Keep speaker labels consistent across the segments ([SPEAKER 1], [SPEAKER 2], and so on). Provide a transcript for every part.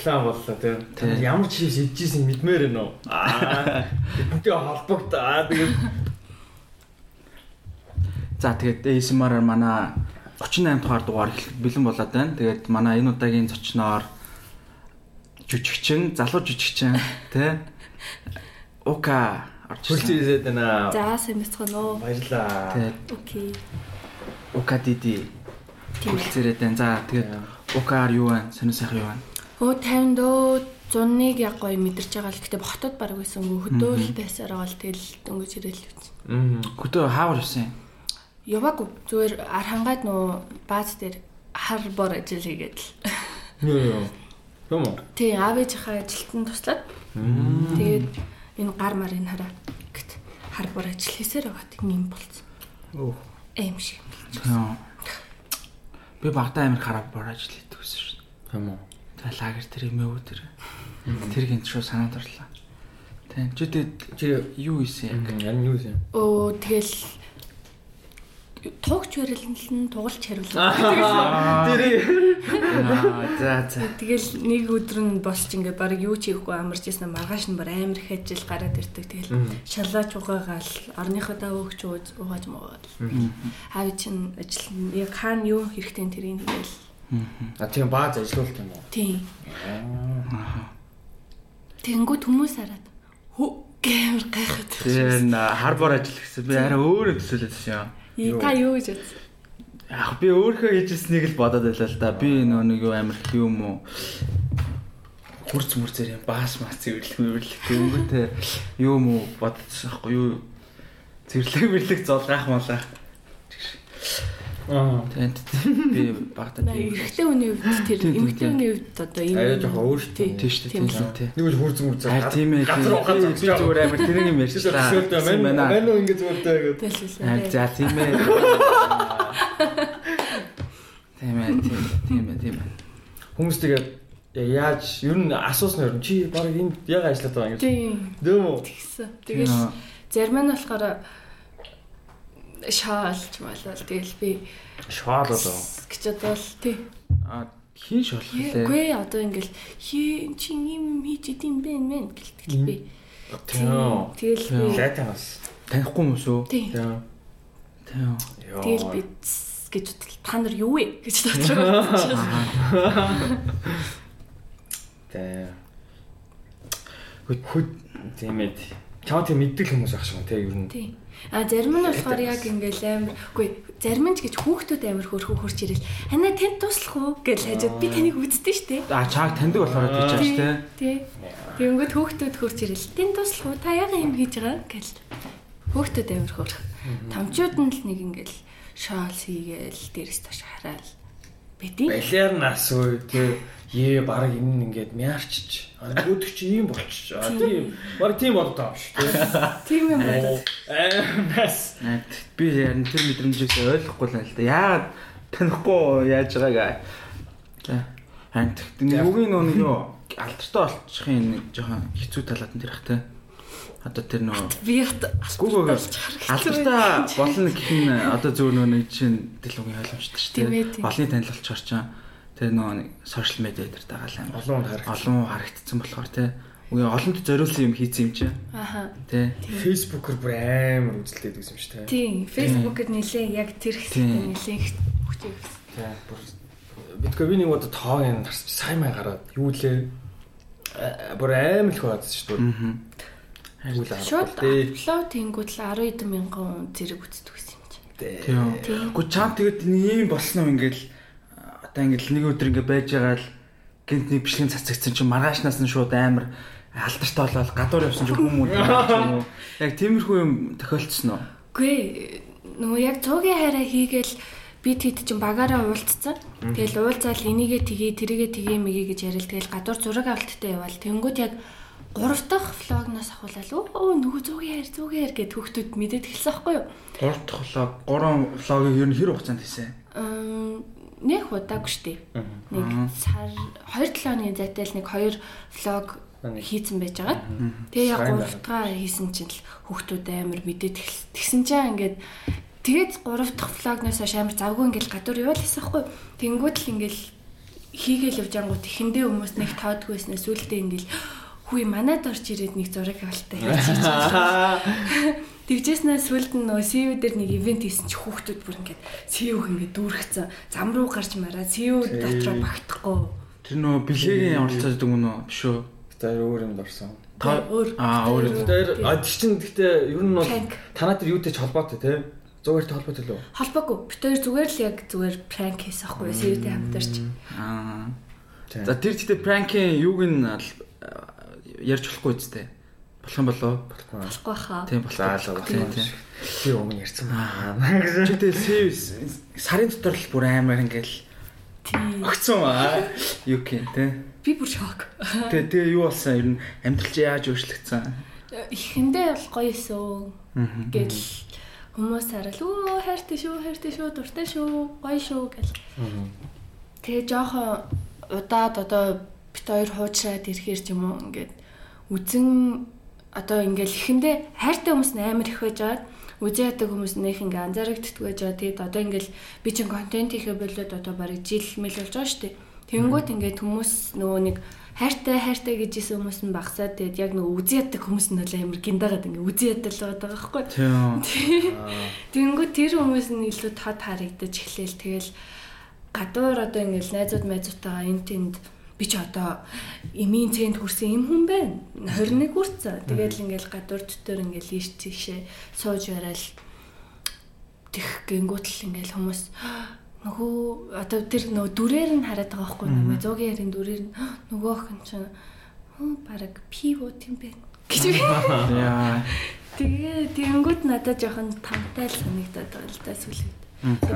[SPEAKER 1] реклам боллоо тийм. Ямар чипс идчихсэн мэдмээр байна уу? Аа. Бидэнтэй холбогдоо. Тэгээд
[SPEAKER 2] За тэгээд ASMR-аар манай 38 дугаар дугаар эхлэх бэлэн болоод байна. Тэгээд манай энэ удаагийн зочноор жүжигчин, залуу жүжигчин тий Ука орж ирсэн.
[SPEAKER 1] ирээд байна.
[SPEAKER 3] За сайн бацхан уу.
[SPEAKER 1] Баярлаа.
[SPEAKER 2] Тэгээд
[SPEAKER 3] Окей.
[SPEAKER 2] Ука диди
[SPEAKER 3] Тийм.
[SPEAKER 2] хүрэлцээрээ байна. За тэгээд Укаар юу байна? Сонир сайхан юу байна?
[SPEAKER 3] Өө 50 дөө 100-ыг яг гоё мэдэрч байгаа л гэтээ хотод баг байсан хөдөөл байсаар байгаа л тэгэл дөнгөж ирэл үз.
[SPEAKER 1] Мм.
[SPEAKER 2] Хөтөө хаавар юусэн?
[SPEAKER 3] Яваагүй зүгээр ар хангаад нөө бааз дээр хар бор ажил хийгээд л.
[SPEAKER 1] Юу. Юм уу?
[SPEAKER 3] Тий, аав ээжийнхээ ажилтан туслаад. Тэгээд энэ гар марын хараа гэт хар бор ажил хийсээр байгаа тийм юм болцсон.
[SPEAKER 2] Өөх.
[SPEAKER 3] Эм шиг.
[SPEAKER 2] Би багтаа амир хараа бор ажил хийдэг гэсэн шүү дээ.
[SPEAKER 1] Юм уу?
[SPEAKER 2] Тэгээ лагер тэр юм уу тэр. Тэр гинт шүү санаанд орлоо. Тийм. Чи
[SPEAKER 1] Чи
[SPEAKER 2] юу ийсэн яг?
[SPEAKER 1] яг юу юм?
[SPEAKER 3] Өө тэгэл тугч барилн тугалж хариулсан.
[SPEAKER 1] Тэр
[SPEAKER 2] за за.
[SPEAKER 3] Тэгэл нэг өдөр нь босч ингээ баг юу ч хийхгүй амарч ирсэн маргааш нь бар амар их ажил гараад ирдэг. Тэгэл шалаач угаагаал орныхоо даа өгч ууж угааж муугаад. Аав чинь ажил яг хаана юу хэрэгтэй тэрийг тэгэл.
[SPEAKER 1] А тийм бааз ажиллуулт юм уу?
[SPEAKER 3] Тийм. Тэнгүүд хүмүүс хараад гэмэр гайхаад.
[SPEAKER 2] Н харбор ажил гэсэн би арай өөрөө төсөөлөсөн юм.
[SPEAKER 3] Та юу гэж бодсон?
[SPEAKER 2] Яг би өөрөө хийжсэнийг л бодоод байлаа л да. Би нөө нэг юу амир их юм уу? Хурц мөрцөр юм баас мас цэвэрлэх мэвэрлэх гэмгүүтэй юу юм уу бодсон аахгүй юу? Цэвэрлэг мэрлэг золгаах малах.
[SPEAKER 1] Аа.
[SPEAKER 2] Тэнд би багтаа тийм.
[SPEAKER 3] Эрэгтэй хүний хувьд тэр
[SPEAKER 2] Тийм, тийм,
[SPEAKER 3] эмэгтэй
[SPEAKER 2] тийм.
[SPEAKER 3] хүний хувьд одоо энэ
[SPEAKER 1] Аяа жоохон өөр шүү дээ.
[SPEAKER 2] Тийм шүү дээ. Тийм шүү дээ.
[SPEAKER 1] Нэг л хурц мурц.
[SPEAKER 2] Харин тийм ээ.
[SPEAKER 1] Газар ухаан
[SPEAKER 2] Би зүгээр амир тэрийг юм ярьж
[SPEAKER 1] мань мань уу ингэ зүгээр дээ гэдэг.
[SPEAKER 3] Тэгэлээ.
[SPEAKER 2] За тийм ээ. Тийм ээ. Тийм тийм ээ. Тийм ээ.
[SPEAKER 1] Хүмүүс тэгээд яаж ер нь асуусан юм чи баг энд яг ажиллаад байгаа юм гэж.
[SPEAKER 3] Тийм.
[SPEAKER 1] Үү?
[SPEAKER 3] Тэгсэн. Тэгэл зарим нь болохоор шаалж болол тэгэл би
[SPEAKER 1] Швал одоо.
[SPEAKER 3] гэж бодвол тий.
[SPEAKER 2] А хин шолох лээ.
[SPEAKER 3] Үгүй одоо ингээл хий чи юм хийж идэм бэ мэн гэлтэл би. Тэгэл би
[SPEAKER 1] Лайтанаас.
[SPEAKER 2] Танихгүй юм уу?
[SPEAKER 3] тий. Тэгэл би гэж бодвол та нар юу вэ гэж бодчихсон.
[SPEAKER 1] Тийм. Хөт тийм ээ. Чаа тийм мэддэг хүмүүс ах шиг тийм ер нь.
[SPEAKER 3] Тий. А зарим нь болохоор яг ингээл амар үгүй зарим нь ч гэж хүүхдүүд амар хөрхөө хурч ирэл ханаа танд туслах уу гэж хажууд би таныг үздэг штэ.
[SPEAKER 2] А чааг таньдаг болохоор тийч ааш те.
[SPEAKER 3] Тий. Тэгэнгүүт хүүхдүүд хурч ирэл танд туслах уу та яга юм хийж байгаа гэж хүүхдүүд амар хөрх. Томчууд нь л нэг ингээл шоол хийгээл дээрээс таш хараал бэдий.
[SPEAKER 1] Балиар нас уу тий Ээ баг энэ нь ингээд мяарчиж. Өөдөг чи ийм болчих. А тийм. Баг тийм болдоо шүү.
[SPEAKER 3] Тийм юм байна.
[SPEAKER 1] Нас.
[SPEAKER 2] Би ярин тэр мэдрэмжийг ойлгохгүй л л да. Яагаад танихгүй яаж байгааг. За. Хант. Нүгийн нөө нэг юу алдартай болчихын нэг жоохон хэцүү талаад нь тэр те. Одоо тэр нөө
[SPEAKER 3] Би ят
[SPEAKER 2] Гүгөө алдартай болно гэх нь одоо зөв нөө нэг чинь дэлгүүрийн ойлгомжтой шүү дээ. Олонний танил болчихор чинь тэр нөө нэг сошиал медиа дээр дагаал юм.
[SPEAKER 1] Олон харах.
[SPEAKER 2] Олон харагдсан болохоор те. Үгүй олонд зориулсан юм хийсэн юм чинь.
[SPEAKER 3] Аха.
[SPEAKER 2] Тэ.
[SPEAKER 1] Фэйсбүүкээр бүр амар үзэлтэй гэсэн юм шүү дээ.
[SPEAKER 3] Тийм. Facebook-д нэлээ яг тэр хэсэгт нэлээ их хүчтэй.
[SPEAKER 1] Тийм. Бүр битгээ би нэг удаа тоог нь харч сайн май гараад юу лээ. А, Бүр амар их байгаадсан шүү дээ. Л
[SPEAKER 3] Шууд апплод хийнгүүт л 10 хэдэн мянган зэрэг үздэг гэсэн юм чинь.
[SPEAKER 2] Тийм. Гэхдээ чам тэгээд ийм болсон уу ингээл одоо ингээл нэг өдөр ингээ байж байгаа л гинт нэг бичлэг цацагдсан чинь маргаашнаас нь шууд амар алдартай болоод гадуур явсан чинь хүмүүс юм уу? Яг тиймэрхүү юм тохиолдсон уу?
[SPEAKER 3] Үгүй нөгөө яг цуугийн хайраа хийгээл би тэд чинь багаараа уулзсан. Тэгэл уулзаал энийгээ тгий, тэрийгээ тгий мэгээ гэж ярил. Тэгэл гадуур зураг авалттай явал. Тэнгүүд яг гурав дахь влогноос ахуулаад өө нөгөө зүүгийн хайр гэд хүүхдүүд мэдээд эхэлсэн байхгүй юу?
[SPEAKER 2] 3 дахь влог, 3 влогийг ер нь хэр хугацаанд хийсэн?
[SPEAKER 3] Ам, нэг удаагүй штеп. Нэг сар 2-7 оны зайтай л нэг 2 влог хийцэн байж байгаа. Тэгээ яг гуравтгаа хийсэн чинь л хүүхдүүд амар мэдээд. Тэгсэн чинь ингээд Тэгээд 3 дахь влогноос амар завгүй ингээл гадуур явал хийсэн хгүй. Тэнгүүд л ингээл хийгээл явж ангууд ихэндээ хүмүүс нэг тоодгүйснээс үлдээ ингээл хүй манад орж ирээд нэг зураг авалтай хийж Тэгжээснээ сүлд нь нөө СУ дээр нэг ивент хийсэн чи хүүхдүүд бүр ингээд СУ ингээд дүүргэцэн зам руу гарч мараа СУ дотроо багтахгүй.
[SPEAKER 2] Тэр нөө бэлгийн оролцоод гэдэг юм уу биш үү?
[SPEAKER 1] Тэр өөр юмд орсон.
[SPEAKER 2] Та
[SPEAKER 3] өөр
[SPEAKER 2] аа өөр юм.
[SPEAKER 1] Тэр а тэр чин гэхдээ ер нь бол
[SPEAKER 3] Prank.
[SPEAKER 1] танаа тэр юутэй ч холбоотой те. Зугаартай холбоотой лөө.
[SPEAKER 3] холбоогүй. Бид хоёр зүгээр л яг зүгээр пранк хийсэн хгүй СУ-тэй хамтарч.
[SPEAKER 2] Аа.
[SPEAKER 1] Тийм.
[SPEAKER 2] За тэр гэхдээ пранкийн юуг нь ал- ярьж болохгүй үстэй. Болох юм болоо.
[SPEAKER 3] Болохгүй хаа.
[SPEAKER 2] Тийм болох.
[SPEAKER 1] Заалаа
[SPEAKER 2] Тийм тийм.
[SPEAKER 1] Би өмнө ярьсан байна.
[SPEAKER 2] Чи тэгээ сэв сарын дотор л бүр амар ингээл
[SPEAKER 3] Тийм.
[SPEAKER 2] огцсон аа. Юу гэх юм те.
[SPEAKER 3] Би бүр шок.
[SPEAKER 2] Тэгээ тэгээ юу болсон ер нь амьдрал чи яаж өөрчлөгдсөн?
[SPEAKER 3] Ихэндээ бол гоё эсөө
[SPEAKER 2] Аа.
[SPEAKER 3] гэл хүмүүс харал өө хайртай шүү, хайртай шүү, дуртай шүү, гоё шүү гэл. Тэгээ жоохон удаад одоо бит хоёр хуучраад ирэхээр ч юм уу ингээд үзэн одоо ингээл ихэндээ хайртай хүмүүс нь амар их байж байгаа. Үзэн ядаг хүмүүс нөх ингээ анзаарэгддэг байж байгаа. Тэгээд одоо ингээл би чин контент хийхэ болоод одоо барыг жил мэл болж байгаа шүү дээ. Тэнгүүт ингээд хүмүүс нөгөө нэг хайртай хайртай гэж исэн хүмүүс нь багсаад тэгээд яг нөгөө үзэн ядаг хүмүүс нь бол амар гиндагаад ингээ үзэн ядал байгаа байхгүй.
[SPEAKER 2] Тийм.
[SPEAKER 3] Тэнгүү тэр хүмүүс нь илүү тод харагдаж эхлээл тэгэл гадуур одоо ингээл найзууд майзуудтайгаа эн тэнд би ч одоо эмийн цэнд хүрсэн юм хүн байна. 21 хүрсэн. Тэгэл ингээл гадуур дотор ингээл ийш тийшээ сууж барайл тэх гингүүт л ингээл хүмүүс нөгөө одоо тэр нөгөө дүрээр нь хараад байгаа байхгүй нөгөө зөгийн ярин дүрээр нь нөгөөх нь чинь баг пиво тийм бэ гэж би
[SPEAKER 2] Яа.
[SPEAKER 3] Тэгээ тэгэнгүүт надад жоохон тамтай л санагдаад байгаа л да сүлээд.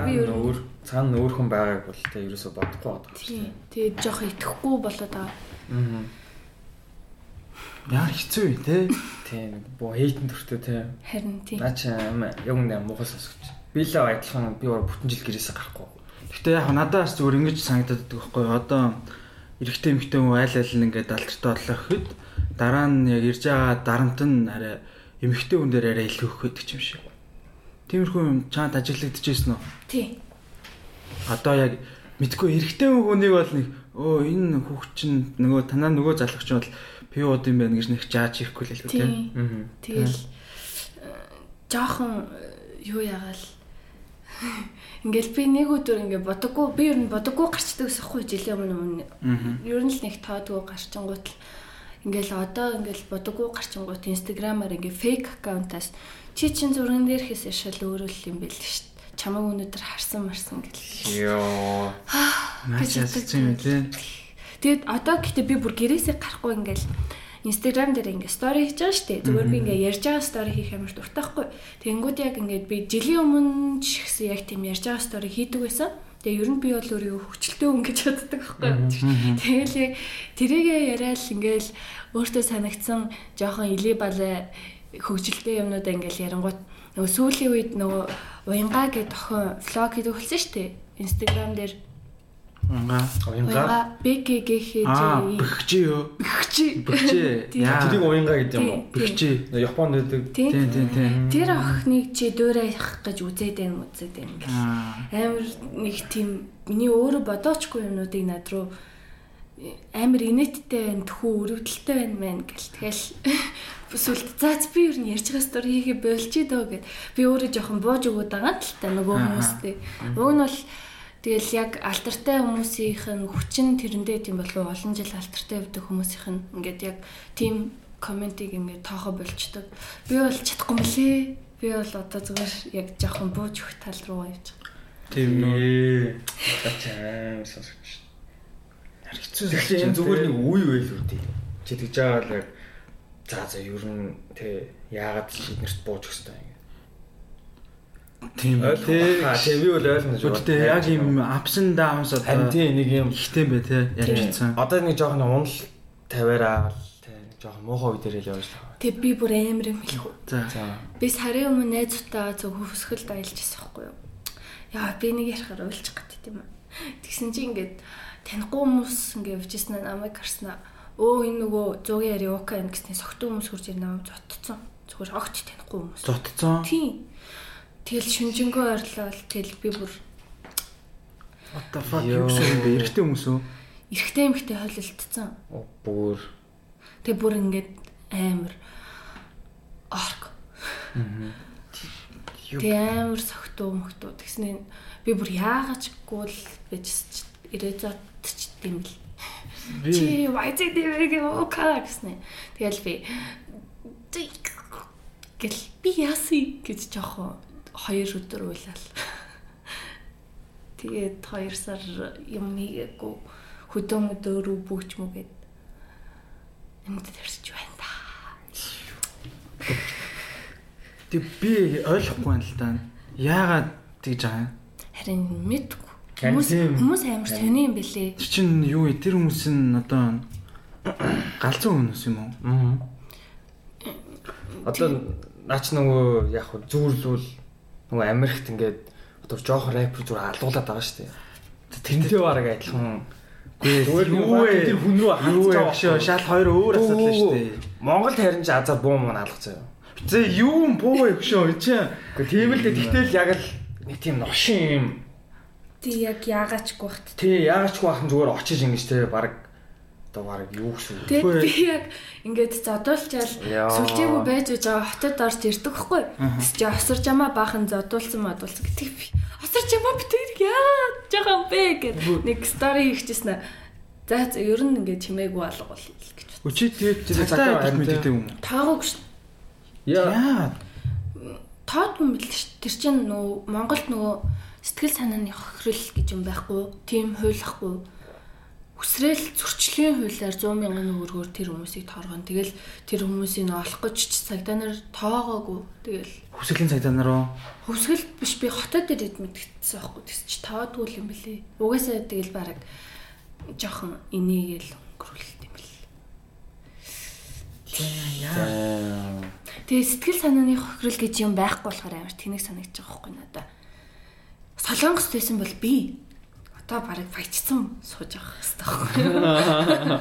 [SPEAKER 1] Би
[SPEAKER 3] ер нь
[SPEAKER 1] цаана өөр хүн байгааг бол тэ ерөөсө бодохгүй байгаа.
[SPEAKER 3] тийм тэгээ жоохон итгэхгүй болоод байгаа.
[SPEAKER 1] Аа.
[SPEAKER 2] Яа хэцүү юм те.
[SPEAKER 1] Тийм. Бо хейтэн төртөө те.
[SPEAKER 3] Харин тийм.
[SPEAKER 1] Наа чи юм яг нэг муухай сонсогч. Би л адилхан би өөр бүтэн жил гэрээсээ гарахгүй.
[SPEAKER 2] Гэтэ яг надаас зүгээр ингэж санагдаад байдаг байхгүй юу? Одоо эрэгтэй эмэгтэй хүн айл айл нь ингээд алдартай боллоо гэхэд дараа нь яг ирж байгаа дарамт нь арай эмэгтэй хүн дээр арай илүү өгөх гэдэг юм шиг. Тиймэрхүү юм чамд ажиглагдчихсэн үү?
[SPEAKER 3] Тийм.
[SPEAKER 2] Одоо яг мэдгүй эрэгтэй хүнийг бол нэг өө энэ хүүхд чинь нөгөө танаа нөгөө залгч нь бол ууд юм байна гэж нэг жааж ирэхгүй л л үү те.
[SPEAKER 3] Тийм.
[SPEAKER 1] Аа.
[SPEAKER 3] Тэгэл э, жоохон э, юу ягаал Ингээл би нэг өдөр ингээ бодоггүй би ер нь бодоггүй гарчдаг ус ахгүй жилийн өмнө өмнө. Ер нь л нэг тоодгүй гарчингууд л ингээл одоо ингээл бодоггүй гарчингууд инстаграмаар ингээ фейк аккаунтаас чи чин зурган дээр хийсэн шал өөрөө л юм байл шүү. Чамайг өнөдөр харсан марсан гэл.
[SPEAKER 1] Йоо.
[SPEAKER 2] Наач яссан юм те.
[SPEAKER 3] Тэгэд одоо гэхдээ би бүр гэрээсээ гарахгүй ингээл Instagram дээр ингээ стори хийж байгаа шүү дээ. Зүгээр би ингээ ярьж байгаа стори хийх амар дуртайхгүй. Тэнгүүд яг ингээд би жилийн өмнө ч ихсэн яг тийм ярьж байгаа стори хийдэг байсан. Тэгээ ер нь би бол өөрийгөө хөвчлөлтөө хүн гэж боддог байхгүй. Тэгэл яг тэрийгээ яриад ингээл өөртөө санагдсан жоохон илий балай хөвчлөлтөө юмнуудаа ингээл ярингууд нөгөө сүүлийн үед нөгөө уянгаа гэдэг охин влог хийдэг болсон шүү дээ. Instagram дээр
[SPEAKER 2] Унга.
[SPEAKER 1] Уянга.
[SPEAKER 3] БКГ хийж
[SPEAKER 2] бэхжи юу?
[SPEAKER 3] Тийм.
[SPEAKER 2] Яа.
[SPEAKER 1] Тэрийг уянга гэдэг юм уу?
[SPEAKER 2] Бэхжи.
[SPEAKER 1] Японд байдаг.
[SPEAKER 3] Тийм.
[SPEAKER 2] Тийм тийм.
[SPEAKER 3] Тэр охиныг чи дөөрэх гэж үзээд байна үзээд байна гэх. Амар нэг тийм миний өөрөө бодоочгүй юмнуудыг над руу амар инээдтэй байна, тхүү өрөвдөлттэй байна мэн гэл. Тэгэл сүлд заац би нь ярьж байгаа стори хийгээ болчих дөө гэд. Би өөрөө жоохон бууж өгöd байгаа л та нөгөө хүмүүстэй. Уг нь бол тэгэл яг алтартай хүмүүсийнх нь хүчин тэрэндээ тийм болов олон жил алтартай явдаг хүмүүсийнх нь ингээд яг тийм комментиг ингээд тоохо болчдөг. Би бол чадахгүй мөлий. Би бол одоо зүгээр яг жоохон бууж өгөх тал руу явж байгаа.
[SPEAKER 2] Тийм.
[SPEAKER 1] Ээ. Гачаа сонсогч.
[SPEAKER 2] Хэцүү
[SPEAKER 1] Тэгэхээр энэ зүгээр нэг үе байл үү тий. Чи тэгж байгаа л яг за за ер нь тий яагаад чи эднэрт бууж өгс таа ингэ.
[SPEAKER 2] Тийм тий.
[SPEAKER 1] хаа тий би бол ойлгоно шүү.
[SPEAKER 2] Гэхдээ яг юм ups and downs
[SPEAKER 1] харин
[SPEAKER 2] одоо
[SPEAKER 1] тий нэг юм
[SPEAKER 2] ихтэй бай те ярьчихсан.
[SPEAKER 1] одоо нэг жоохон унал тавиараа тий нэг жоохон муухай үе дээр л явж байгаа.
[SPEAKER 3] Тэг би бүр амар юм хэлэх.
[SPEAKER 2] За.
[SPEAKER 1] За.
[SPEAKER 3] Би сарын өмнө найзтайгаа зөв хөвсгөлд аялж ирсэн байхгүй юу? Яа би нэг ярахаар уйлчих гэдэг юм. Тэгсэн чи ингээд танихгүй хүмүүс ингээд явжсэн намайг харснаа. Өө энэ нөгөө зугийн яри ука юм гэснээр согтуу хүмүүс хурж ирнэ намайг зоттцсон. Зүгээр огт танихгүй хүмүүс.
[SPEAKER 2] Зутцсан.
[SPEAKER 3] Тийм. Тэгэл шүнжэнгөө ойрлол тэгэл би бүр
[SPEAKER 2] What the fuck юу гэсэн юм бэ? Эрэгтэй хүмүүс үү?
[SPEAKER 3] эрэгтэй эмэгтэй хойлолтцсон.
[SPEAKER 1] Бүр
[SPEAKER 3] Тэг бүр ингээд амар орк. Тэг амар согтуу мөхтүү тэгснэ би бүр яагачгүй л гэж ирээзот ч тийм л. Чи дэвэг окаа гэснэ. Тэгэл би гэл би яасыг гэж жоохон хоёр өдөр уйлал. Тэгээд хоёр сар юм хийгээгүй хөдөө мөдөө бүгч мүгээд юмд төрсөж байна да.
[SPEAKER 2] Тэг би ойлгохгүй байна л да. Яагаад тэгж байгаа юм?
[SPEAKER 3] Харин мэдгүй. Хүмүүс хүмүүс амар сони юм бэлээ.
[SPEAKER 2] Тэр чинь юу вэ? Тэр хүмүүс нь одоо галзуу хүмүүс юм уу?
[SPEAKER 1] Аа. Одоо наач нөгөө яг хөө зүүрлүүл нөгөө Америкт ингээд одоо жоох рэпер зүр алуулаад байгаа шүү дээ. Тэнтэй бараг адилхан. Зүгээр
[SPEAKER 2] юу вэ?
[SPEAKER 1] тэр хүн рүү
[SPEAKER 2] Гшөө шал хоёр өөр асуудал шүү дээ.
[SPEAKER 1] Монгол харин ч азар буу мөн алгацсан юм.
[SPEAKER 2] Зэ юу юм боо вэ гшөө чи?
[SPEAKER 1] Тийм л дээ. Тэгтэл яг л нэг тийм новшин юм.
[SPEAKER 3] Тэг яг яагаачгүй бахт.
[SPEAKER 1] Тий, яагаад ч бахан зүгээр очиж ингэж те баг одоо баг юу гэсэн.
[SPEAKER 3] Тэг би яг ингээд зодуулчаал сүлжээгүй байж байгаа хотод орж ирдэг хгүй. Тэс чи осорж амаа баахан зодуулсан модуулсан гэдэг би. Осорж амаа би тэр яа жоохон бэ гэд нэг стори хийчихсэн. За за, ер нь ингээд чимээгүй алга бол гэж.
[SPEAKER 2] Өчиг тэгээд чи
[SPEAKER 1] Цагтаа байна,
[SPEAKER 2] мэддэг
[SPEAKER 1] тий.
[SPEAKER 2] юм уу?
[SPEAKER 3] Таагүй ш.
[SPEAKER 1] Яа.
[SPEAKER 3] Тоод юм бэл ш. Тэр чинь нөгөө Монголд нөгөө сэтгэл санааны хохирол гэж юм байхгүй. Тийм хуйлахгүй. Үсрээл зөрчлийн хуулиар 100 мянган төгрөгөөр тэр хүмүүсийг торгоно. Тэгэл тэр хүмүүсийг олох гэж ч цагдаа нар тоогоогүй. Тэгэл
[SPEAKER 2] Хүсгэлийн цагдаа нар уу?
[SPEAKER 3] хөвсгөл биш би хотод ирээд мэдгэцсэн байхгүй. Тэс чи тоодгүй юм бэлээ. Угаасаа тэгэл бараг жоохон инээгээл өнгөрүүлт юм бэл.
[SPEAKER 1] Яа.
[SPEAKER 3] Тэгээ сэтгэл санааны хохирол гэж юм байхгүй болохоор амар тэнэг санагдаж байгаа байхгүй надаа. Солонгос байсан бол би одоо бараг баяжсан сууж авах хэрэгтэй байхгүй.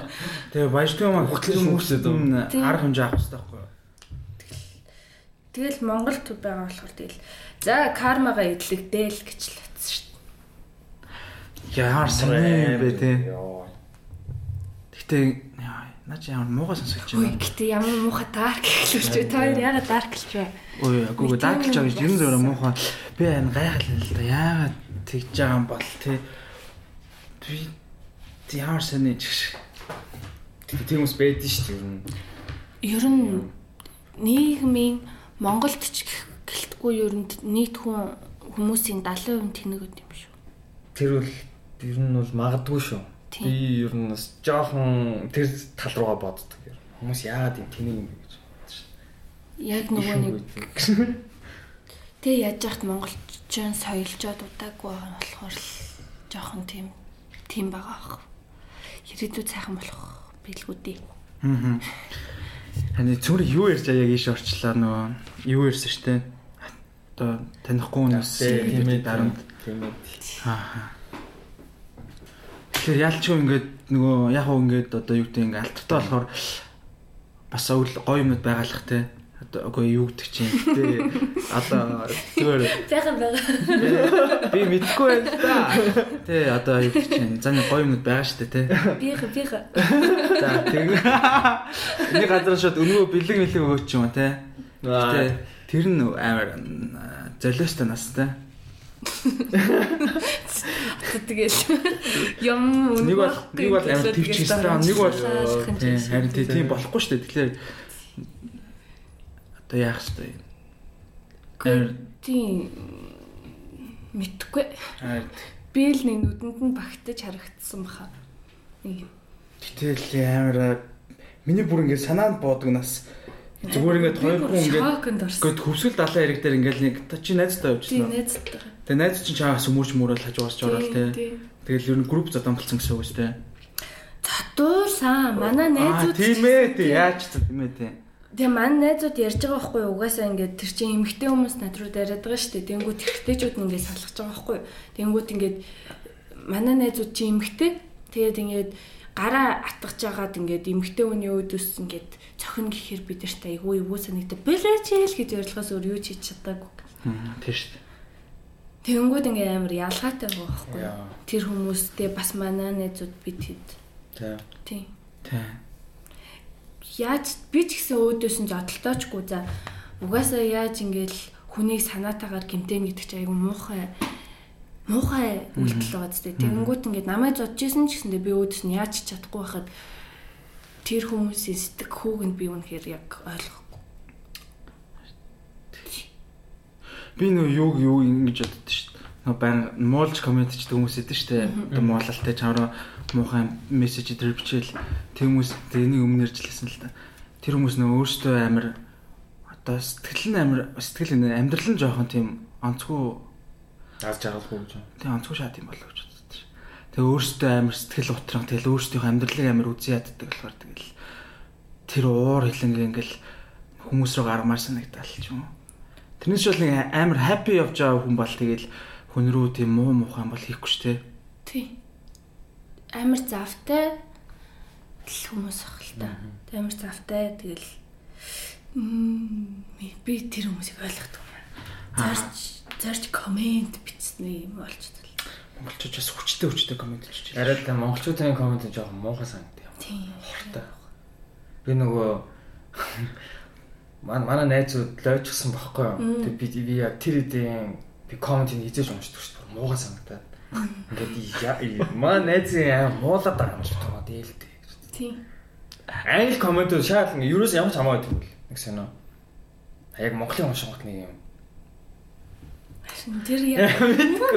[SPEAKER 2] Тэгээ баяжтай юм аа
[SPEAKER 1] Хутлын хүмүүсэд
[SPEAKER 2] арга хэмжээ авах хэрэгтэй байхгүй юу?
[SPEAKER 3] Тэгэл Монголд байгаа болохоор тэгэл за кармагаа эдлэгдээл гэж л утсан шүү дээ.
[SPEAKER 2] Яар сайн бэ те.
[SPEAKER 1] Яа.
[SPEAKER 2] Наа чи ямар муухай сонсож байна.
[SPEAKER 3] гэтээ ямар муухай дарк хэлж вэ? Та хоёр яагаад дарк хэлж вэ?
[SPEAKER 2] Ой, агуу дадлж байгаа гэж ер нь зөвөр муухай. Би энэ гайхал л да. Яагаад тэгж байгаа юм бол те. Би ямар сайн нэг ч.
[SPEAKER 1] Тийм хүмүүс байдэн шүү дээ. ер нь.
[SPEAKER 3] Ер нь нийгмийн Монголд ч гэлтгүй ер нь нийт хүн хүмүүсийн 70% тэнэг үт юм шүү.
[SPEAKER 1] Тэр бол ер нь бол магадгүй шүү. Би ер нь бас жоохон тэр тал руугаа боддог. ер. Хүмүүс яагаад юм тэнийг юм бэ гэж боддог шүү.
[SPEAKER 3] Яг нөгөө нэг тэг яаж яхад монголчууд соёлжоод удаагүй байгаа болохоор л жоохон тийм тийм байгаа ах. Ирээдүйд сайхан болох билгүү дээ.
[SPEAKER 2] Аа. Таны цөмөр юу ярьж аяг ийш орчлаа нөгөө юу ярьсан штэ. Одоо танихгүй хүмүүс
[SPEAKER 1] тийм ээ
[SPEAKER 2] дарамт.
[SPEAKER 1] Тийм ээ.
[SPEAKER 2] Аа. Тэгэхээр ялчгүй ингээд нөгөө яг уу ингээд одоо юу гэдэг ингээд алтартай болохоор бас гоё юмнууд байгалах те. Одоо үгүй юу гэдэг чинь те. Одоо зүгээр
[SPEAKER 3] Бага бага.
[SPEAKER 2] би мэдгүй байна да. Тэ одоо юу гэдэг чинь заны гоё юмнууд байгаа штэ те.
[SPEAKER 3] Бига бига.
[SPEAKER 2] За тэг. Энийг газар шууд өнгөө бэлэг мэлэг өгөөч юм те. Тэ тэр нь амар золиостой нас те.
[SPEAKER 3] Тэгэл юм
[SPEAKER 2] Нэг бол нэг бол амар төвч хийсэн. Нэг бол тийм харин тий- тийм болохгүй шүү дээ. Тэгэхээр одоо яах вэ? Амар
[SPEAKER 3] тийм мэдхгүй. Би л нэг нүдэнд нь багтаж харагдсан баха.
[SPEAKER 2] Гэтэл амар миний бүр ингээд санаанд боодог нас зүгээр ингээд хоёр хүн ингээд. Гэхдээ хөвсгөл далайн хэрэг дээр ингээд нэг чи найзтай
[SPEAKER 3] Тийм
[SPEAKER 2] явуулсан.
[SPEAKER 3] найзтай.
[SPEAKER 2] Тэгээ найз чинь чаагаас өмөрч мөрөөл хажуугаас ч орол те. Тэгэл ер нь групп задан болсон гэсэн үг шүү дээ.
[SPEAKER 3] Татуулсан. Манай найзууд
[SPEAKER 2] тийм ээ тий яаж ч тийм ээ тий.
[SPEAKER 3] Тэгээ манай найзууд ярьж байгаа байхгүй юу? угаасаа ингээд тэр чинь эмгтэй хүмүүс над руу дараад байгаа шүү дээ. Тэнгүүд эргэжтэйчүүд нь ингээд салгаж байгаа байхгүй юу? Тэнгүүд ингээд манай найзууд чинь эмгтэй. Тэгээд ингээд гараа атгаж жагаад ингээд эмгтэй хүний өөдөөс ингээд цохин гэхээр бид нарт айгүй эвгүй санагдав. Бэлээч л гэж ярилцлагаас өөр юу ч хийж чадаагүй.
[SPEAKER 2] Тийм шүү дээ.
[SPEAKER 3] Тэнгүүд ингээ амар ялгаатай байгаа байхгүй.
[SPEAKER 1] Яа.
[SPEAKER 3] Тэр хүмүүстэй бас манай найзууд бид хэд.
[SPEAKER 1] Тийм.
[SPEAKER 3] Тийм. Яаж би ч гэсэн өөдөөс нь зодтолтойчгүй за угаасаа яаж ингээл хүнийг санаатаагаар гимтэн гэдэг чинь айгүй муухай муухай үйлдэл байгаа зү. Тэнгүүд ингээд намайг зодж исэн ч гэсэндээ би өөдөөс нь яаж чадахгүй байхад тэр хүмүүсийн сэтгэх хүүгэнд би үнэхээр яг ойлгохгүй.
[SPEAKER 2] Би нөө юуг юу ингэж боддоо шүү дээ. Баян муулж комент чдэг хүмүүс идэв шүү дээ. Одоо муулалтай чамраа муухай мессеж дээр бичээл тэр хүмүүс тэрний өмнө ярьжлээсэн л да. Тэр хүмүүс нөө өөрсдөө амар одоо сэтгэл нь амар сэтгэл нэ амьдрал нь жоохон тийм онцгүй
[SPEAKER 1] Аз жаргалгүй гэж.
[SPEAKER 2] тийм онцгүй шат юм болоо гэж боддог шүү. Тэгээ өөрсдөө амар сэтгэл утран тэгэл өөрсдийнхөө амьдралыг амар үзий яддаг болохоор тэгэл тэр уур хилэнг ингээл хүмүүс рүү гармаар санагдал ч юм уу. Тэрнээс бол нэг амар happy явж байгаа хүн бол тэгэл хүн рүү тийм муу муухай бол хийхгүй шүү дээ.
[SPEAKER 3] Тий. Амар завтай л хүмүүс ах л та. Тэ Амар завтай тэгэл би тэр хүмүүсийг ойлгохгүй. Зарч зарч комент бичсэн юм болж тал.
[SPEAKER 2] Монголчууд бас хүчтэй хүчтэй комент бичиж байна.
[SPEAKER 1] Арай л монголчуудын комент жоохон муухай санагдав.
[SPEAKER 3] Тийм.
[SPEAKER 1] Би нөгөө манай манай найзууд лойчсан байхгүй юу. Тэг би би яг тэр үеийн би комментийг хийж уншдаг шүү дээ. Муугай санагдаад. Ингээд манай найзын аа муулаад байгаа юм шиг тоо дээлтэй.
[SPEAKER 3] Тийм.
[SPEAKER 1] Англи комментууд шаал ингээ юуроос ямар ч хамаагүй юм бэл. Нэг сонио. Яг Монголын уншингот нэг юм.
[SPEAKER 3] Тэр яг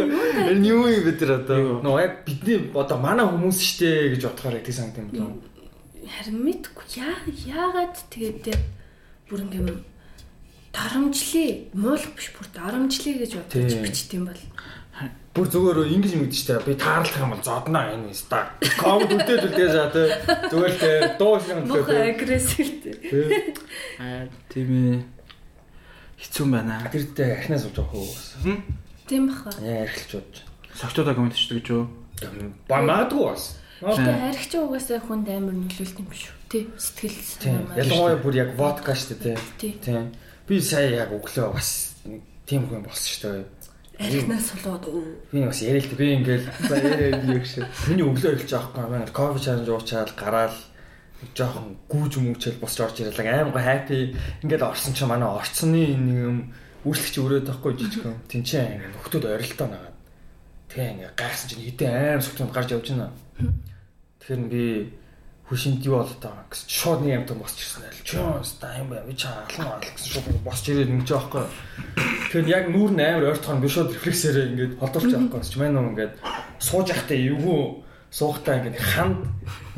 [SPEAKER 1] Энэ юу юм бэ тэр одоо? Нөө яг бидний одоо манай хүмүүс штэ гэж бодохоор яг тийм санагдсан юм.
[SPEAKER 3] харин мэдгүй яа яагаад тэгээд тэр бүр ингээм дарамжлий муулах биш бүр дарамжлий гэж бодож бичт юм бол
[SPEAKER 1] Бүр зүгээр ингэж мэдэн штэ. Би таарлах юм бол зодноо энэ ста. Коммент үлдээд үлдээж аа тэ. Зүгээр л тэ дуу шиг юм
[SPEAKER 3] мохоо
[SPEAKER 1] тэ.
[SPEAKER 2] Аа тийм ээ. Хэцүү байна.
[SPEAKER 1] Тэр дэ ахнаас болж байгаа хөө.
[SPEAKER 3] Тийм баха.
[SPEAKER 1] Яа архилж бодож.
[SPEAKER 2] Согтуудаа комент бичдэг гэж юу?
[SPEAKER 1] Ба магадгүй бас.
[SPEAKER 3] Гэтэ харигч угаасаа хүнд амар нөлөөлт юм биш үү? Тий сэтгэл.
[SPEAKER 1] Ялангуяа бүр яг водка штэ тэ.
[SPEAKER 3] Тий.
[SPEAKER 1] Тийм. Би сая яг өглөө бас нэг тийм хүн болсон штэ.
[SPEAKER 3] Арихнаас болоод өө.
[SPEAKER 1] Би бас ярилт би ингээл за яриа яг шиг. Миний өглөө ирж байгаа байхгүй маань кофе чанж уучаал гараал жоохон гүүж мөчөл босч орж ирэл аим гоо хайпи ингээд орсон чи манай орцны нэг юм үйлчлэгч өрөөд байхгүй жижигхэн тэнцээ ингээд нөхдүүд орилтоо нагаад тэгээ ингээд гайхсан чинь хэдэн аим сүтөнд гарч явж байна. Тэгэхээр би хүшинт юу болоо таа гэсэн шууд нэг юм том босч ирсэн л чи ста юм бай би чи алан алан гэсэн шууд босч ирээд ингэж байгаа байхгүй. Тэгэхээр яг нүүр нь амар ойртохоор би шууд рефлексээрээ ингээд холдуулж байгаа байхгүй. Чи манай нөө ингээд сууж явахдаа эвгүй суухтаа ингээд ханд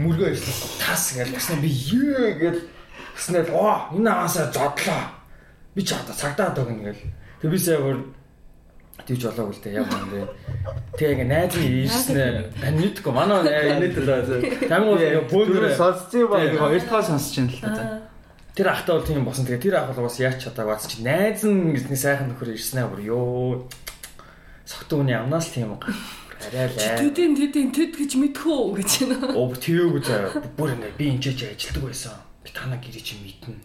[SPEAKER 1] мөргөө ирсэн. Тас ингээд гэсэн би ёо ингээд гэснээр оо энэ аасаа зодлоо. Би ч одоо цагдаа догно ингээд. Тэг би сая бүр тийж болоогүй л дээ яг юм бэ. Тэгээ ингээ найзын ирснээр ань мэдгүй манай инээд л тамиг
[SPEAKER 2] Түр
[SPEAKER 1] бөөдөр
[SPEAKER 2] сонсцсон ба
[SPEAKER 1] Тийм.
[SPEAKER 2] хоёр дахь сонсож байна л та.
[SPEAKER 1] тэр ахтай бол тийм босон. Тэгээ тэр ах бол бас яаж чадаагүй бас чи найз нь гэсний сайхан нөхөр ирснэ бүр ёо. Согтууны амнаас л тийм арай л аа.
[SPEAKER 3] Төдийн төдийн төд гэж мэдхүү гэж байна.
[SPEAKER 1] Оо тэрүүг заа бүр ингээ би энэ ч ажилтдаг байсан. Би танаа гэрээ чи мэднэ.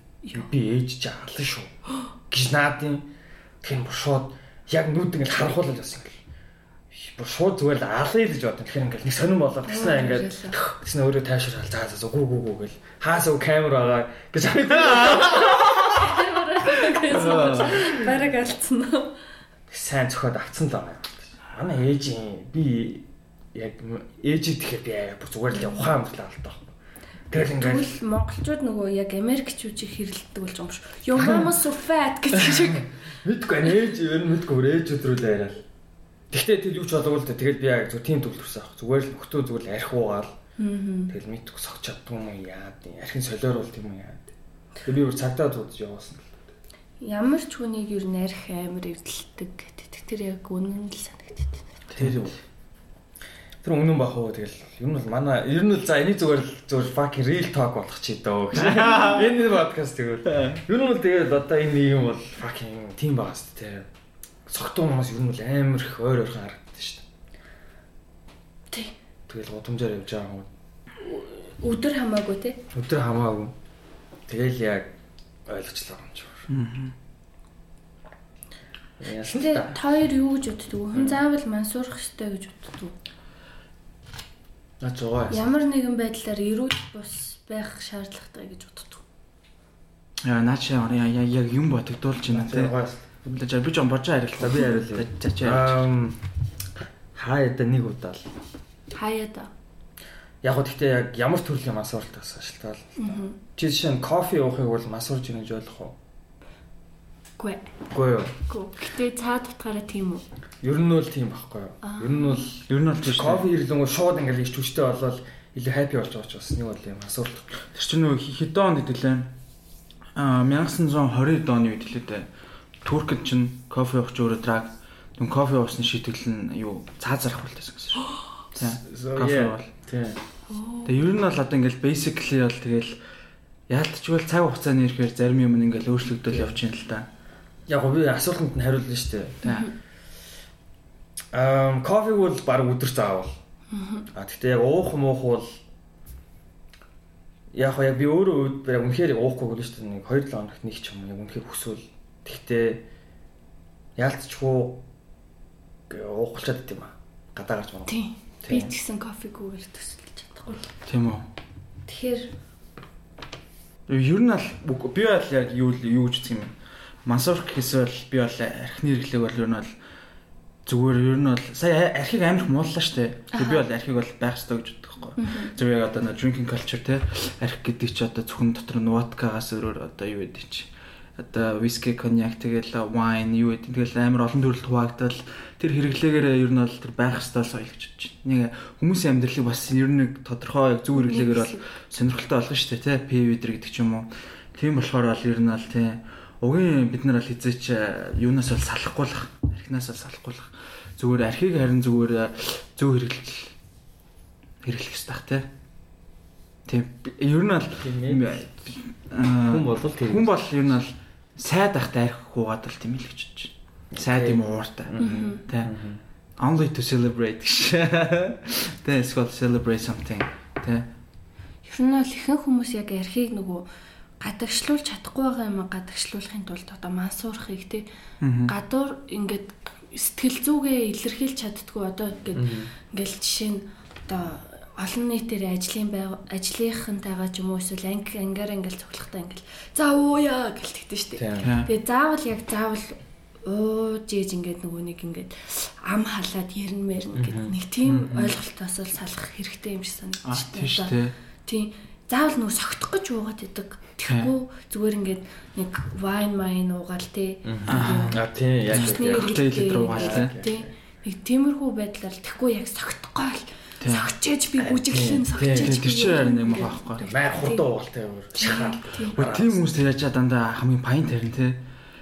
[SPEAKER 1] Би ээж чи алан шүү. гэж наадын тэр шууд яг нүд ингээ харахуулаад бас ингээ бүр шууд зүгээр л алъя гэж бодсон. Тэгэхээр ингээ нэг сонирн болоод тэгснэ ингээ тэгснэ өөрөө тайшрал заа заа гүү гүү гүү гэл хаасаа камер байгаа гэж
[SPEAKER 3] Бараг алдсан уу?
[SPEAKER 1] сайн зөхөд авцсан л байна. Манай ээжийн би яг ээжид тэгэхээр би аа бүр зүгээр л ухаан амтлаа алдаа. Тэгэл ингээ
[SPEAKER 3] Тэгвэл монголчууд нөгөө яг америкчуудыг хэрэлддэг болж байгаа юм шүү. Your mama so fat гэдэг шиг.
[SPEAKER 1] Мэдгүй ээж ер нь мэдгүй өөр ээж өдрүүл яриад. Тэгтээ тэр юу ч болоогүй л дээ. Тэгэл би яг зөв тийм төвлөрсөн аах. Зүгээр л нөхдөө зүгээр л арх уугаал. Тэгэл мэдгүй согч чаддгүй юм яад. Архин солиор бол тийм юм яад. Тэгээ би бүр цагтаа дуудаж явуулсан л.
[SPEAKER 3] Ямар ч хүнийг ер нь арх амар эвдэлдэг. Тэр яг үнэн л санагддаг.
[SPEAKER 1] Тэр юу? Тэр үнэн бах уу тэгэл ер нь бол манай ер нь бол за энийг зүгээр л зүгээр fucking real talk болох чи дөө. Энэ подкаст тэгвэл ер нь бол тэгэл одоо энэ юм бол fucking тийм байгаас тээ. Согтуу хүмүүс ер нь бол амар их ойр ойрхон харагддаг шүү дээ.
[SPEAKER 3] Тий.
[SPEAKER 1] Тэгэл гудамжаар явж байгаа юм.
[SPEAKER 3] Өдөр хамаагүй те.
[SPEAKER 1] Өдөр хамаагүй. Тэгэл яг ойлгочлаа юм чи. Яасан
[SPEAKER 3] Тэгээ
[SPEAKER 1] та.
[SPEAKER 3] хоёр юу гэж боддөг вэ? Хүн заавал мансуурах хэрэгтэй гэж боддөг үү?
[SPEAKER 1] А жоо.
[SPEAKER 3] Ямар нэгэн байдлаар эрүүл бус байх шаардлагатай гэж боддог.
[SPEAKER 2] Яа наача яг юм бодогдуулж байна те. За би ч юм борж харилаа.
[SPEAKER 1] За, би хариулъя.
[SPEAKER 2] За чи харил.
[SPEAKER 1] Ам хаяа да нэг удаа л.
[SPEAKER 3] Хаяа да.
[SPEAKER 1] Яг гоо гэхдээ яг ямар төрлийн.
[SPEAKER 3] Аа.
[SPEAKER 1] Чи жишээ нь кофе уухыг бол масуурж ийн гэж ойлгох уу?
[SPEAKER 3] Гүй.
[SPEAKER 1] Үгүй юу.
[SPEAKER 3] Гүй. Гэтэ цаад утгаараа тийм үү?
[SPEAKER 1] Ер нь бол тийм байхгүй юу? Ер нь бол
[SPEAKER 2] Ер нь бол тийм шүү.
[SPEAKER 1] кофе ирлэнгөө шууд ингээл ирч хүчтэй болол илүү хаппи болж байгаа ч бас нэг бол юм асуулт.
[SPEAKER 2] Тэр чинь нөгөө хэдэн онд идэглээ. Аа 1920 оны үед лээ дээ. Туркд чинь кофе уух ч өөрөө драг. Нүн кофе уусны шийтгэл нь юу цаа зарах болтойсэн гэсэн шүү. Тийм. Кофе бол.
[SPEAKER 1] Тийм.
[SPEAKER 2] Тэгээ ер нь бол одоо ингээл basically бол тэгэл яалтчгүй цаг хугацааны ирэхээр зарим юм нь ингээл өөрчлөгдөөл явчихын л та.
[SPEAKER 1] Яг би асуултанд нь хариулна шүү дээ. Ам кофег бол баг өдөр заавал. А гэхдээ яг уух муух бол яг яг би өөрөө яг үнэхээр уухгүй бол шүү дээ. Нэг 2-7 хоногт нэг ч юм яг үнэхээр хүсвэл. Гэхдээ яалтчгүй уухчаад дим аа. Гадаа гарч мараа.
[SPEAKER 3] Тийм. Би ч гэсэн кофегүйгээр төсөлж чадахгүй.
[SPEAKER 2] Тийм үү.
[SPEAKER 3] Тэгэхээр
[SPEAKER 2] Ер нь үгүй, би бол яг юу юу гэж үзэх юм бэ? Мансурх гэхээс бол би бол архины хэрэглэг бол ер нь бол зүгээр ер нь бол сая архийг амар их мууллаа штэ. Тэгээ би бол архийг бол байх ёстой гэж боддог байхгүй. Зөв яг одоо нэг drinking culture те арх гэдэг чи одоо зөвхөн дотор нь водкагаас өөрөөр одоо юу гэдэг чи одоо виски, коньяк тэгэл wine юу гэдэг тэгэл амар олон төрөлд хуваагдал тэр хэрэглээгээр ер нь бол тэр байх ёстой соёл гэж бодож байна. Нэг хүмүүсийн амьдралыг бас ер нь нэг тодорхой зөв хэрэглээгээр бол сонирхолтой болгоно шүү дээ тий пив өдр гэдэг ч юм уу. Тийм болохоор бол ер нь бол тий угийн бид нар бол хизээч юунаас бол салахгүй л архинаас бол салахгүй л зүгээр архийг харин зүгээр зөв хэрэглэл хэрэглэх ёстой тий. Тийм ер нь бол
[SPEAKER 1] Тийм ээ.
[SPEAKER 2] хүн
[SPEAKER 1] болвол тэр.
[SPEAKER 2] хүн бол ер нь бол сайд ахтай арх хуугаад л тийм л гэж бодож байна. Сайд юм ууртай. Тэ. Only to celebrate. Тэ эсвэл celebrate something. Тэ.
[SPEAKER 3] ер нь бол ихэнх хүмүүс яг архийг нөгөө гадагшлуулж чадахгүй байгаа юм гадагшлуулахын тулд одоо мансуурахыг тий гадуур ингээд сэтгэл зүгээ илэрхийлж чаддгүй одоо ингээд ингээл жишээ нь одоо олон нийтээр ажлын ажлынхантайгаа ч юм уу эсвэл анги ангиар ингээл цуглахтаа ингээл за ууя гэлтэгдэн.
[SPEAKER 1] Тийм.
[SPEAKER 3] Тэгээ заавал яг заавал ууж ээж ингээд нөгөө нэг ингээд ам халаад ярина мэрнэ гэдэг нэг тийм ойлголтоос л салах хэрэгтэй юм шиг
[SPEAKER 2] А
[SPEAKER 3] санагдаж
[SPEAKER 2] тийм
[SPEAKER 3] Заавал нөгөө согтох гэж уугаад идэг. Тэгэхгүй зүгээр ингээд нэг wine mine уугаал тий.
[SPEAKER 1] А тийм яг
[SPEAKER 2] коктейл дээр уугаал,
[SPEAKER 3] тий. Нэг тиймэрхүү байдлаар тэгэхгүй яг согтохгүй л согчээж би бүжиглэн согчээж
[SPEAKER 2] Тэр чинь харин юм аахгүй.
[SPEAKER 1] Маяг хурдан уултай өөр. Шахаад.
[SPEAKER 2] Өө тийм хүмүүс яаж дандаа хамгийн паин тарин те.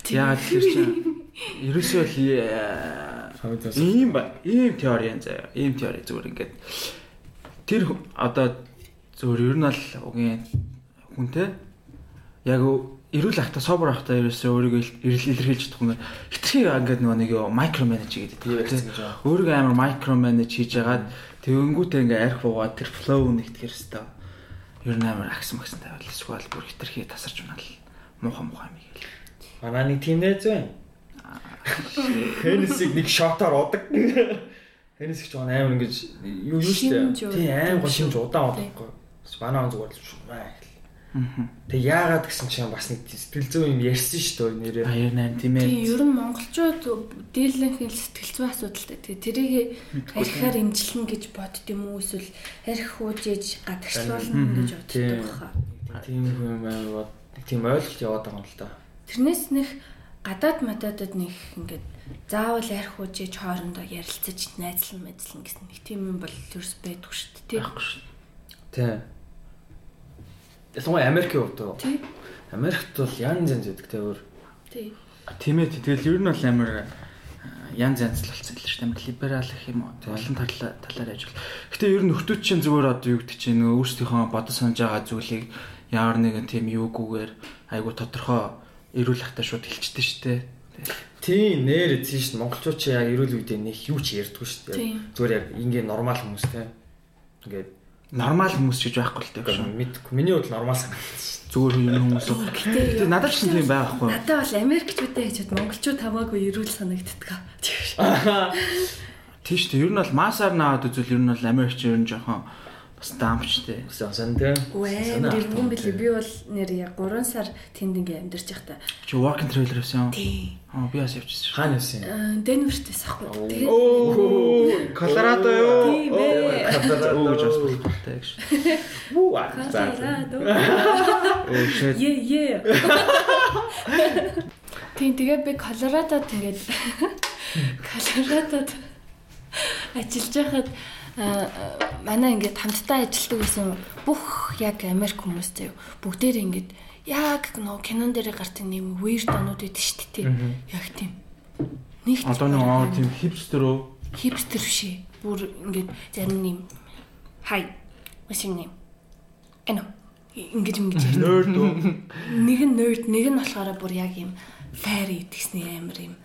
[SPEAKER 2] Яагаад тэр чинь ерөөсөө л э, ийм ба ийм теори юм заяа. Ийм теори зүгээр ингээд тэр одоо зүгээр ер нь л угийн хүн те яг эрүүл ахта собор ахта ерөөсөө өөрийгөө илэрхийлж чадахгүй ингээд хитрхи ингээд нөгөө нэг юу микро менеж гэдэг
[SPEAKER 1] Тийм.
[SPEAKER 2] Өөрийгөө амар микро менеж хийж агаад тэгэнгүүтээ ингээ арх буугаад тэр флоу нэгтгэхэр хэвээр ер нь амар агс магсан тавиал эсвэл бүр хитрхи тасарч унаал муухай муухай юм гээл.
[SPEAKER 1] Манай нэг тийм нээз байна. Хэнесийг нэг шотоор удаг. Гэж байгаа амар ингэж юу юу штэ.
[SPEAKER 3] уу.
[SPEAKER 1] Тийм амар гол шинж удаан
[SPEAKER 3] Тийм.
[SPEAKER 1] Удахгүй. Манай он зүгээр л шумаа. Тэг яагаад гэсэн чинь бас нэг сэтгэл зүй юм ярьсан шүү дээ нэрээ.
[SPEAKER 2] Аяр найм тийм
[SPEAKER 3] Тийм,
[SPEAKER 2] ээ.
[SPEAKER 3] ер нь монголчууд дийлэнх л сэтгэл зүй асуудалтай. Тэгээ тэрийг архиар имжлэн гэж бодд юм уу эсвэл арх хуужээж гадагшлуулна гэж боддог
[SPEAKER 1] Тийм.
[SPEAKER 3] баха.
[SPEAKER 1] Тийм юм бод. Нэг тийм ойлголт яваад байгаа юм л да.
[SPEAKER 3] Тэрнээс нэх гадаад матадад нэг ингээд заавал арх хуужээж хоорондоо ярилцаж найзлан мэдлэн гэсэн нэг тийм юм бол ерөөс байдгүй шүү дээ. тийм.
[SPEAKER 2] Байхгүй шүү.
[SPEAKER 1] Тийм. Ялангуяа Америкийн хувьд уу?
[SPEAKER 3] Тийм.
[SPEAKER 1] Америкт бол янз янз гэдэг те өөр.
[SPEAKER 3] Тийм.
[SPEAKER 2] А, Тийм ээ тэгэл ер нь бол амар а, янз янз л болсон л шүү дээ. Амар либерал гэх юм уу. Олон талаа талаар ажил. Гэтэ ер нь нөхдүүд чинь зүгээр одоо юу гэдэг чинь нөгөө өөрсдийнхөө бодож санаж байгаа зүйлийг ямар нэгэн тийм юугүйгээр айгу тодорхой эрүүл ахта шууд хэлчихдээ шүү дээ.
[SPEAKER 1] Тийм нэр эзэн шүү дээ. Монголчууд чи яг эрүүл үедээ нэг юу ч ярьдгүй шүү дээ. Зүгээр яг ингийн нормал хүмүүс те. Ингээд
[SPEAKER 2] нормал хүмүүс гэж байхгүй л дээ шүү.
[SPEAKER 1] Мэдгүй. Миний хувьд нормал санагдсан.
[SPEAKER 2] Зүгээр юм хүмүүс.
[SPEAKER 3] Гэтэ
[SPEAKER 2] надад ч тийм байхгүй.
[SPEAKER 3] Надад бол Америкчуудаа гэж бод монголчууд хамаагүй эрүүл санагддаг.
[SPEAKER 2] Тийш дээ. Ер нь бол масаар наад үзвэл ер нь бол Америкч ер нь жоохон бас даамчтэй.
[SPEAKER 1] Сан тийм.
[SPEAKER 3] Үгүй амар эргэн билээ. Би бол нэр яг 3 сар тэнд ингээ амьдарч байхдаа.
[SPEAKER 2] Чи work and travel явсан юм?
[SPEAKER 3] Тий.
[SPEAKER 2] Аа би бас явчихсан.
[SPEAKER 1] Хаана явсан юм?
[SPEAKER 3] Аа, Денвертэйс ахгүй. Тэгээд
[SPEAKER 2] Оо, Колорадо юу?
[SPEAKER 3] Тийм ээ.
[SPEAKER 2] Колорадо гэж бас болохтой гэж.
[SPEAKER 1] Бүү.
[SPEAKER 3] Колорадо.
[SPEAKER 2] Оо shit.
[SPEAKER 3] Е е. Тийм тэгээд би Колорадо тэгээд Колорадод ажиллаж байхад манай ингээд хамтдаа ажилладаг гэсэн бүх яг Америк хүмүүс заяа бүгдээр ингээд яг нөө кинон дээр гардаг нэм weird онууд байдаг шүү дээ. Яг тийм. Нэг
[SPEAKER 2] Одоо нэг аа тийм хипстер үү?
[SPEAKER 3] хипстер ши. Бүр ингээд зарим нэм хай. Your name? Эно. Ингээд ингэж.
[SPEAKER 2] Nerd үү?
[SPEAKER 3] Нэг нь nerd, нэг нь болохоор бүр яг юм fairy гэдгсний амир юм.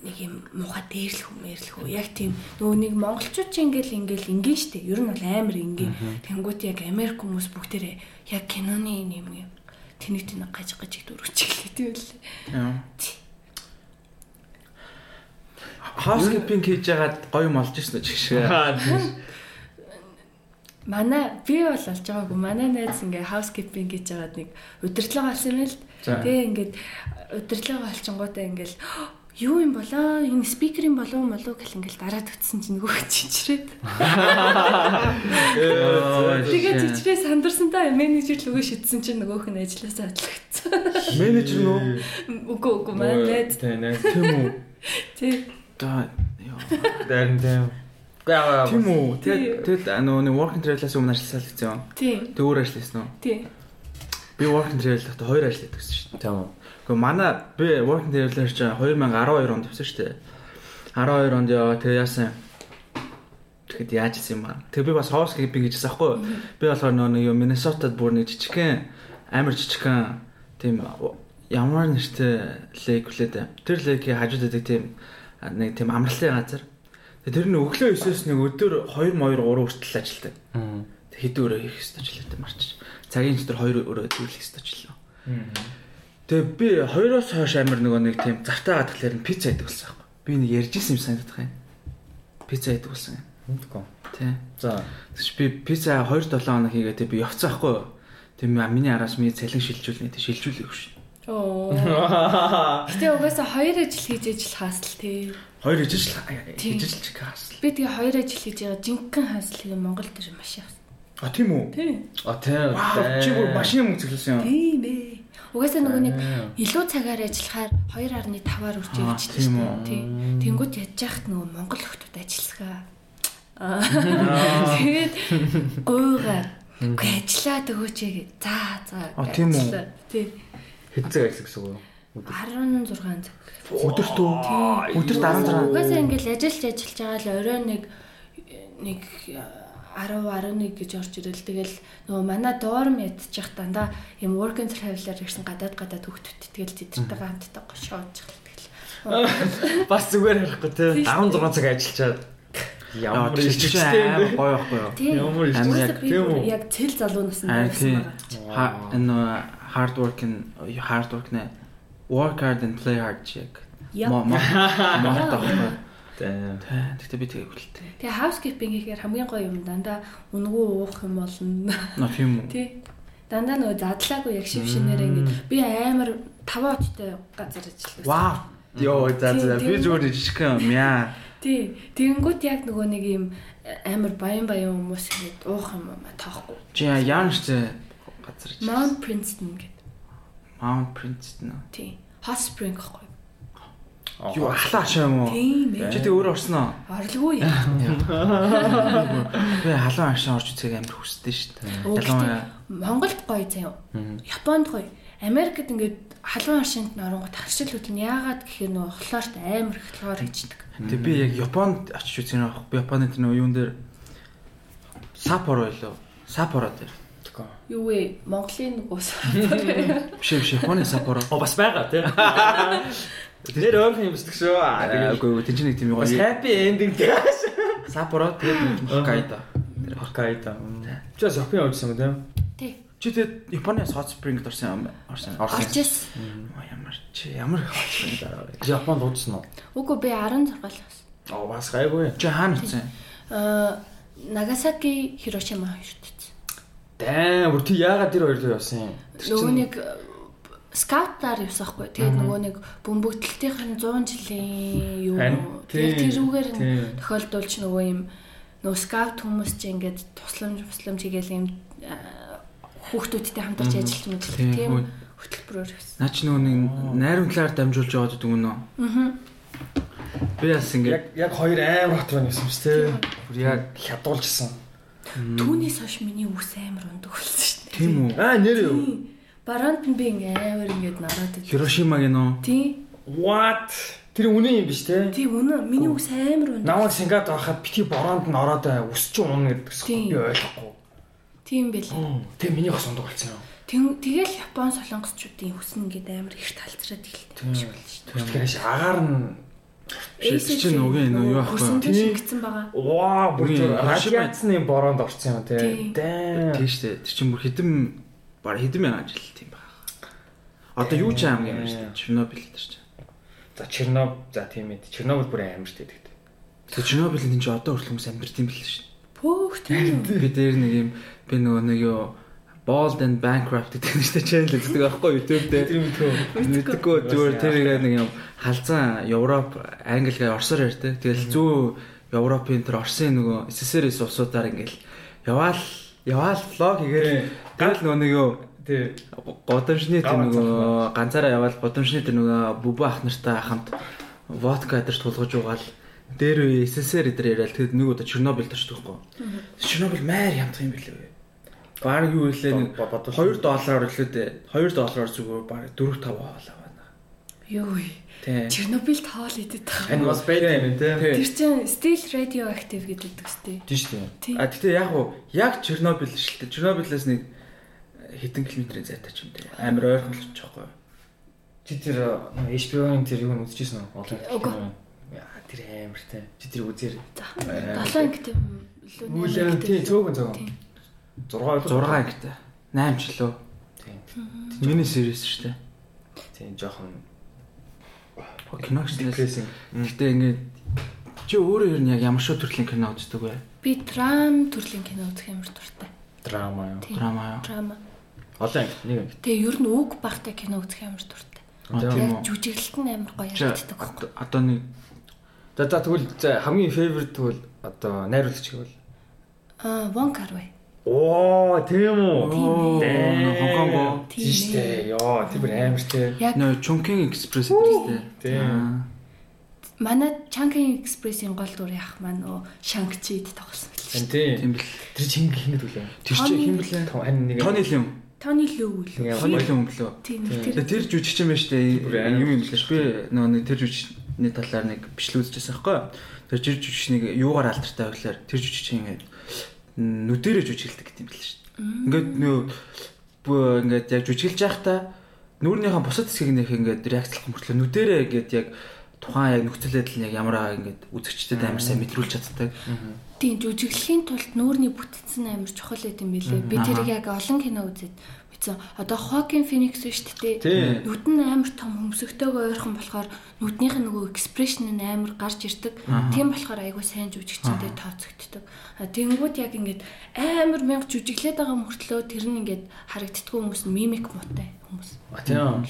[SPEAKER 3] Нэг юм муха дээрлэх юм ярьлах уу. Яг тийм нөгөө нэг монголчууд ч ингээл ингээл ингийн штэ. Ер нь бол амир ингийн. Тэнгүүт яг Америк хүмүүс бүгдээрээ яг киноны юм юм. Тэнийг тэнэг гаж гаж дөрөвч гэлээ байлээ.
[SPEAKER 2] Яа. Housekeeping хийж ягаад гоё юм олж ирсэн үү чигшээ.
[SPEAKER 3] Манай би бол олж байгаагүй. Манай найз ингээ housekeeping гэж жагаад нэг удирдлага олсон юм л. Тэгээ ингээд удирдлага олчингуудаа ингээл юу юм болоо энэ спикерийн болов молоо гэл ингээл дараад өгсөн чинь нөгөө чичрээд. Тэгээ чичрээ сандарсантай менежер л өгөө шидсэн чинь нөгөөх нь ажилласаа атлагдсан.
[SPEAKER 2] Менежер нөө?
[SPEAKER 3] Үгүй үгүй манай найз
[SPEAKER 1] Тийм.
[SPEAKER 2] Тийм үү?
[SPEAKER 3] тий.
[SPEAKER 2] За ёо.
[SPEAKER 1] Дайрн тийм.
[SPEAKER 2] Тийм үү? Тэгээд тэгэд а, нөгөө нэг work and travel-аас өмнө ажилласаа л гэсэн юм.
[SPEAKER 3] Тий.
[SPEAKER 2] Тэг өөр ажилласан уу?
[SPEAKER 3] Тий.
[SPEAKER 2] Би work and travel-д хоёр ажилладаг гэсэн шүү дээ.
[SPEAKER 1] Тийм үү.
[SPEAKER 2] Гэхдээ манай би work and travel-аар чи 2012 онд явсан шүү дээ. 12 онд яа тэг яасан. Тэгэхэд яаж исэн юм аа. Тэг би бас housekeeping гэж хэлсэн байхгүй юу? Би болохоор нөгөө юм Minnesota-д бүр нэг жижигхэн амар жижигхэн тийм ямар нэртэй лейк үлээд тэр лейкийн хажууд байдаг тийм нэг тийм амралтын газар. Тэр нь өглөө 9-оос нэг өдөр 2 2 3 хүртэл ажилладаг. Хэд өрөө хийх ч лээ марч. Цагийн дотор 2 өрөө ёстой ч лээ. Тэгээ би хоёроос хойш амир нөгөө нэг тийм завтаа гадглаар нь пицца идэг болсон байхгүй. Би нэг ярьж исэн юм санагдах юм. Пицца идэг болсон юм.
[SPEAKER 1] Мэдгүй.
[SPEAKER 2] Тий.
[SPEAKER 1] За.
[SPEAKER 2] Тэгэж би пицца 2 7 хоног хийгээ тэг би явцсан байхгүй. Тэг миний араас миний цалин шилжүүлнэ тэг шилжүүлээг шүү.
[SPEAKER 3] Оо. Гэтэ угаасаа хоёр ажил хийж ажиллахаас л тий.
[SPEAKER 2] Хоёр ижил
[SPEAKER 3] Тийм.
[SPEAKER 2] ижил ч хаас.
[SPEAKER 3] Би тэгээ хоёр ажил хийж байгаа жинхэнэ хаслыг Монгол дээр маш их.
[SPEAKER 2] А тийм үү?
[SPEAKER 3] Тий.
[SPEAKER 1] А тийм.
[SPEAKER 2] Вау чи бүр машин мөнгө цэглэсэн юм.
[SPEAKER 3] Тийм ээ. Угаасаа нөгөө нэг илүү цагаар ажиллахаар 2.5-аар үрж
[SPEAKER 2] Аа,
[SPEAKER 3] явж
[SPEAKER 2] тийм үү?
[SPEAKER 3] тий. Тэнгүүд ядж яхад нөгөө монгол хүмүүс ажилласгаа. Аа. Тэгээд гойгаа. Үгүй ажиллаад өгөөч гээ. За за.
[SPEAKER 2] А, тийм үү?
[SPEAKER 3] Ажиллаа. Тий.
[SPEAKER 1] Хэд цаг ажил гэсэн үг.
[SPEAKER 3] 16 цаг.
[SPEAKER 2] Өдөрт үү? Өдөрт 16.
[SPEAKER 3] Угаасаа ингээл ажиллаж ажиллаж байгаа л орой нэг нэг 10 11 гэж орж ирэл. Тэгэл нөгөө манай доорм ядчих дандаа юм work and travel-аар ирсэн гадаад гадаад хөвгтөт тэгэл тэдэртэйгээ хамтдаа гошоож тэгэл.
[SPEAKER 1] Бас зүгээр ярихгүй
[SPEAKER 3] шүү
[SPEAKER 1] 16 цаг ажиллачаад.
[SPEAKER 2] Ямар амар гоё байхгүй юу?
[SPEAKER 1] Ямар их
[SPEAKER 2] амар
[SPEAKER 3] яг
[SPEAKER 2] яг
[SPEAKER 1] тийм үү?
[SPEAKER 3] яг цэл залуунаас нь
[SPEAKER 2] Аа,
[SPEAKER 3] байсан байгаа.
[SPEAKER 2] Энэ hard work and hard work нэ work hard and play hard. Мо мо мо таахгүй.
[SPEAKER 1] Тийм.
[SPEAKER 2] Тэгтээ би тэгээ хүлтэй.
[SPEAKER 3] Тэгээ housekeeping гэхээр хамгийн гоё юм дандаа үнгүү уух юм болно.
[SPEAKER 2] На тийм үү?
[SPEAKER 3] Тий. Дандаа нөгөө задлаагүй яг шив шинээрээ ингээд би амар таван очтой газар ажилласан.
[SPEAKER 2] Вау. Йоо за за би зүгээр жижигхэн юм яа.
[SPEAKER 3] Тий. Тэгэнгүүт яг нөгөө нэг юм амар баян баян хүмүүс ингээд уух юм аа тоохгүй.
[SPEAKER 2] Чи яан штэ газар чи.
[SPEAKER 3] Mount Princeton гэдэг.
[SPEAKER 2] Mount Princeton.
[SPEAKER 3] Тий. Hot Spring гэхгүй.
[SPEAKER 2] Юу ахлаа шаа юм уу?
[SPEAKER 3] Тийм ээ.
[SPEAKER 2] Чи тэг өөр орсон уу?
[SPEAKER 3] Орлоггүй.
[SPEAKER 2] Би халуун ашаа орж үзэх амар хүсдэг штэ.
[SPEAKER 3] Өө,
[SPEAKER 2] Ялангуяа
[SPEAKER 3] Монголд гоё заяа. Японд гоё. Америкт ингээд халуун аршинд н оронгот харшил хөтөн яагаад гэхээр нөгөө хлорт амар их хлор хийдэг.
[SPEAKER 2] Тэг би яг Японд очиж үзэх юм аахгүй. Японы тэр нөгөө юун дээр Саппоро байлоо. Саппоро дээр.
[SPEAKER 3] Юу вэ? Монголын нөгөө
[SPEAKER 2] Биш биш Японы Саппоро.
[SPEAKER 1] О бас байгаа тий. Тэр өөр юм бисдэг шүү.
[SPEAKER 2] Үгүй үгүй тэнцэн нэг тийм гоё.
[SPEAKER 1] happy ending тий.
[SPEAKER 2] Саппоро тэгээд Хоккайдо. дээр.
[SPEAKER 1] Хоккайдо. Чи бас Япон явжсан юм тийм.
[SPEAKER 3] Тий.
[SPEAKER 2] Чи тэгээд Японы Hot Spring-д орсон юм орсон.
[SPEAKER 3] Орчихсон.
[SPEAKER 2] Оо, Ямар чи ямар Hot Spring дараа?
[SPEAKER 1] Японд уудсан уу?
[SPEAKER 3] Үгүй би 16 л бас.
[SPEAKER 1] Аа бас гайгүй.
[SPEAKER 2] Чи хаана утсан?
[SPEAKER 3] Аа Нагасаки, Хирошима хоёрт.
[SPEAKER 1] Даа, бүр тий яагаад тэр хоёр руу явсан юм?
[SPEAKER 3] Нөгөө нэг скаутаар явсан хгүй. Тэгээд нөгөө нэг бөмбөгдөлтийн 100 жилийн юу
[SPEAKER 1] тий,
[SPEAKER 3] тэрүүгээр тохиолдуулж нөгөө юм нөгөө скаут хүмүүс чи ингээд тусламж тусламж хийгээл юм хүүхдүүдтэй хамтарч ажиллаж мэдлээ.
[SPEAKER 2] Тийм,
[SPEAKER 3] Тийм хөтөлбөрөөр гэсэн.
[SPEAKER 2] Наа чи нөгөө нэг найрын талаар дамжуулж яваад гэдэг юм уу?
[SPEAKER 3] Аа.
[SPEAKER 2] Би бас ингээд
[SPEAKER 1] Яг яг хоёр амар хот байна гэсэн шүү дээ.
[SPEAKER 2] бүр яг
[SPEAKER 1] Хядуулжсэн.
[SPEAKER 3] Түүнээс хойш миний үс амар ундаг болсон шүү дээ.
[SPEAKER 2] тийм үү?
[SPEAKER 1] Аа нэр юу?
[SPEAKER 3] Бараанд нь би ингээ амар ингээд нараад идэв.
[SPEAKER 2] Хирошимагийн нөө
[SPEAKER 3] Тий.
[SPEAKER 1] What? Тэр үнэн юм биш те?
[SPEAKER 3] Тий үнэ миний үс амар ундаг.
[SPEAKER 1] Намайг Сингад байхад бити бороонд нь ороод өсч унна гэдэгс
[SPEAKER 3] Тийм.
[SPEAKER 1] би ойлгохгүй.
[SPEAKER 3] Тийм бэл.
[SPEAKER 1] Тэг миний бас ундаг болсон юм.
[SPEAKER 3] Тэг- Тэгэл Япон солонгосчуудын үс нь ингээд амар их талцраад эхэлдэг юм шиг байна шүү дээ.
[SPEAKER 1] Тэгэхээр агаар нь
[SPEAKER 2] Биш, чинь үгүй нөө юу аахгүй.
[SPEAKER 3] Хөрсөндөө шингэсэн байгаа.
[SPEAKER 1] ваа бүр
[SPEAKER 2] Хирошима-
[SPEAKER 1] радиацны бороонд орсон юм те.
[SPEAKER 3] Тийм.
[SPEAKER 1] Даа.
[SPEAKER 2] Тийм шүү дээ. Тэр чинь бүр хэдэн баг хэдэн мянган жил тийм баг. Одоо юу ч аим юм шүү дээ. Чернобыль дээр чинь.
[SPEAKER 1] За Черноб за тийм ээ. Чернобыль бүр амар шүү дээ.
[SPEAKER 2] Тэр Чернобыль энэ чинь одоо хүртэл хүмүүс амьдэрт юм бэл шүү
[SPEAKER 3] Пөөх тийм.
[SPEAKER 2] Би дээр нэг юм би нөгөө нэг юу Bald and Bankrupt гэдэг нэг штэ channel үздэг аахгүй YouTube дээр.
[SPEAKER 1] Тэр мэдгүй.
[SPEAKER 2] Мэддэггүй зүгээр тэр нэг юм халзан Европ, Англи гээ Оросоор ярьдаг. Тэгэл зүү Европын тэр Оросын нөгөө СССР-с улсуудаар ингээл яваал яваал влог хийгээд тэгэл нөгөө нэг юу
[SPEAKER 1] Тий.
[SPEAKER 2] годамшны тэр нөгөө ганцаараа яваал годамшны тэр нөгөө бүбэ ах нартай хамт водка дээр тулгаж угаал дээр үе СССР дээр яриад тэгэд нэг удаа Чернобыль төрчихдөг байхгүй. Чернобыль маяр ямдах юм бэлээ. Баг юу хэлээ нэг
[SPEAKER 1] Бо- бодож
[SPEAKER 2] 2 доллараар дээ. 2 доллараар зүгээр баг 4 5 аваалаа.
[SPEAKER 3] Юу вэ?
[SPEAKER 2] Тий.
[SPEAKER 3] Чернобыль тоол идэт
[SPEAKER 1] Энэ
[SPEAKER 3] байгаа.
[SPEAKER 1] бас байдаг юм те.
[SPEAKER 3] Тэр чинь still radioactive гэдэг үстэй.
[SPEAKER 1] Дээ.
[SPEAKER 3] Тий.
[SPEAKER 2] А тэгтээ яг уу яг Чернобыль шүү дээ. Чернобылээс нэг хэдэн километрийн зайтай ч юм дээ. Амар ойрхон л жоохгүй.
[SPEAKER 1] Чи тэр HBO-ын тэр юу үзчихсэн үү? Олон. Яа тэр амар те. Чи тэр үзээр.
[SPEAKER 3] За 7 ангит юм лөө.
[SPEAKER 1] Үлэн тий цөөгөн цөөгөн.
[SPEAKER 3] Тийм.
[SPEAKER 1] 6 6
[SPEAKER 2] 6 ангитай. 8 ч лөө.
[SPEAKER 1] Тийм.
[SPEAKER 2] Миний series шүү дээ.
[SPEAKER 1] Тийм жоохон
[SPEAKER 2] Кино гэсэн.
[SPEAKER 1] depressing.
[SPEAKER 2] Гэтэ ингээд чи өөрөө ер нь яг ямар шиг төрлийн кино үздэг вэ?
[SPEAKER 3] Би драм төрлийн кино үзэх амар дуртай.
[SPEAKER 1] драма юу.
[SPEAKER 2] Драма юу?
[SPEAKER 3] Драма.
[SPEAKER 1] Олон анги нэг анги.
[SPEAKER 3] Тэгээ ер нь үг багтай кино үзэх амар дуртай.
[SPEAKER 2] А, тийм үү?
[SPEAKER 3] Яг жүжиглэлт нь амар гоё
[SPEAKER 2] Чи
[SPEAKER 3] яригддаг байхгүй.
[SPEAKER 2] одоо- нэг
[SPEAKER 1] За за тэгвэл хамгийн favorite тэгвэл одоо найруулагч гэвэл
[SPEAKER 3] Аа, Wong Kar-wai.
[SPEAKER 1] Оо тийм үү.
[SPEAKER 2] Хонконго.
[SPEAKER 3] Тийм
[SPEAKER 1] Тийм шүү дээ. Йоо тэр бүр амар.
[SPEAKER 3] Яг
[SPEAKER 2] нөө Chungking Express гэдэг
[SPEAKER 1] Тийм.
[SPEAKER 3] манай Chungking Express-ийн гол дүр яах маань нөө Shang-Chi-д тоглосон
[SPEAKER 1] Тийм
[SPEAKER 3] байлээ.
[SPEAKER 1] тийм.
[SPEAKER 2] Тийм бэл.
[SPEAKER 1] Тэр чинь хингэд үлээ.
[SPEAKER 2] Тэр чи
[SPEAKER 3] Тони-
[SPEAKER 2] хэм блэ?
[SPEAKER 1] Том хань нэг.
[SPEAKER 2] Тони Лим.
[SPEAKER 3] Тони Лүү л.
[SPEAKER 1] Нэг
[SPEAKER 2] Тони Лим блөө.
[SPEAKER 3] Тийм тэр
[SPEAKER 2] Тэр жүжигч юм байна шүү дээ. Юм юм лээ. Би нөгөө нэг тэр жүжигчний талаар нэг бичлэг үзчихсэн байхгүй юу? Тэр жир жүжигчнийг юугаар алдартай байглаар тэр жүжигч ингээд нүдэрээ жүжиглдэг гэдэг юм бэл шүү дээ. Ингээд нөө ингээд яг жүжиглж байхдаа нүүрнийхэн бусад хэсгийг нэх ингээд реакцлах мөртлөө нүдэрээ ингээд яг тухайн яг нөхцөл байдал нь яг ямар аа ингээд үзэгчдэд амар сайн мэдрүүлж чаддаг.
[SPEAKER 3] тийм жүжиглэхийн тулд нүүрний бүтцэн амар чухал байт юм билээ. Би тэрийг яг олон кино үзээд мэдсэн. Одоо Joaquin Phoenix биш үү?
[SPEAKER 1] Тийм.
[SPEAKER 3] Нүд нь амар том хөмсгтэйгээ ойрхон болохоор нүднийх нь нөгөө экспрешн нь амар гарч ирдэг. Тийм болохоор айгүй сайн жүжигчтэй тооцогддог. А тэнгууд яг ингээд амар мянга жүжиглээд байгаа мөртлөө тэр нь ингээд харагддггүй хүмүүс нь мимик муутай хүмүүс.
[SPEAKER 1] А тийм.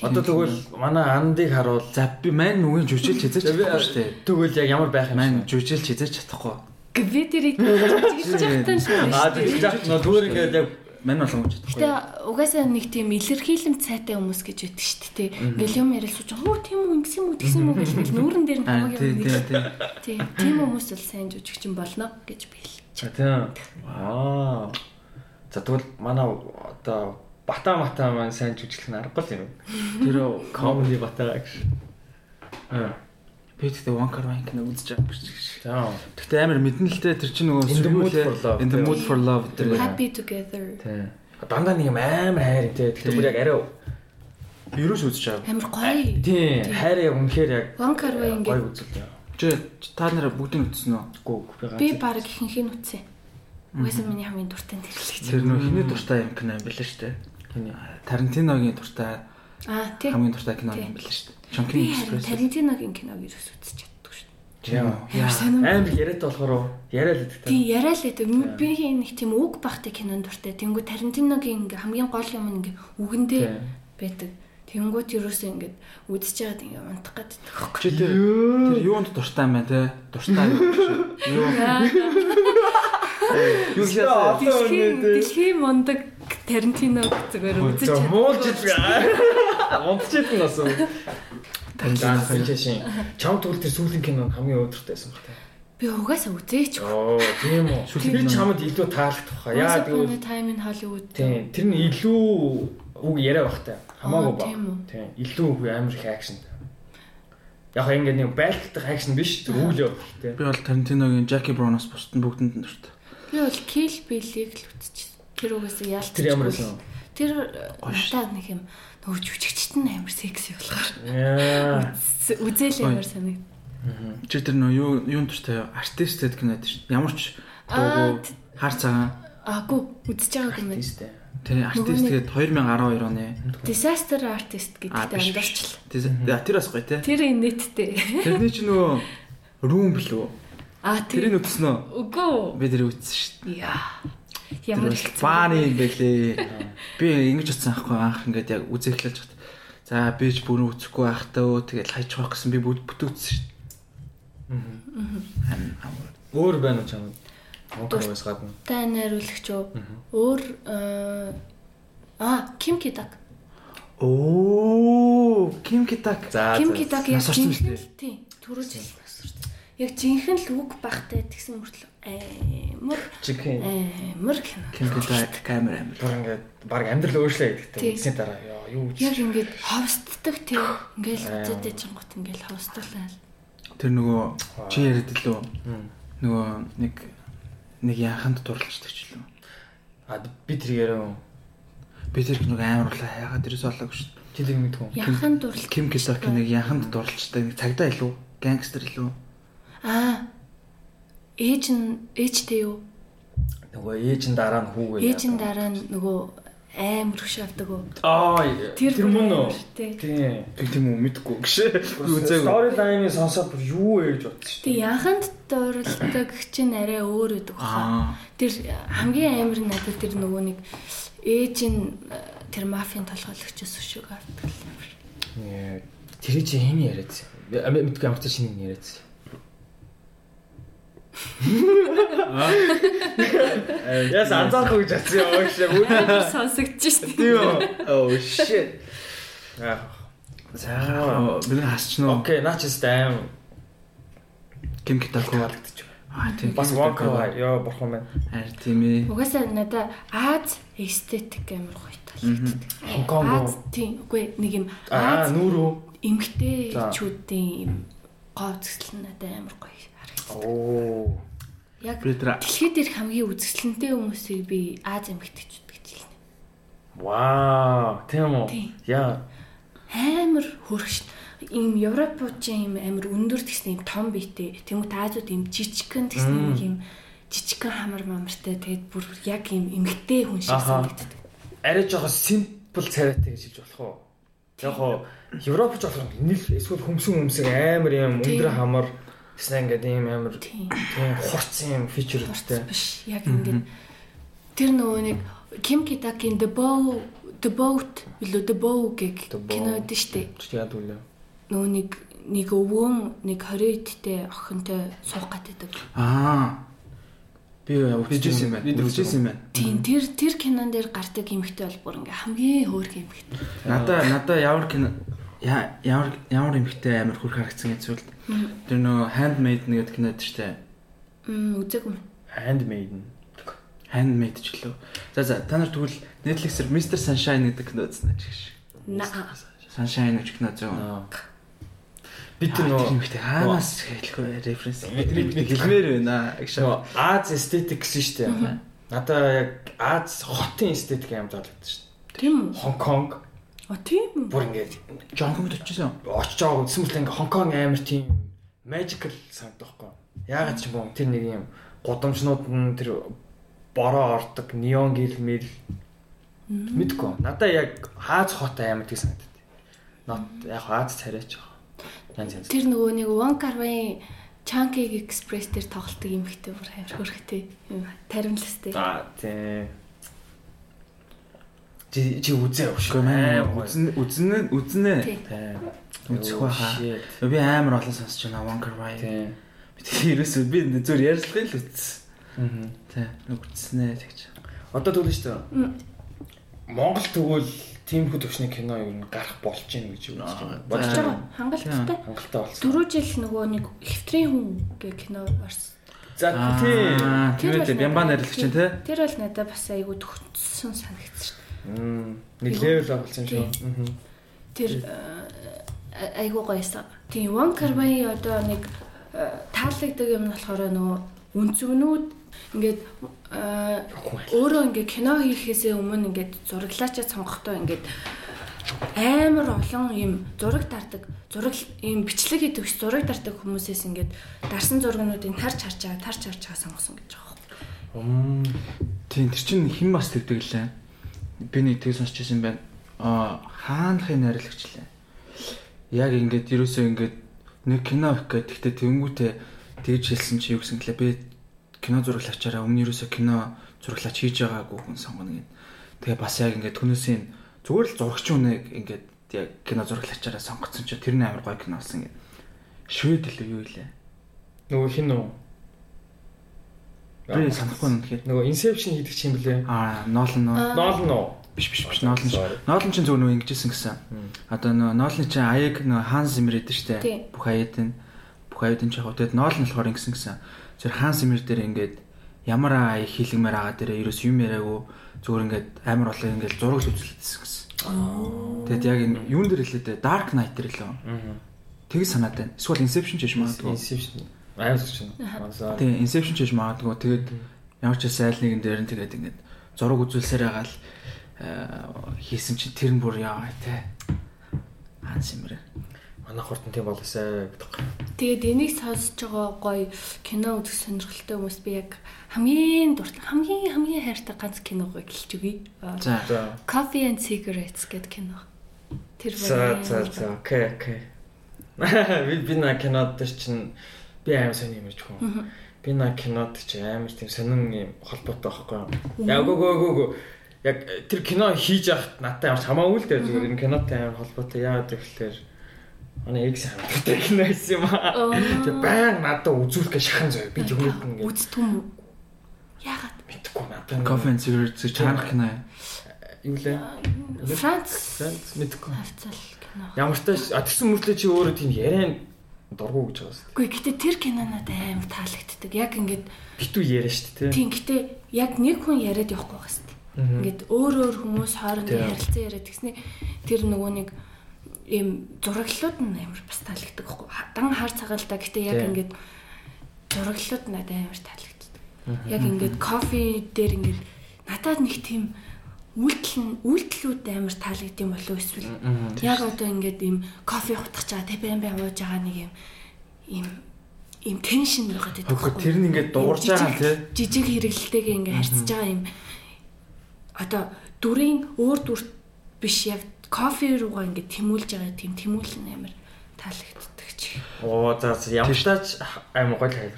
[SPEAKER 1] Одоо тэгвэл манай андыг харуул.
[SPEAKER 2] За би мань нүгийн жүжиглж хязгаарч чадахгүй шүү дээ.
[SPEAKER 1] Тэгвэл яг ямар байх юм
[SPEAKER 2] Мань жүжиглж хязгаарч чадахгүй.
[SPEAKER 3] би тэрийг жүжиглэж байхдаа шүү.
[SPEAKER 1] Аа тийм жах нөө зүгээр ингээд яг
[SPEAKER 2] Мань болгоомж чадахгүй.
[SPEAKER 3] Гэтэ угаасаа нэг тийм илэрхийлэмж цайтай хүмүүс гэж байдаг шүү дээ. Ингээл юм байгаа. Оо тийм үү ингэсэн юм уу тэгсэн юм уу ингээл нүүрэн дээр нь
[SPEAKER 2] Аа
[SPEAKER 3] хамаагүй юм
[SPEAKER 2] тий.
[SPEAKER 3] Тийм. Тийм хүмүүс бол сайн жүжигчин болно гэж би хэлж.
[SPEAKER 1] За тийм. Аа. За тэгвэл манай одоо бата мата маань сайн жүжиглэх нь аргагүй юм.
[SPEAKER 2] Тэр
[SPEAKER 1] Comedy бата гэж. Аа.
[SPEAKER 2] Би тэгтээ Car One кино үзэж байгаа гэж.
[SPEAKER 1] За.
[SPEAKER 2] Тэгтээ амар мэдэн л те тэр чинь нөгөө
[SPEAKER 1] In the mood
[SPEAKER 2] сүүлийн-
[SPEAKER 1] for love.
[SPEAKER 2] In the mood for love тэр
[SPEAKER 3] Happy together.
[SPEAKER 1] Тийм. Дандаа нэг юм амар хайр те. Тэгтээ бүр яг арай
[SPEAKER 2] ерөөс үзэж байгаа.
[SPEAKER 3] Амар гоё.
[SPEAKER 1] тийм хайр яг үнэхээр яг
[SPEAKER 3] Car Way
[SPEAKER 1] гоё
[SPEAKER 3] ингээд
[SPEAKER 1] үзэл.
[SPEAKER 2] Чи та нараа бүгдийг үзсэн үү?
[SPEAKER 1] Гүү би
[SPEAKER 3] баг ихэнх нь үтсэн. Угаасаа миний хамгийн дуртай нь тэр
[SPEAKER 2] нөх хиний дуртай юм кино юм билээ шүү дээ. Тарантиногийн дуртай
[SPEAKER 3] Аа тий.
[SPEAKER 2] хамгийн дуртай кино юм билээ шүү дээ.
[SPEAKER 3] Харин
[SPEAKER 2] Экспресс.
[SPEAKER 3] Тарантиногийн киног ерөөс үзэж чаддаг шүү дээ.
[SPEAKER 1] Амар яриад болохоор яриа л гэдэг.
[SPEAKER 3] Тий яриа л гэдэг. Би нэг тийм үг багтай кинонд дуртай. Тэнгүү Тарантиногийн ингээ хамгийн гол юм ингээ үгэндээ байдаг. Тэнгүүт ерөөсөө ингээ үзэж байгаад ингээ унтах гэдэг.
[SPEAKER 2] Чи тэр тэр юунд дуртай юм бэ те? Дуртай юу. Юу хийсэн?
[SPEAKER 3] Дэлхийн мундаг Тарантиног зүгээр үзэж
[SPEAKER 1] муулж идэг. Мунтчихэд нь бас.
[SPEAKER 2] Тарантино
[SPEAKER 1] Ганцхан чишин. Чам тэгвэл тэр сүүлийн кино хамгийн өөдрөгтэйсэн баг.
[SPEAKER 3] Би угаасаа үзээч.
[SPEAKER 1] Оо, тийм үү.
[SPEAKER 2] Кино.
[SPEAKER 1] чамд илүү таалагдах баха. Яа тэгвэл
[SPEAKER 3] Time in Hollywood.
[SPEAKER 1] тийм тэр нь илүү үг яриа бахтай. Хамаагүй
[SPEAKER 3] Аа,
[SPEAKER 1] ба.
[SPEAKER 3] тийм үү.
[SPEAKER 1] Тийм. Илүү үг амар их акшн. Яг ингэ нэг байлтдаг акшн биш. Тэр үйл явдал тийм.
[SPEAKER 2] Би бол Тарантиногийн Jackie Brown-оос бусд нь бүгдэнд нь дуртай.
[SPEAKER 3] Би бол Kill Bill-ийг л үзчихсэн. Тэр угаасаа яалт.
[SPEAKER 1] Тэр ямар байсан?
[SPEAKER 3] Тэр надад нэг юм нөгөө жүжигчт нь амар секси болохоор. Үзэл ямар санагд.
[SPEAKER 2] Чи тэр нөө юу юунд дуртай юу? Артист гэдэг кинод шүү. Ямар ч дуугүй хар цагаан.
[SPEAKER 3] Аагүй үзэж байгаагүй юм.
[SPEAKER 1] Тиймээ.
[SPEAKER 2] Тэр артист тэгээд 2012 оны.
[SPEAKER 3] Disaster artist
[SPEAKER 2] А
[SPEAKER 3] гэдэгтэй
[SPEAKER 2] биш.
[SPEAKER 3] амдарчлаа.
[SPEAKER 2] Тэр бас гоё те.
[SPEAKER 3] Тэр инэттэй.
[SPEAKER 2] Тэрний чи нөгөө Room блүү. Тэрийг
[SPEAKER 3] тэр
[SPEAKER 2] үтсэн үү?
[SPEAKER 3] үгүй.
[SPEAKER 2] Би тэр үтсэн шүү.
[SPEAKER 3] Яа. Ямар их
[SPEAKER 2] бааны юм бэлээ. Би ингэж утсан аахгүй анх ингээд яг үзэх эхэлж хат. За би ч бүрэн үцэхгүй байхдаа өө тэгэл хайж байх гэсэн би бүт бүтээсэн шүү. Аа.
[SPEAKER 1] Өөр байна уу чамд? Монтоос гадна.
[SPEAKER 3] Та найруулагч юу? Өөр э, аа Ким Кидаг.
[SPEAKER 2] Оо, Ким Китак.
[SPEAKER 1] За.
[SPEAKER 3] Ким. Кидаг яг
[SPEAKER 2] нас орсон
[SPEAKER 3] жинхэнэ
[SPEAKER 2] шүү
[SPEAKER 3] л тий. Түрүү жил насурсан. Яг жинхэнэ л үг багтай тэгсэн мөртлөө амар
[SPEAKER 1] Чикен.
[SPEAKER 3] амар кино.
[SPEAKER 2] Камер амир.
[SPEAKER 1] Бүр ингээд баг амьдрал өөрчлөө гэдэгтэй. Тэгсний дараа юу
[SPEAKER 3] Яг
[SPEAKER 1] гэж.
[SPEAKER 3] ингээд ховстдаг тий. Ингээл
[SPEAKER 1] Аа.
[SPEAKER 3] зэдэж чингут ингээл ховсдуулаа.
[SPEAKER 2] Тэр нөгөө чи яриад лөө нөгөө нэг нэг яханд дурлцдаг ч лөө.
[SPEAKER 1] А би тэр яриа.
[SPEAKER 2] Би тэр нэг амар улаа хайгаад тэрээс олоогүй шүү.
[SPEAKER 1] Чи тэр мэдгүй.
[SPEAKER 3] Яхан дурлал.
[SPEAKER 2] Ким Китак нэг яханд дурлцдаг нэг цагдаа илүү гангстер илүү.
[SPEAKER 3] Аа. Ээж нь ээжтэй юу?
[SPEAKER 1] Нөгөө ээж нь дараа нь хүүгээ.
[SPEAKER 3] Ээж нь дараа нь нөгөө амар хөш авдаг уу?
[SPEAKER 1] Аа тэр мөн үү?
[SPEAKER 3] Тий.
[SPEAKER 1] Тийм.
[SPEAKER 2] Би тийм үү мэдгүй гэж. Би үзээгүй.
[SPEAKER 1] Story line-ыг сонсоод бүр юу ээж шүү.
[SPEAKER 3] Тэг яханд дурлалдаг чинь арай өөр өгдөг
[SPEAKER 2] Аа.
[SPEAKER 3] баха. Тэр хамгийн амар нь надад тэр нөгөө нэг ээж нь э, тэр мафийн толгойлогчоос өшөөг авдаг.
[SPEAKER 1] Ээ, Тэр чи хэн яриадсан? Мэдгүй ч шинийг яриадсан. Яс анзаарахгүй гэж атсан юм шиг.
[SPEAKER 3] Амар сонсогдож шүү дээ.
[SPEAKER 1] Тийм. Oh shit. Аа. За.
[SPEAKER 2] Би хасч нөө
[SPEAKER 1] Окей, наач стэм.
[SPEAKER 2] Ким Китак уу?
[SPEAKER 1] Таалагдчих.
[SPEAKER 2] Аа тийм.
[SPEAKER 1] Бас Walker ёо бурхан байна.
[SPEAKER 2] Харин тийм ээ.
[SPEAKER 3] Угаасаа надад Аз эстетик амар гоё таалагддаг.
[SPEAKER 1] Хонконг уу?
[SPEAKER 3] Тийм үгүй нэг юм
[SPEAKER 1] Аа,
[SPEAKER 3] Аз
[SPEAKER 1] нүүр үү?
[SPEAKER 3] эмгтээчүүдийн юм гоо үзэсгэлэн надад амар гоё.
[SPEAKER 1] Оо.
[SPEAKER 3] Яг дэлхийд ирэх хамгийн үзэсгэлэнтэй хүмүүсийг би Аз эмгтээчүүд гэж хэлнэ.
[SPEAKER 1] Вау, тийм үү? Яа.
[SPEAKER 3] амар хөргөш ийм европуудын ийм амар өндөр гэсэн ийм том биетэй тэмүүт Азууд ийм жижигхэн гэсэн нэг ийм жижигхэн хамар мамартай тэгээд бүр яг ийм эмгтэй хүн шиг санагддаг.
[SPEAKER 1] Арай жоохон simple царайтай гэж хэлж болох уу? Яг хоо Европ ч болохоор нийл эсвэл хүмсэн хүмсэг амар юм өндөр хамар гэсэн ингээд ийм амар
[SPEAKER 3] Тийм.
[SPEAKER 1] хурц юм фичертэй.
[SPEAKER 3] биш яг ингээд тэр нөгөө нэг Ким Китакийн The Bow The Boat билүү The Bow гэх
[SPEAKER 1] The Bow.
[SPEAKER 3] кино дээ штэ.
[SPEAKER 1] Яад үлээ.
[SPEAKER 3] Нөгөө нэг нэг өвгөн нэг 20 эдтэй охинтой суух гэдэг.
[SPEAKER 2] Аа. Би үзчихсэн юм байна.
[SPEAKER 1] Би
[SPEAKER 2] үзчихсэн юм байна.
[SPEAKER 3] Тийм тэр тэр кинон дээр гардаг эмэгтэй бол бүр ингээ хамгийн хөөрхөн эмэгтэй.
[SPEAKER 2] Надаа надаа ямар кино ямар ямар эмхтэй амар хүрх харагдсан гэж зүйлд. Тэр нөө handmade нэг кинод штэ.
[SPEAKER 3] Мм үзээгүй юм.
[SPEAKER 1] Handmaiden.
[SPEAKER 2] Handmade ч лөө. За за та нар тэгвэл Netflix-ээр Mr Sunshine гэдэг кино үзсэн гэж гэж.
[SPEAKER 3] Наа.
[SPEAKER 2] Sunshine гэж кино зөө.
[SPEAKER 1] Аа. Бид нөгөө
[SPEAKER 2] эмхтэй хаанаас хэлэх вэ референс. Эмхтэй хэлмээр байна
[SPEAKER 1] нөгөө Аз эстетик гэсэн шүү дээ. Надаа яг Аз хотын эстетик юм таалагдсан шүү дээ.
[SPEAKER 3] Тийм үү?
[SPEAKER 1] Хонконг
[SPEAKER 3] А тийм үү?
[SPEAKER 1] бүр ингээд
[SPEAKER 2] Жонконд очижсэн.
[SPEAKER 1] очиж байгаа үзсэн мэт ингээ Хонконг амар тийм magical санагдах байхгүй. Яагаад ч юм бол тэр нэг юм гудамжнууд нь тэр бороо ордог неон гэрэл мэл мэдгүй. Надаа яг Аз хот амар тийг санагдав. Not яг Аз царайч байгаа.
[SPEAKER 3] Тэр нөгөө нэг Carvay Chunky Express дээр тоглолтог юм ихтэй бүр хөрхтэй юм таримластэй.
[SPEAKER 1] За тий. Чи чи үзээ ууш.
[SPEAKER 2] Үзэн үзэн үзнэ.
[SPEAKER 3] Тий.
[SPEAKER 1] Тий.
[SPEAKER 2] Үзэх байхаа. Би амар олон сонсож байна Wonker.
[SPEAKER 1] Тий.
[SPEAKER 2] Би тэр ерөөсөө би зүгээр ярьслахыг л.
[SPEAKER 1] Мгм.
[SPEAKER 2] Тий. Нүг үзснэ тэгж.
[SPEAKER 1] Одоо төлөө шүү дээ. Монгол тэгвэл тийм хүү төвчний кино юу н гарах болж гин гэж
[SPEAKER 2] Аа,
[SPEAKER 1] бодож
[SPEAKER 3] байгаа хангалттай.
[SPEAKER 1] хангалттай болсон.
[SPEAKER 3] Дөрөв жил нөгөө нэг хэвтрийн хүн гэх кино орсон.
[SPEAKER 1] За
[SPEAKER 2] Аа,
[SPEAKER 1] тийм.
[SPEAKER 2] үү
[SPEAKER 3] бол
[SPEAKER 2] бямба
[SPEAKER 3] надад-
[SPEAKER 2] найрлагч тий.
[SPEAKER 3] Тэр бол надад бас айгүй төгссөн шүү.
[SPEAKER 1] Мм. Нэг левел юм шүү.
[SPEAKER 3] Тэр айгүй гоёсан. Тийм One Carvay одоо нэг э, таалагддаг юм нь болохоор нөгөө үнцгнүүд ингээд э, өөрөө ингээд кино хийхээсээ өмнө ингээд зураглаачаа сонгохдоо ингээд амар олон юм зураг дардаг зураг юм бичлэг хийдэг зураг дардаг хүмүүсээс ингээд дарсан зургнуудыг тарж харж байгаа тарж харж байгаа сонгосон гэж байгаа юм.
[SPEAKER 2] Тийм тэр чинь хэн бас тэгдэг лээ. Би нэг тэг сонсч байсан байна. Аа хаанхын найрлагч лээ. Яг ингээд ерөөсөө ингээд нэг кино их гэдэг. Тэгтээ тэнгүүтээ тэгж хэлсэн чи юу гэсэн гэлээ. Би кино зураглаачаараа өмнө ерөөсөө кино зураглаач хийж байгаагүй хүн сонгоно гэд. Тэгээ бас яг ингээд түүнээсээ зүгээр л зурагч үнэ ингээд яг кино зураглаачаараа сонгоцсон чи тэр нь амар гоё кино болсон гэд. Швед л юу илээ.
[SPEAKER 1] Нөгөө хин үү?
[SPEAKER 2] Би санахгүй юм тэгэхээр.
[SPEAKER 1] Нөгөө Inception хийдэг чинь блэ?
[SPEAKER 2] Аа, Нолан нөө.
[SPEAKER 1] Nolan уу?
[SPEAKER 2] Биш биш биш Нолан ш.
[SPEAKER 1] Sorry.
[SPEAKER 2] Ноолн ч зөв нөгөө ингэжсэн гэсэн. Одоо нөгөө Ноолны чинь аяг нөгөө Ханс Зиммер идэв штэ. Бүх аяатын бүх аяатын ч яг тэгээд Ноолн болохоор ингэсэн гэсэн. Тэр Ханс Зиммер дээр ингээд ямар аяг хийлгмээр байгаа дээр ерөөс юм яриаггүй зүгээр ингээд амар олон ингээд зураг үзүүлсэн гэсэн. Тэгэд яг энэ юун дээр хэлээд Dark Knight дээр лөө. Тэг санаад байна. Эсвэл Inception ч биш магадгүй.
[SPEAKER 1] Inception. Амар ч юм. Мансаа.
[SPEAKER 2] Тийм Inception ч биш магадгүй. Тэгээд ямар ч айл нэгэн дээр нь тэгээд ингээд зураг үзүүлсээр байгаа л э, хийсэн чинь тэр нь бүр яа те. Ханс Зиммер.
[SPEAKER 1] Манай хурдан тийм болоосай гэдэг.
[SPEAKER 3] Тэгээд энийг сонсож байгаа гоё кино үзэх сонирхолтой хүмүүс би яг хамгийн дуртай хамгийн хамгийн хайртай ганц киног гэлж өгье. Аа,
[SPEAKER 2] За.
[SPEAKER 1] За.
[SPEAKER 3] Coffee and Cigarettes гэдэг кино. Тэр
[SPEAKER 1] За
[SPEAKER 3] бүр
[SPEAKER 1] за
[SPEAKER 3] амар
[SPEAKER 1] за. Окей, окей. Би би на кинод дээр чинь би аим сони юмж хүн. Би на кинод чи амар тийм сонин юм холбоотой байхгүй? Яг гоо гоо гоо. Яг тэр кино хийж явахт надтай ямар ч хамаагүй л дээ зүгээр энэ кинотой амар холбоотой яагаад гэвэл манай экс хамттай кино хийсэн юм аа. Тэг баян надад үзүүлэхэ шахан зөө. Би тэгвэл ингэ
[SPEAKER 3] Үздэг юм? Яагаад?
[SPEAKER 1] мэдхгүй надад.
[SPEAKER 2] Coffee and Cigarettes чанах кино.
[SPEAKER 1] юу лээ?
[SPEAKER 3] Франц
[SPEAKER 1] Франц мэдхгүй.
[SPEAKER 3] хавцал кино.
[SPEAKER 1] Ямар ч тааш а, тэрсэн мөртлөө чи өөрөө тийм яриан дургу гэж байгаа шүү.
[SPEAKER 3] Үгүй гэтээ тэр кино надад амар таалагддаг. Яг ингээд
[SPEAKER 1] Битүү яриа шүү дээ.
[SPEAKER 3] тийм гэтээ яг нэг хүн яриад явахгүй байгаа.
[SPEAKER 1] Мгм.
[SPEAKER 3] Ингээд өөр өөр хүмүүс хоорондоо ярилцсан яриад тэгснэ тэр нөгөө нэг ийм зураглууд нь амар бас таалагддаг байхгүй. Дан хар цагаалдаа гэтээ яг ингээд зураглууд надад амар таалагддаг. Яг ингээд кофе дээр ингээд надад нэг тийм үйлдэл нь үйлдэлүүд амар таалагдсан юм болов уу эсвэл яг одоо ингээд ийм кофе хутгах тэ бэм бэм ууж байгаа нэг юм ийм ийм теншн байгаад байдаг. Байхгүй
[SPEAKER 1] тэр нь ингээд дуурж
[SPEAKER 3] Жижиг-
[SPEAKER 1] байгаа тий.
[SPEAKER 3] Жижиг хэрэглэлтэйгээ ингээд харьцаж байгаа юм. Одоо дүрийн өөр дүр биш яг кофе руугаа ингээд тэмүүлж байгаа тийм тэмүүлэн амар таалагддаг чи.
[SPEAKER 1] Оо за за ямар ч тааж аим гол байна.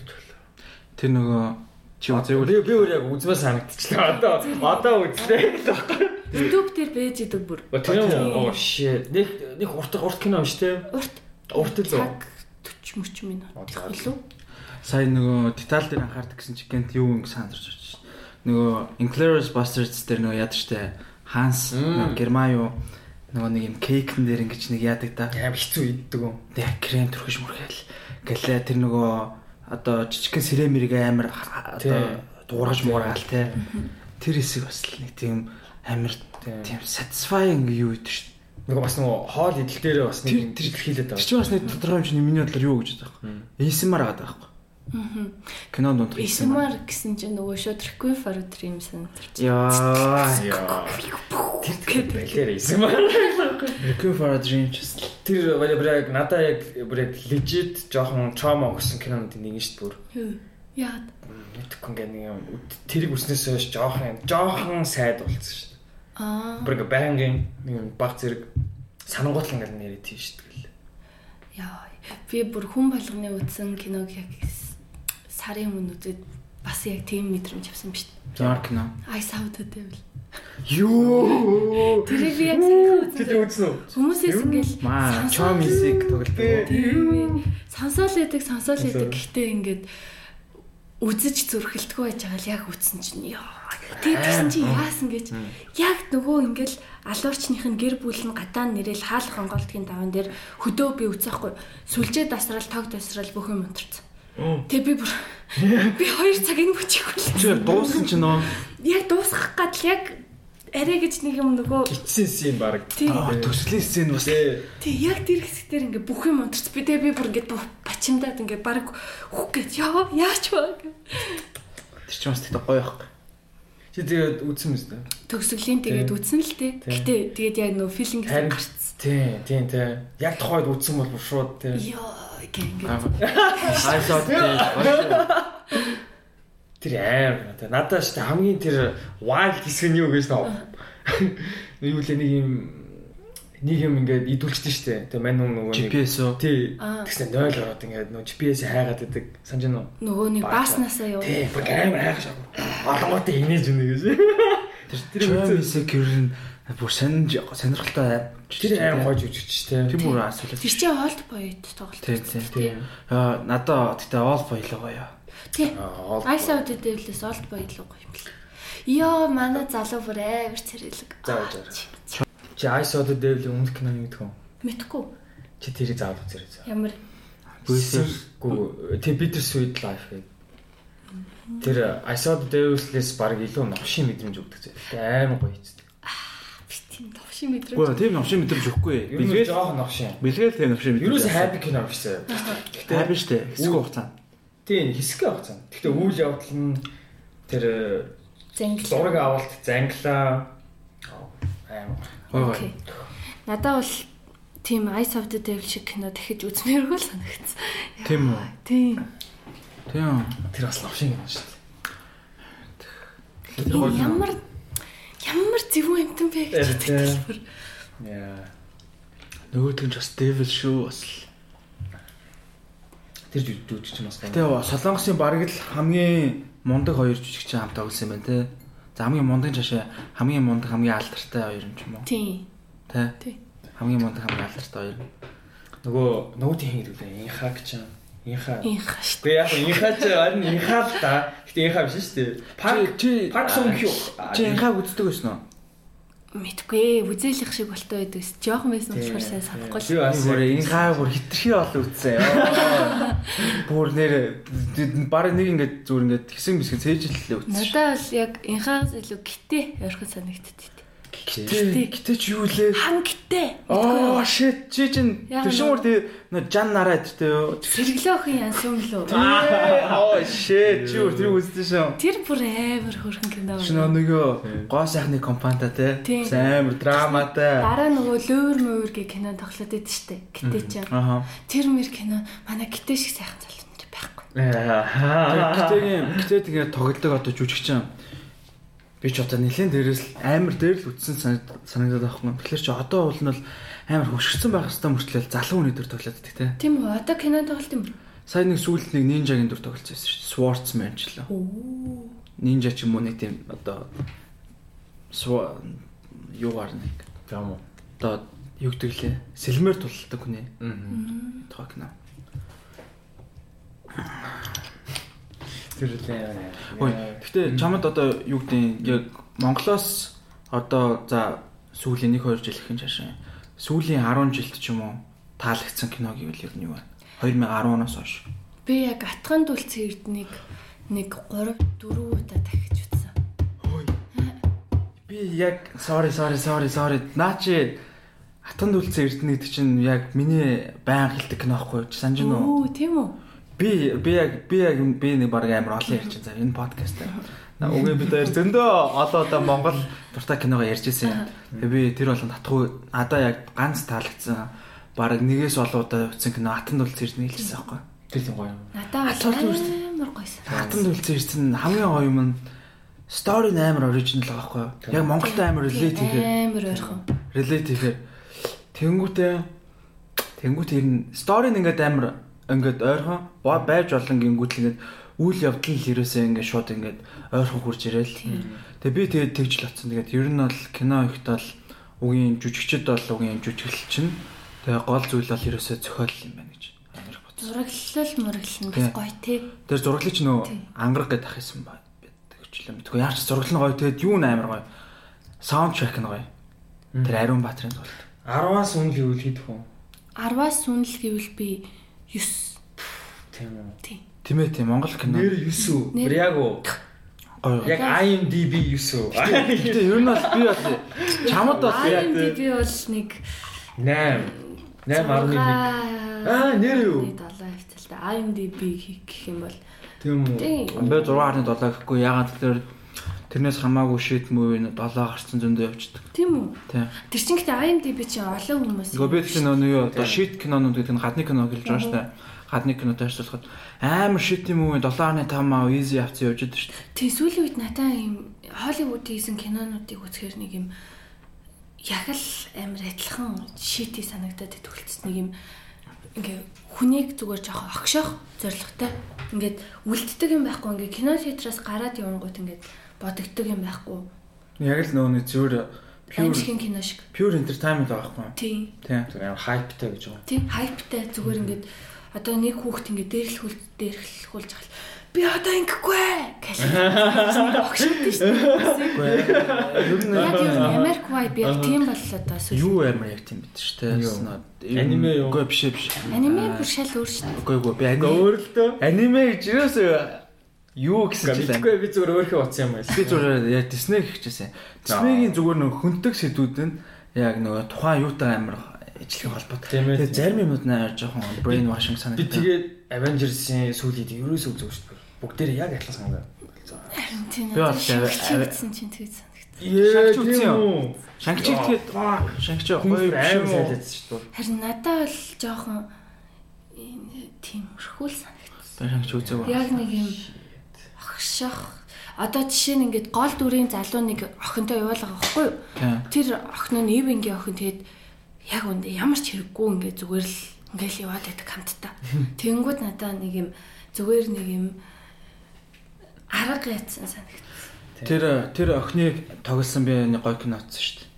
[SPEAKER 2] Тэр нөгөө чи үзээгүй
[SPEAKER 1] Би би өөр яг үзмээ санагдчихлаа. Одоо одоо үзлээ.
[SPEAKER 3] YouTube дээр бэж идэг бүр.
[SPEAKER 1] Тэр юм оо shit. Нэг нэг урт урт кино юм шүү дээ.
[SPEAKER 3] Урт
[SPEAKER 1] Урт л үү?
[SPEAKER 3] цаг 40 мөч минут
[SPEAKER 1] Оо, за.
[SPEAKER 3] болов.
[SPEAKER 2] сая нөгөө деталь дээр анхаардаг гэсэн чи гэнт юу ингэ сандарч шээ. Нөгөө Inglourious Basterds дээр нөгөө яадаг штэ. Ханс Герман юу нөгөө нэг юм кейкэн дээр ингэж нэг яадаг та.
[SPEAKER 1] Аим хэцүү иддэг юм.
[SPEAKER 2] Тэг крем түрхэж мөрхөл. Гэлээ тэр нөгөө одоо жижигхэн сэрэмэрийг амар одоо дуургаж муургаал те. Тэр хэсэг бас л нэг тийм амар
[SPEAKER 1] Тий.
[SPEAKER 2] тийм satisfying юу идэв штэ.
[SPEAKER 1] Нөгөө бас нөгөө хоол идэл дээрээ бас
[SPEAKER 2] Тэр-
[SPEAKER 1] нэг тэр хийлээд
[SPEAKER 2] Тэр
[SPEAKER 1] байгаа.
[SPEAKER 2] чинь бас нэг тодорхой хэмжээний миний бодлоор юу гэж байгаа юм. ASMR байгаа байхгүй. Кино дунд
[SPEAKER 3] ASMR гэсэн чинь нөгөө шууд Requiem for a Dream сандарч.
[SPEAKER 2] Яа.
[SPEAKER 1] Яа. Ийсэн маа.
[SPEAKER 2] Requiem for a Dream ч гэсэн.
[SPEAKER 1] Тэр бүр яг надаа яг бүр яг legit жоохон trauma өгсөн кинонуудын нэг нь шүү дээ?
[SPEAKER 3] Яагаад?
[SPEAKER 1] Мэдхгүй ингээ нэг юм тэрийг үснээс хойш жоохон жоохон сайд болцсон шүү дээ.
[SPEAKER 3] Аа.
[SPEAKER 1] Бүр ингээ байнгын нэг юм баг зэрэг санангуутал ингээ нэрэт тийм шүү дээ.
[SPEAKER 3] Яа. Би бүр хүн болгоны үзсэн киног яг сарын өмнө үзээд бас яг тийм мэдрэмж авсан биз дээ.
[SPEAKER 2] Ямар кино?
[SPEAKER 3] I saw the devil.
[SPEAKER 1] Юу?
[SPEAKER 3] Тэрийг би яг сайн
[SPEAKER 1] Тэр
[SPEAKER 3] үзсэн.
[SPEAKER 1] үзсэн үү?
[SPEAKER 3] Хүмүүсээс ингээл
[SPEAKER 2] чо мьюзик тоглодог.
[SPEAKER 3] Тийм. Сонсоол идэг, сонсоол идэг. Гэхдээ ингээд үзэж зүрхэлтгүй байж байгаа л яг үтсэн чинь. Тэгээд тэгсэн чинь яасан гэж яг нөгөө ингээл алуурчных нь гэр бүл нь гадаа нэрэл хаалх онголтгийн даван дээр хөдөө би үзэхгүй. Сүлжээ дасрал, тог дасрал бүх юм унтарсан. Тэгээ би бүр би 2 цагийг бүчихгүй л.
[SPEAKER 2] Чи дууссан ч нөө
[SPEAKER 3] Яг дуусгах гад л яг арай гэж нэг юм нөгөө
[SPEAKER 1] Ицсэн син баг.
[SPEAKER 2] төслийн сцен бас
[SPEAKER 1] Тэ.
[SPEAKER 3] Тэг яг тэр хэсгээр ингээ бүх юм унтарч би тэгээ би бүр ингээ бачимдаад ингээ баг хөх гэж яа яач ба гэ.
[SPEAKER 2] тэр чинь бас тэгтээ гоё байхгүй.
[SPEAKER 1] Чи тэгээд үзсэн мэт.
[SPEAKER 3] Төгсгөлийн тэгээд үтсэн л тээ. Гэтэ тэгээд яг нөө филинг гарцсан.
[SPEAKER 1] тий, тий, тий. Яг тухайд үзсэн бол шууд тий.
[SPEAKER 3] Яа гэ ингээ.
[SPEAKER 2] I saw the devil.
[SPEAKER 1] Тэр аим. Надад шүү дээ хамгийн тэр wild хэсэг нь юу гэж нөө. Юу л нэг юм нэг юм ингээд идүүлчихдээ шүү дээ. Тэ мань нөгөө нэг
[SPEAKER 2] GPS үү?
[SPEAKER 1] тий. Тэгсэн 0 ороод ингээд нөгөө GPS хайгаад идэг. Санаж нь уу?
[SPEAKER 3] Нөгөө нэг бааснасаа юу.
[SPEAKER 1] Тий, бүр амар хайх шаа. Олонготой инээж үнэ гэж. Тэр тэр
[SPEAKER 2] Чо
[SPEAKER 1] үзсэн.
[SPEAKER 2] Бүр сонирж сонирхолтой.
[SPEAKER 1] Тэр аим гойж үжигч тий.
[SPEAKER 2] Тэр бүр асуулт.
[SPEAKER 3] Тэр чинь олд боёд тоглолт.
[SPEAKER 2] Тий, тий.
[SPEAKER 1] Тий.
[SPEAKER 2] Аа надаа тэгтээ all боёлоо гоё.
[SPEAKER 3] Тий.
[SPEAKER 1] Аа,
[SPEAKER 3] I saw the devil-с олд боёд л гоё юм бэл. Йоо манай залуу бүр амар царилэг.
[SPEAKER 1] За, за. Чи the devil өмнөх кино мэдэх үү?
[SPEAKER 3] Мэдхгүй.
[SPEAKER 1] Чи тэрийг заавал үзээрэй.
[SPEAKER 3] Ямар
[SPEAKER 1] Гүү тэр bitter sweet life гэдэг. Тэр I saw the devil-с баг илүү новшийн мэдрэмж өгдөг зэ. Амар гоё хэвчээ.
[SPEAKER 3] Тийм товшин мэдрэмж.
[SPEAKER 2] Гэхдээ тийм новшин мэдрэмж өгөхгүй. Билгээл
[SPEAKER 1] жоохон новшийн.
[SPEAKER 2] билгээл тийм новшин мэдрэмж.
[SPEAKER 1] Юусе happy кино биш зэ.
[SPEAKER 2] Happy штэ. Хэсэг хугацаанд.
[SPEAKER 1] Тийм хэсэг явцсан. Гэхдээ үйл явдал нь тэр
[SPEAKER 3] Зангил.
[SPEAKER 1] зураг авалт занглаа.
[SPEAKER 3] Окей. Надаа бол тийм Ice of the Devil шиг кино дахиж үзмээргүй л санагдсан.
[SPEAKER 2] Тийм үү?
[SPEAKER 3] Тийм.
[SPEAKER 2] Тийм.
[SPEAKER 1] Тэр бас новшийн кино шүү дээ.
[SPEAKER 3] Ямар ямар зөвхөн амтан бэ гэж хэлбэр.
[SPEAKER 1] Яа.
[SPEAKER 2] Нөгөөд нь just devil шүү бас. л.
[SPEAKER 1] Тэр жүжигч чинь бас
[SPEAKER 2] Гэтэ Солонгосын бараг л хамгийн мундаг хоёр жүжигч хамт тоглосон юм байна те. За хамгийн мундаг чашаа хамгийн мундаг хамгийн алдартай хоёр юм ч юм уу.
[SPEAKER 3] Тийм.
[SPEAKER 2] Тэ.
[SPEAKER 3] Тий.
[SPEAKER 2] Хамгийн мундаг хамгийн алдартай хоёр.
[SPEAKER 1] нөгөө нөгөөд хин гэдэг инхаг ч инхаа.
[SPEAKER 3] Инх шүү.
[SPEAKER 1] Би яг инхаа ч харин инхаа л та. Гэтэ инхаа биш шүү дээ. Пак
[SPEAKER 2] чи
[SPEAKER 1] пак сон хё.
[SPEAKER 2] чи инхаг үздэг байсан уу?
[SPEAKER 3] Мэдгүй үзээлэх шиг болтой байдаг ус. Жохон байсан болохоор сайн санахгүй л.
[SPEAKER 1] бас
[SPEAKER 2] Бүр инхаг бүр хитрхи олон үзсэн. ёо. Бүр нэр баг нэг ингээд зүгээр ингээд хэсэг мэсэг цээжлээ үзсэн. шүү.
[SPEAKER 3] Надад бол яг инхаас илүү гитэ ойрхон санагддаг.
[SPEAKER 2] Гэтэ гэтэ чи юу лээ?
[SPEAKER 3] Хан гитэ.
[SPEAKER 2] Аа shit чи чин тий нөө жан нараад?
[SPEAKER 3] Сэрглөөхөн янсан юм лөө.
[SPEAKER 2] Аа shit чи юу тэр үзсэн шүү.
[SPEAKER 3] Тэр бүр амар хөрхөн кино.
[SPEAKER 2] Чи нөгөө гоо сайхны компанита те амар драматай.
[SPEAKER 3] Дараа нөгөө лөөр мөөр гэ кино тоглоод байдаг штэ. Чинь.
[SPEAKER 2] Аха.
[SPEAKER 3] Тэр мэр кино манай гитэ шиг сайхан залуу байхгүй.
[SPEAKER 1] Аа.
[SPEAKER 2] Гэтэгийн гэтээ тэгээ тоглодог одоо жүжигчин. Би ч одоо нэлээд дээрээс амар дээр л үтсэн санаг- санагдаад байхгүй. Тэгэхээр чи одоо бол нь бол амар хөшгөрсөн байх хэвээр мөртлөө залуу хүний дүр тоглоод байдаг те.
[SPEAKER 3] Тийм үү? Одоо кино тоглолт юм.
[SPEAKER 2] Сая нэг сүүлд нэг нинжагийн дүр тоглож байсан шүү дээ. Swordsman ч.
[SPEAKER 3] Оо.
[SPEAKER 2] Нинжа ч юм уу нэг тийм одоо юугаар нэг
[SPEAKER 1] Зам уу.
[SPEAKER 2] одоо юу гэдэг лээ. Сэлмээр тулдаг хүний
[SPEAKER 1] Мм.
[SPEAKER 2] тухай кино.
[SPEAKER 1] Тэр л яа.
[SPEAKER 2] Ой, гэхдээ чамд одоо юу гэдэг яг Монголоос одоо за сүүлийн 1 2 жил ихэнх шашин сүүлийн 10 жилд ч юм уу таалагдсан кино гэвэл ер нь юу вэ? 2010-оноос хойш.
[SPEAKER 3] Би яг атган дүлцэн эрднийг нэг 3 4 удаа дахиж үзсэн.
[SPEAKER 2] Би яг sorry sorry sorry sorry наачи Атан дүлцэн эрдэнэ гэдэг чинь яг миний баян хэлдэг кино аахгүй юу? Санаж нь уу?
[SPEAKER 3] Оо, тийм үү?
[SPEAKER 2] Би би яг би яг би нэг баг амар олон ярьж байгаа. Энэ подкаст дээр. На үгүй бид хоёр зөндөө олон одоо Монгол дуртай киногоо ярьж ирсэн. Тэгээ би тэр болон татгүй надаа яг ганц таалагдсан. Бараг нэгээс олон удаа үзсэн кино Атан дүлцэн эрдэнэ хэлсэн аахгүй юу?
[SPEAKER 1] Тэр л гоё юм.
[SPEAKER 3] Надаа амар гойсон.
[SPEAKER 2] Хатан төлцөө ирсэн хамгийн гоё юм нь story нь амар original байгаа байхгүй юу? Яг Монголтой амар relate хийхээр
[SPEAKER 3] Амар ойрхон.
[SPEAKER 2] relate хийхээр тэнгүүтээ тэнгүүт ер нь story нь ингээд амар ингээд ойрхон ба- байж олон гингүүт л ингээд үйл явдал л ерөөсөө ингээд шууд ингээд ойрхон хурж ирээл. Тэгээ би тэгээд тэгж л утсан. Тэгээд ер нь бол кино ихт бол үгийн жүжигчд бол үгийн жүжиглэл чинь тэгээ гол зүйл бол ерөөсөө зохиол юм байна гэж амар их бодсон.
[SPEAKER 3] Зураглал мураглал нь бас гоё тий.
[SPEAKER 2] Тэр зураглаж нөө
[SPEAKER 3] Тий.
[SPEAKER 2] ангараг гэдэг ах юм ба. Тэгвчлээ. Тэгвэл яаж зураглал нь гоё тэгээд юу нээр гоё. Саундтрек нь гоё. Тэр Ариун Баатрын тул.
[SPEAKER 1] 10-аас үнэ гэвэл хэд хүн?
[SPEAKER 3] 10-аас үнэл гэвэл би 9
[SPEAKER 1] Тийм үү.
[SPEAKER 3] тий.
[SPEAKER 2] Тийм ээ тийм Монгол кино.
[SPEAKER 1] Нэр 9 үү?
[SPEAKER 3] Нэр-
[SPEAKER 1] Яг уу.
[SPEAKER 2] гоё.
[SPEAKER 1] Яг IMDb 9 үү?
[SPEAKER 2] Гэтэ ер нь бол би бол чамд бол яг
[SPEAKER 3] би бол нэг
[SPEAKER 1] 8. 8.1. Аа, нэр юу?
[SPEAKER 3] 7 хвталтай. IMDb гэх юм бол
[SPEAKER 1] Тийм үү.
[SPEAKER 2] би 6.7 гэхгүй ягаад гэхээр тэрнээс хамаагүй шийт мөвийн 7 гарсан зөндөө явчихдаг.
[SPEAKER 3] Тийм үү?
[SPEAKER 2] Тийм.
[SPEAKER 3] Тэр чинь гэдэг IMDb чинь олон хүмүүс.
[SPEAKER 2] Нөгөө би тэгсэн нөгөө юу одоо шийт кинонууд гэдэг нь гадны кино гэж байгаа шүү дээ. Гадны кинотой харьцуулахад амар шийт мөвийн 7.5 маа easy авцсан явж байдаг шүү дээ.
[SPEAKER 3] Тэг сүүлийн үед надаа юм Холливуудын хийсэн кинонуудыг үзэхээр нэг юм яг л амар адилхан шити санагдаад идвэлцсэн нэг юм ингээ хүнийг зүгээр жоохон огшоох зоригтой ингээд үлддэг юм байхгүй ингээ кино театраас гараад явангууд ингээд бодогддог юм байхгүй
[SPEAKER 2] Яг л нөгөө нэг зүгээр pure
[SPEAKER 3] кино шиг
[SPEAKER 2] pure entertainment байхгүй юу?
[SPEAKER 3] тийм
[SPEAKER 2] Тийм.
[SPEAKER 1] Амар хайптай гэж байгаа.
[SPEAKER 3] тийм хайптай зүгээр ингээд одоо нэг хүүхд ингээд дээрлхүүл дээрлхүүлж байгаа би одоо ингэхгүй гэж огшоодсон шүү дээ
[SPEAKER 2] Ер нь
[SPEAKER 3] Яг юу Америк vibe яг тийм боллоо да сүүл.
[SPEAKER 2] юу амар яг тийм биз шүү
[SPEAKER 1] Юу?
[SPEAKER 2] дээ.
[SPEAKER 1] Аниме юу?
[SPEAKER 2] Үгүй биш биш.
[SPEAKER 3] Аниме бүр шал өөр шүү дээ.
[SPEAKER 2] Үгүй үгүй би аниме
[SPEAKER 1] өөр л дөө.
[SPEAKER 2] аниме гэж юусоо юу гэсэн чинь
[SPEAKER 1] Мэдгүй би зүгээр өөрхөө утсан юм байл.
[SPEAKER 2] би зүгээр яг Disney гэхчихсэн. Disney-гийн зүгээр нэг хүндэг сэдвүүд нь яг нөгөө тухайн юутай амар ижлэх холбоотой.
[SPEAKER 1] Тийм ээ.
[SPEAKER 2] Тэгээ зарим юмуд амар жоохон brain washing
[SPEAKER 1] Би
[SPEAKER 2] санагдав.
[SPEAKER 1] тэгээд Avengers-ийн сүүлийг ерөөсөө үзэж шүү дээ. Бүгдээр яг адилхан санагдав.
[SPEAKER 3] Харин тийм
[SPEAKER 2] Би бол
[SPEAKER 3] чигдсэн чинь тэгж санагд.
[SPEAKER 1] Яа,
[SPEAKER 2] юм?
[SPEAKER 1] үү?
[SPEAKER 2] Шангчиг тэгээд шангч гоё уу?
[SPEAKER 1] сайдсан шүү дээ.
[SPEAKER 3] Харин надад бол жоохон энэ тийм өрхүүл санагдсан.
[SPEAKER 2] Би шангч үзег ба.
[SPEAKER 3] Яг нэг юм огшох Одоо жишээ нь ингээд гол дүрийн залуу нэг охинтой яваалгаа байхгүй юу? Тэр охин нь Ивенгийн охин тэгээд яг үндэ ямар ч хэрэггүй ингээд зүгээр л ингээл яваад байдаг хамтдаа. Тэнгүүд надаа нэг юм зүгээр нэг юм арга ятсан санагд.
[SPEAKER 2] Тэр тэр охиныг тоглосон би нэг гоё кино үзсэн шүү дээ.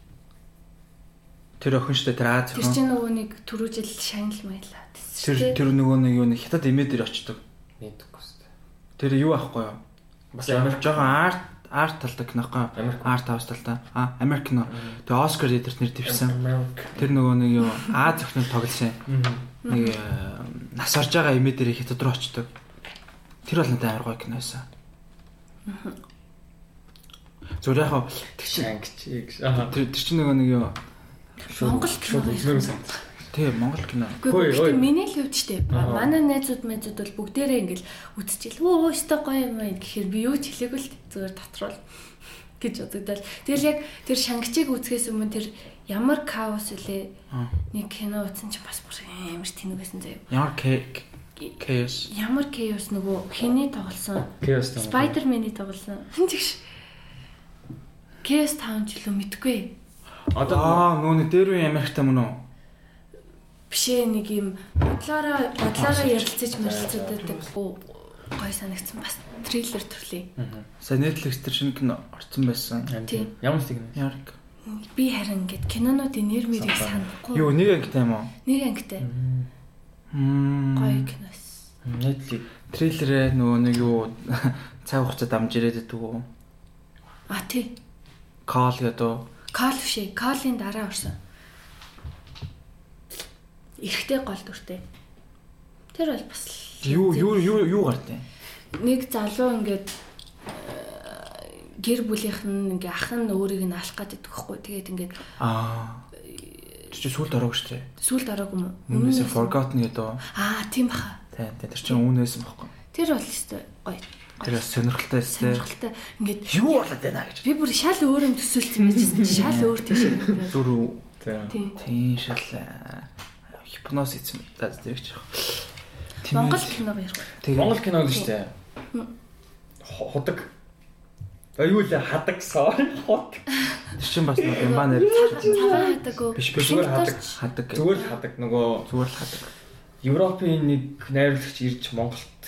[SPEAKER 2] Тэр охин шүү дээ тэр Аз
[SPEAKER 3] Тэр
[SPEAKER 2] охин.
[SPEAKER 3] чинь нөгөө нэг түрүүжил шагнал маялаа.
[SPEAKER 2] Тэр тэр нөгөө нэг юу нэг хятад эмээ дээр очдог.
[SPEAKER 1] Мэдгүй шүү дээ.
[SPEAKER 2] Тэр юу аахгүй юу?
[SPEAKER 1] Бас Америк
[SPEAKER 2] жоохон арт арт талтай кинохгүй. Арт хаус талтай. А Америк кино. Тэгээ Оскар дээр нэр дэвсэн. Тэр нөгөө нэг юу Аз охиныг тоглосон. Нэг э, нас орж байгаа эмээ дээр хятад руу очдог. Тэр бол надад амар гоё кино байсан. Зүгээр яг.
[SPEAKER 1] Аа.
[SPEAKER 2] тэр тэр чинь нөгөө нэг юу
[SPEAKER 3] Монгол кино
[SPEAKER 1] Нэр сан.
[SPEAKER 2] тий Монгол кино.
[SPEAKER 1] Хөөе,
[SPEAKER 3] Гэхдээ миний л хувьд штэ.
[SPEAKER 1] Аа.
[SPEAKER 3] Манай найзууд найзууд бол бүгдээрээ ингээл үдчихэл. Өө өстой гоё юм аа гэхээр би юу ч хэлээгүй л зүгээр дотроол гэж бодогдол. Тэгэл яг тэр шангичийг үзэхээс өмнө тэр ямар каос үлээ нэг кино үзсэн чинь бас бүр амар тэнүүгсэн заяа.
[SPEAKER 2] Ямар кек chaos.
[SPEAKER 3] Ямар chaos нөгөө хэний тоглосон?
[SPEAKER 1] Chaos юм.
[SPEAKER 3] Spider-Man-ий тоглосон. Тэгш. Chaos Town ч илүү мэдгүй.
[SPEAKER 1] Одоо
[SPEAKER 2] Аа нөгөө нэг дээр үе Америктай мөн үү?
[SPEAKER 3] Бишээ нэг юм бодлоороо бодлоороо ярилцаж мэрилцэдэг гой санагдсан бас трейлер төрлөө.
[SPEAKER 2] Сая Netflix дээр шинэ кино орсон байсан.
[SPEAKER 3] Тийм.
[SPEAKER 1] ямар стиг нэ?
[SPEAKER 2] Ярик.
[SPEAKER 3] Би харин ингээд кинонуудын нэр мэрийг санахгүй.
[SPEAKER 2] Юу нэг ангитай юм уу?
[SPEAKER 3] Нэг ангитай
[SPEAKER 2] Мм.
[SPEAKER 3] гоё кинос.
[SPEAKER 1] Netflix.
[SPEAKER 2] Трейлерээ нөгөө нэг юу цаг хугацаа дамж ирээд байдаг уу?
[SPEAKER 3] А тий.
[SPEAKER 2] Call гэдэг.
[SPEAKER 3] Кол бишээ. Колын дараа орсон. Эрэгтэй гол дүртэй. Тэр бол бас
[SPEAKER 2] Юу юу юу юу гардیں۔
[SPEAKER 3] нэг залуу ингээд гэр бүлийнх нь ингээ ах нь өөрийг нь алах гэдэг байхгүй. Тэгээд ингээд
[SPEAKER 2] Аа. Чи сүлд ороогүй шүү дээ.
[SPEAKER 3] сүлд ороогүй юм. уу?
[SPEAKER 2] Өмнөөсөө forgotten гэдэг.
[SPEAKER 3] Аа, тийм баха.
[SPEAKER 2] Тий, тий, тэр чинь юм баггүй.
[SPEAKER 3] Тэр бол өстой гоё.
[SPEAKER 2] Тэр бас сонирхолтой өстэй.
[SPEAKER 3] Сонирхолтой. Ингээд
[SPEAKER 2] Юу болоод байна гэж.
[SPEAKER 3] би бүр шал өөр юм төсөөлсөн байжсэн. Шал өөр тийш.
[SPEAKER 2] Зүр
[SPEAKER 1] Тийм.
[SPEAKER 3] Тийм.
[SPEAKER 2] тийм шал хипноз хийсэн даа тэгч.
[SPEAKER 3] Монгол киног ярих.
[SPEAKER 1] Монгол кино л шүү дээ. Худаг. А юу лээ хадаг sorry хот.
[SPEAKER 2] Тэр чинь бас нэг юм ба нэр
[SPEAKER 3] Цагаан хадаггүй.
[SPEAKER 1] Биш биш зүгээр хадаг.
[SPEAKER 2] хадаг.
[SPEAKER 1] Зүгээр л хадаг нөгөө
[SPEAKER 2] зүгээр л хадаг.
[SPEAKER 1] Европын нэг найруулагч ирж Монголд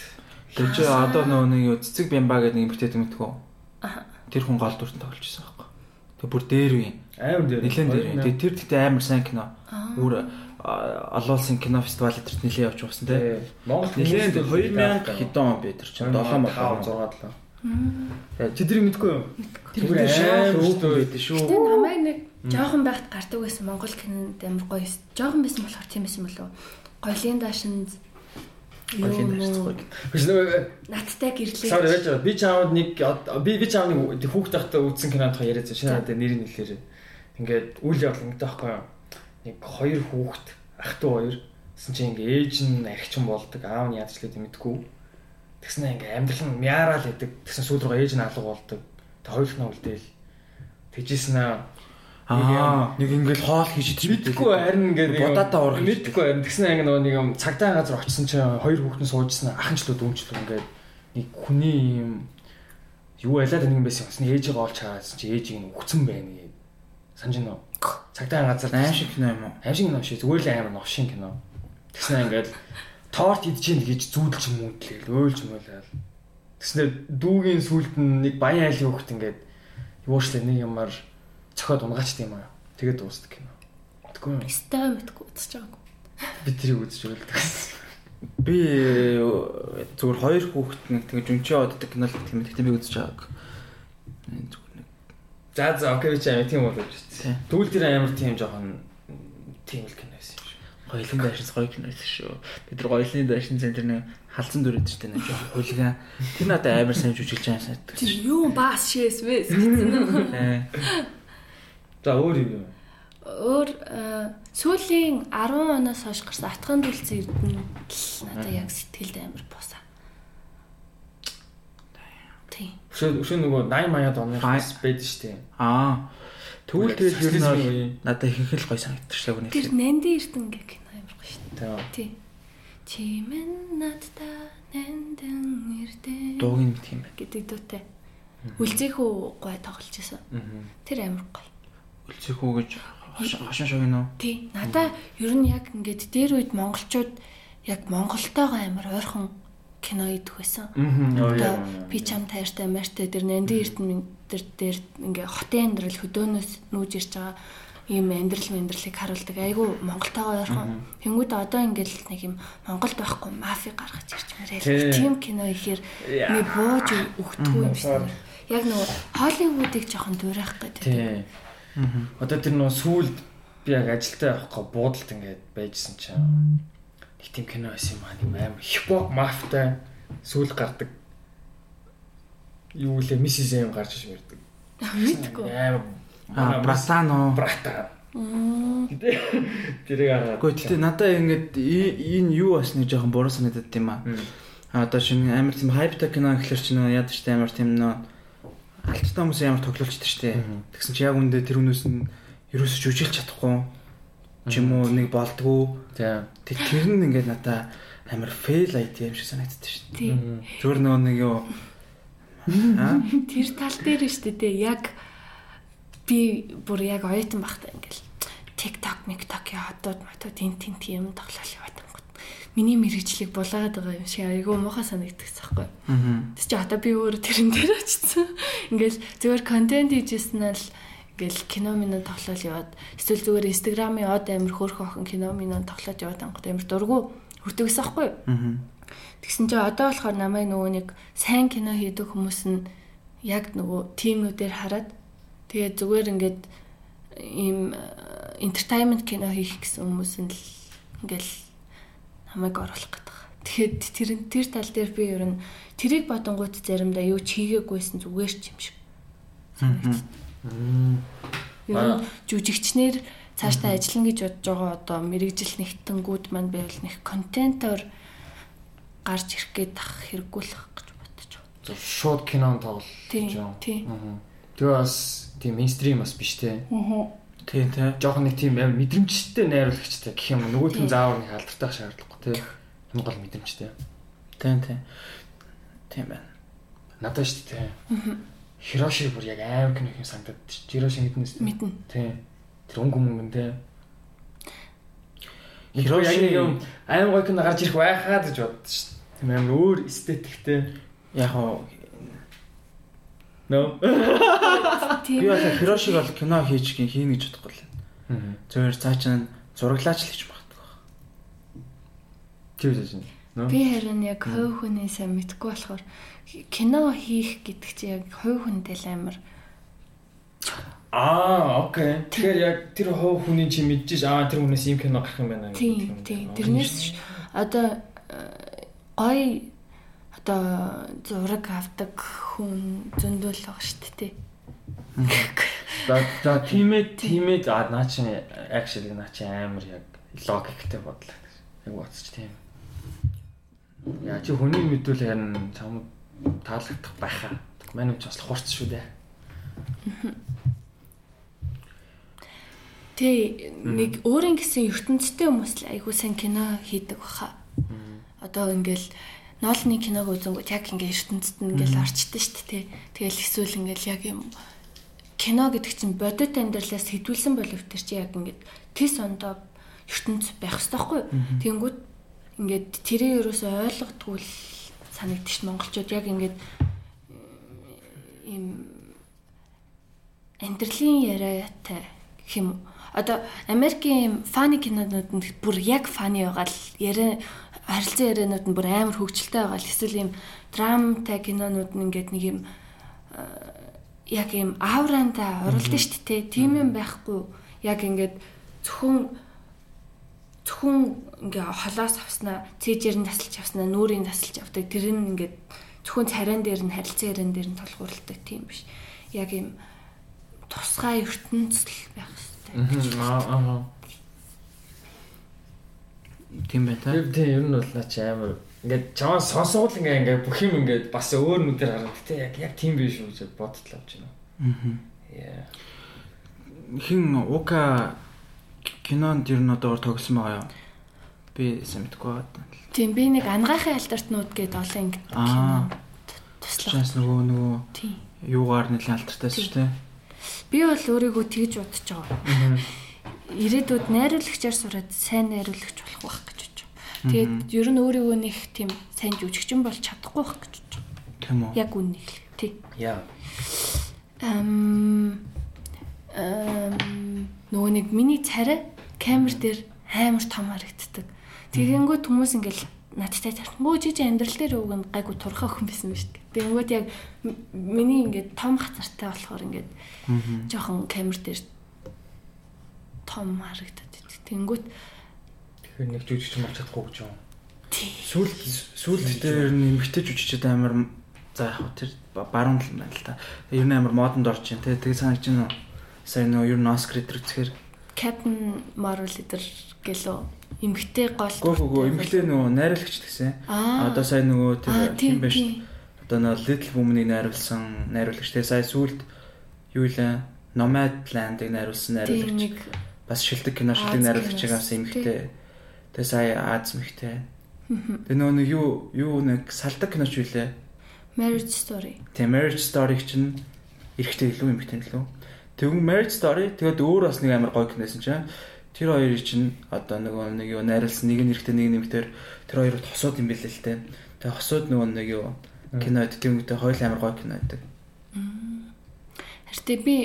[SPEAKER 2] чи одоо нөгөө нэг юу цэцэг бямба гэдэг нэг эмэгтэй тэмдэггүй. Тэр хүн гол дүртэн тоглож байсан байхгүй. Тэг бүр дээр үе.
[SPEAKER 1] амар дээр.
[SPEAKER 2] Нилэн дээр. Тэг тэр тэгтээ амар сайн кино. Өөр олон улсын кино фестивал дээр нилээ явж байсан те.
[SPEAKER 1] Тэ. Монгол
[SPEAKER 2] Нилээн 2000 хэдэн он бэ тэр чинь 7 мод
[SPEAKER 1] 5 6 лөө. Чи тэрийг мэдгүй юу?
[SPEAKER 2] Тэр амар өөхөн байдаг шүү.
[SPEAKER 3] Гэтэ намайг нэг жоохон байхад гардаг байсан Монгол кинонд амар гоё. Жоохон байсан болохоор тийм байсан болов. Гойлын даашин
[SPEAKER 2] Гойлын даашин
[SPEAKER 3] юу
[SPEAKER 2] гоё.
[SPEAKER 1] Биш нөгөө
[SPEAKER 3] надтай гэрлээ.
[SPEAKER 1] Сар яаж байгаа. Би чамд нэг би би чамд нэг хүүхд тахта үзсэн тохоо яриад шинэ надад нэрийг нэлээр. Ингээд үйл явдал ингэдэг байхгүй юу? Нэг хоёр хүүхд ах トゥ хоёр. Тэсэн чинь ингээ ээж нь архичин болдог. Аав нь яачлаа мэдгүй. Тэгснэ ингээ амьдрал нь мяараал идэг. Тэгсэн сүүл рүү ээж нь алга болдог. Тэг хоёулах нь үлдээл. Тэжсэн аа
[SPEAKER 2] нэг ингээл хоол хийж идэж
[SPEAKER 1] Мэдхгүй харин ингээд нэг
[SPEAKER 2] Будаатаа урах
[SPEAKER 1] Мэдхгүй харин тэгснэ анги нөгөө нэг юм цагдаа газар очсон чинь хоёр хүүхдэн суужсан ахынчлууд өмчлөө ингээд нэг хүний юм юу ялаад нэг юм байсан юм. Ээжийг олж хаасан чи ээжийг нь өгцөн байна гэдэг. Санаж нөө. Цагдаа газар
[SPEAKER 2] аим шиг кино юм уу?
[SPEAKER 1] аим шиг кино шүү. Зүгээр л амар новшин кино. Тэгснэ ингээд торт идэж ийн гэж зүүдэлж мөдлээ. Өөлж мөлөөл. Тэгснэ дүүгийн сүлд нь нэг баян айлын хүүхд ингээд юушлээ нэг юмар цохоод унгаач тийм аа. Тэгээд дуустдаг кино. Тэггүй юу?
[SPEAKER 3] Стаа мэдгүй үзэж байгаагүй.
[SPEAKER 1] Би тэрийг үзэж байлдаг.
[SPEAKER 2] Би зүгээр хоёр хүүхэд нэг тэгж өнчөө оддаг кино л гэх юм. Тэгтээ би үзэж байгааг.
[SPEAKER 1] За за окей би ч амар тийм болов шүү. Түүл тэр амар тийм жоохон тийм л кино байсан юм шүү.
[SPEAKER 2] гоёлын дайшин гоё кино байсан шүү. Бид нар гоёлын дайшин центр нэг халдсан дүр өгдөг штэ нэг жоохон хулиган. Тэр надад амар сайн жүжиглж байгаа санагддаг.
[SPEAKER 3] Тэр юу баас шээс вэ?
[SPEAKER 1] За өөр юм.
[SPEAKER 3] Өөр э, сүүлийн 10 оноос хойш гарсан атган дүлцэн эрдэнэ л надад яг сэтгэлд амар босаа. Тийм.
[SPEAKER 1] Өшөө өшөө нөгөө 80 маяад оны
[SPEAKER 2] Фай-
[SPEAKER 1] байд штэ.
[SPEAKER 2] Аа. Тэгвэл тэгэл ер нь надад ихэнх л гоё санагдчихлаа гэнэ.
[SPEAKER 3] Тэр Нанди эрдэнэ гэх кино амар гоё шүү.
[SPEAKER 1] Тэгээ.
[SPEAKER 3] Тий. Чимэн надтай нандин эрдэнэ
[SPEAKER 2] Дуугийн мэт юм байна.
[SPEAKER 3] гэдэг дуутай. Үлзэхүү гой тоглож байсан.
[SPEAKER 1] Аа.
[SPEAKER 3] Тэр амар гоё.
[SPEAKER 2] Үлцэх үү гэж хошин шог нөө.
[SPEAKER 3] Тий. Надаа ер нь яг ингээд дээр үед монголчууд яг Монголтойгоо амар ойрхон кино идэх байсан. Одоо би чам таартай мартай дээр нанди эрдэнэ дээр дээр ингээ хотын амьдрал хөдөөнөөс нүүж ирж байгаа ийм амьдрал амьдралыг харуулдаг. Айгу Монголтойгоо ойрхон. Тэнгүүд одоо ингээл нэг юм Монголд байхгүй мафи гаргаж ирж мээрээ. Тим кино ихээр нэг бууж өгдөг юм шиг. Яг нөгөө Холливуудыг жоохон дуурайх гэдэг.
[SPEAKER 1] Тий. Одоо тэр нөгөө сүүлд би яг ажилдаа явахгүй буудалд ингээд байжсэн чинь нэг тийм кино байсан юм аа нэг амар хипхоп мафтай сүүл гардаг. Юу лээ миссис эм гарч иж мэрдэг.
[SPEAKER 3] Мэдгүй.
[SPEAKER 1] Амар
[SPEAKER 2] Аа, Братано.
[SPEAKER 1] брата. Тэрийг хараад.
[SPEAKER 2] Гэхдээ гэтээ надад ингээд и- энэ юу бас нэг жоохон буруу санагдаад тийм аа. А одоо шинэ амар тийм хайптай кино гэхэлэр чинь яд штэ амар тийм нөө алчтай хүмүүс амар тоглолчтой штэ. Тэгсэн чи яг үндэ тэр хүмүүс нь ерөөсөж жүжиглж чадахгүй ч юм уу нэг болдгоо.
[SPEAKER 1] Тийм.
[SPEAKER 2] Тэг тэр нь ингээд надад амар фейл айт юм шиг санагддаг штэ.
[SPEAKER 3] Тий.
[SPEAKER 2] Зүгээр нөө нэг юу аа
[SPEAKER 3] Тэр тал дээр шүү дээ. Яг би бүр яг оюутан багтаа ингээл TikTok, TikTok ядууд матууд эн тэн тийм тоглол яваад гот. Миний мэрэгчлийг булаагаад байгаа юм шиг айгүй муухай санагдчихсан байхгүй. Тэс чи одоо би өөр тэрэн дээр очсон. Ингээл зүгээр контент хийжсэн л ингээл кино минь тоглол яваад эсвэл зүгээр инстаграмын од амир хөөрхөн охин кино минь тоглоод яваад ангот амир дургу хүртэгсэн байхгүй.
[SPEAKER 2] аа
[SPEAKER 3] Тэгсэн чи одоо болохоор намайг нөгөө нэг сайн кино хийдэг хүмүүс нь яг нөгөө тимнүүдээр хараад тэгээд зүгээр ингээд ийм entertainment кино хийх гэсэн хүмүүс нь л ингээл намайг оруулах гэдэг. Тэгэхэд тэр тэр тал дээр би ер нь тэрийг бодонгууд заримдаа юу ч хийгээгүйсэн зүгээр ч юм шиг. Ер нь жүжигчнэр цаашдаа ажиллана гэж бодож байгаа одоо мэрэгжил нэгтэнгүүд маань байвал нэг контентоор гарч ирэх гээд ах хэрэггүй л гэж бодож байгаа.
[SPEAKER 1] Шууд кинон тоглол.
[SPEAKER 3] Тийм.
[SPEAKER 1] гэж байна.
[SPEAKER 3] Тийм.
[SPEAKER 1] Аа. Тэгээ бас тийм мейнстрим бас биш те.
[SPEAKER 2] тий тий
[SPEAKER 1] Жохон нэг тийм амар мэдрэмжтэй найруулагчтай гэх юм. Нөгөө
[SPEAKER 3] Тийм.
[SPEAKER 1] тийм заавар нэг алдартай шаардлагагүй те. Энэ гол мэдрэмжтэй.
[SPEAKER 2] тий тий тийм байна.
[SPEAKER 1] Надад шүү дээ. Хироши бүр яг аим кино юм санагдаад. Хироши мэднэс.
[SPEAKER 3] Мэднэ.
[SPEAKER 1] Тий. Тэр өнгө мөнгөн тий.
[SPEAKER 2] Хироши-
[SPEAKER 1] юм аим гой кино гарч ирэх байхаа гэж боддоо шүү. Тийм аим өөр эстетиктэй.
[SPEAKER 2] Яг уу
[SPEAKER 1] Нөө.
[SPEAKER 2] би
[SPEAKER 3] Тийм.
[SPEAKER 2] бол Хирошиг бол кино хийж гин хийнэ гэж бодохгүй л. Зөвхөн цаа чинь зураглаач л хийж магадгүй.
[SPEAKER 1] Тийм шүү. Нөө.
[SPEAKER 3] Би харин яг хувь хүнээсээ мэдгүй болохоор кино хийх гэдэг чинь яг хувь хүндээ л амар
[SPEAKER 1] Аа, окей. Тэгэхээр яг тэр хов хүний чи мэдчихэж аа тэр хүнээс ийм кино гарах юм байна гэх
[SPEAKER 3] тийм
[SPEAKER 1] юм.
[SPEAKER 3] тийм
[SPEAKER 1] Аа,
[SPEAKER 3] тэрнээс одоо э, гой одоо зураг авдаг хүн зөндөл байгаа шүү дээ.
[SPEAKER 1] За за тиймээ тиймээ аа наа чи actually наа чи амар яг логиктэй бодлоо. Яг бодсоч тийм. Яа чи хүний мэдвэл харин чам таалагдах байхаа. Манай ч бас хурц шүү дээ.
[SPEAKER 3] Тэ нэг өөрийн гэсэн ертөнцтэй хүмүүс л айгуу сайн кино хийдэг баха. Одоо ингээл ноолны киног үзэнгүүт яг ингээ ертөнцид нь ингээл орчдөг шүү дээ. Тэгэл эсвэл ингээл яг юм кино гэдэг чинь бодит амьдралаас хэдүүлсэн боловч тэр чи яг ингээд тис ондоо ертөнц байх хэрэгтэй байхгүй? Тэнгүүт ингээд тэрийг ерөөсөй ойлгодгүй л санагдчих монголчууд яг ингээд им амьдралын яриатай гэх юм? Одоо Америкийн фаны кинонууд нь бүр яг фаны байгаа л яриа харилцан ярианууд нь бүр амар хөвгчлөлтэй байгаа л эсвэл юм драмтай кинонууд нь ингээд нэг юм э, яг юм ауранда оруулдаг шүү дээ. Тийм юм байхгүй. Яг ингээд зөвхөн зөвхөн ингээ холоос авснаа, цээжээр нь тасалж авснаа, нүрийн тасалж авдаг. Тэр нь ингээд зөвхөн царайн дээр нь харилцан яриан дээр нь толгуурладаг тийм биш. Яг юм тусгай ертөнцөл байх хэрэгтэй.
[SPEAKER 1] Аа аа.
[SPEAKER 2] Тийм бай та.
[SPEAKER 1] Тийм ер нь бол наа чи амар ингээд чамаа сонсгол ингээ ингээ бүх юм ингээ бас өөр нүдээр хараад тий яг яг тийм биш үү гэж бодтол авч байна.
[SPEAKER 2] Аа.
[SPEAKER 1] Яа.
[SPEAKER 2] Хин Ука кинонд ер нь одоо тогсон байгаа юу? Би сайн мэдгүй байгаа.
[SPEAKER 3] Тийм би нэг ангахын альтартнууд гээд олон ингэ
[SPEAKER 2] Аа.
[SPEAKER 3] туслах.
[SPEAKER 2] Чаас нөгөө нөгөө
[SPEAKER 3] Тийм.
[SPEAKER 2] юугаар нэлийн алдартай шүү дээ.
[SPEAKER 3] Би бол өөрийгөө тэгж бодож байгаа. Ирээдүйд найруулагчаар сураад сайн найруулагч болох байх гэж бодож байгаа. Тэгээд ер нь өөрийгөө нэг тийм сайн жүжигчин болж чадахгүй байх гэж бодож байгаа.
[SPEAKER 2] Тийм үү?
[SPEAKER 3] Яг үннийг л. Тий.
[SPEAKER 1] Яа.
[SPEAKER 3] Ам ам нөгөө нэг миний царай камер дээр амар том харагддаг. Тэгэнгүүт хүмүүс ингээл надтай тархингөө жижиг амьдрал дээр өгөн гайгүй турхаа хүн байсан ба шүү дээ. Тэгэнгүүт яг миний ингээд том хацартай болохоор ингээд жоохон камер дээр том харагдаад байдаг. Тэгэнгүүт
[SPEAKER 1] Тэгэхээр нэг жүжигч болж чадахгүй гэж юм.
[SPEAKER 2] Сүүл сүүлд дээр нэмэгтэй жүжигчд амар за яг хөө тэр ба- баруун л юм байна л та. Ер нь амар модонд орж ин тэ тэгээ санагч нь сая нөө ер нь Оскар идэр үзэхээр
[SPEAKER 3] Captain Marvel эдэр гэлөө эмгтэй гол
[SPEAKER 2] гоо гоо эмгэлээ нөгөө найруулагч гэсэн. Одоо сая нөгөө тэр
[SPEAKER 3] тийм,
[SPEAKER 2] байж
[SPEAKER 3] тийм.
[SPEAKER 2] одоо нөө Little Woman-ыг найруулсан найруулагч тэгээ сая сүүлд юу илээ Nomadland-ыг найруулсан найруулагч. бас шилдэг кино шилдэг
[SPEAKER 3] Аз
[SPEAKER 2] найруулагч
[SPEAKER 3] киноос,
[SPEAKER 2] байгаас эмхтэй. Тэгээ сая Аз мэгтэй. Тэгээ нөгөө нэг юу юу нэг салдаг киноч үлээ.
[SPEAKER 3] Marriage Story.
[SPEAKER 2] Тэгээ Marriage Story-г чинь эрэхтэй илүү эмхтэй илүү. Тэгвэл Marriage Story тэгээд өөр бас нэг амар гоё киносэн чинь тэр хоёрыг чинь одоо нөгөө нэг юу найруулсан нэг нь эрэхтэй нэг нь эмхтэр тэр хоёр хосууд юм бэлээ л тэ. Тэгээ хосууд нөгөө нэг юу кино тэтгэмэгтэй хоёул амар гоё кино байдаг.
[SPEAKER 3] Хэртээ би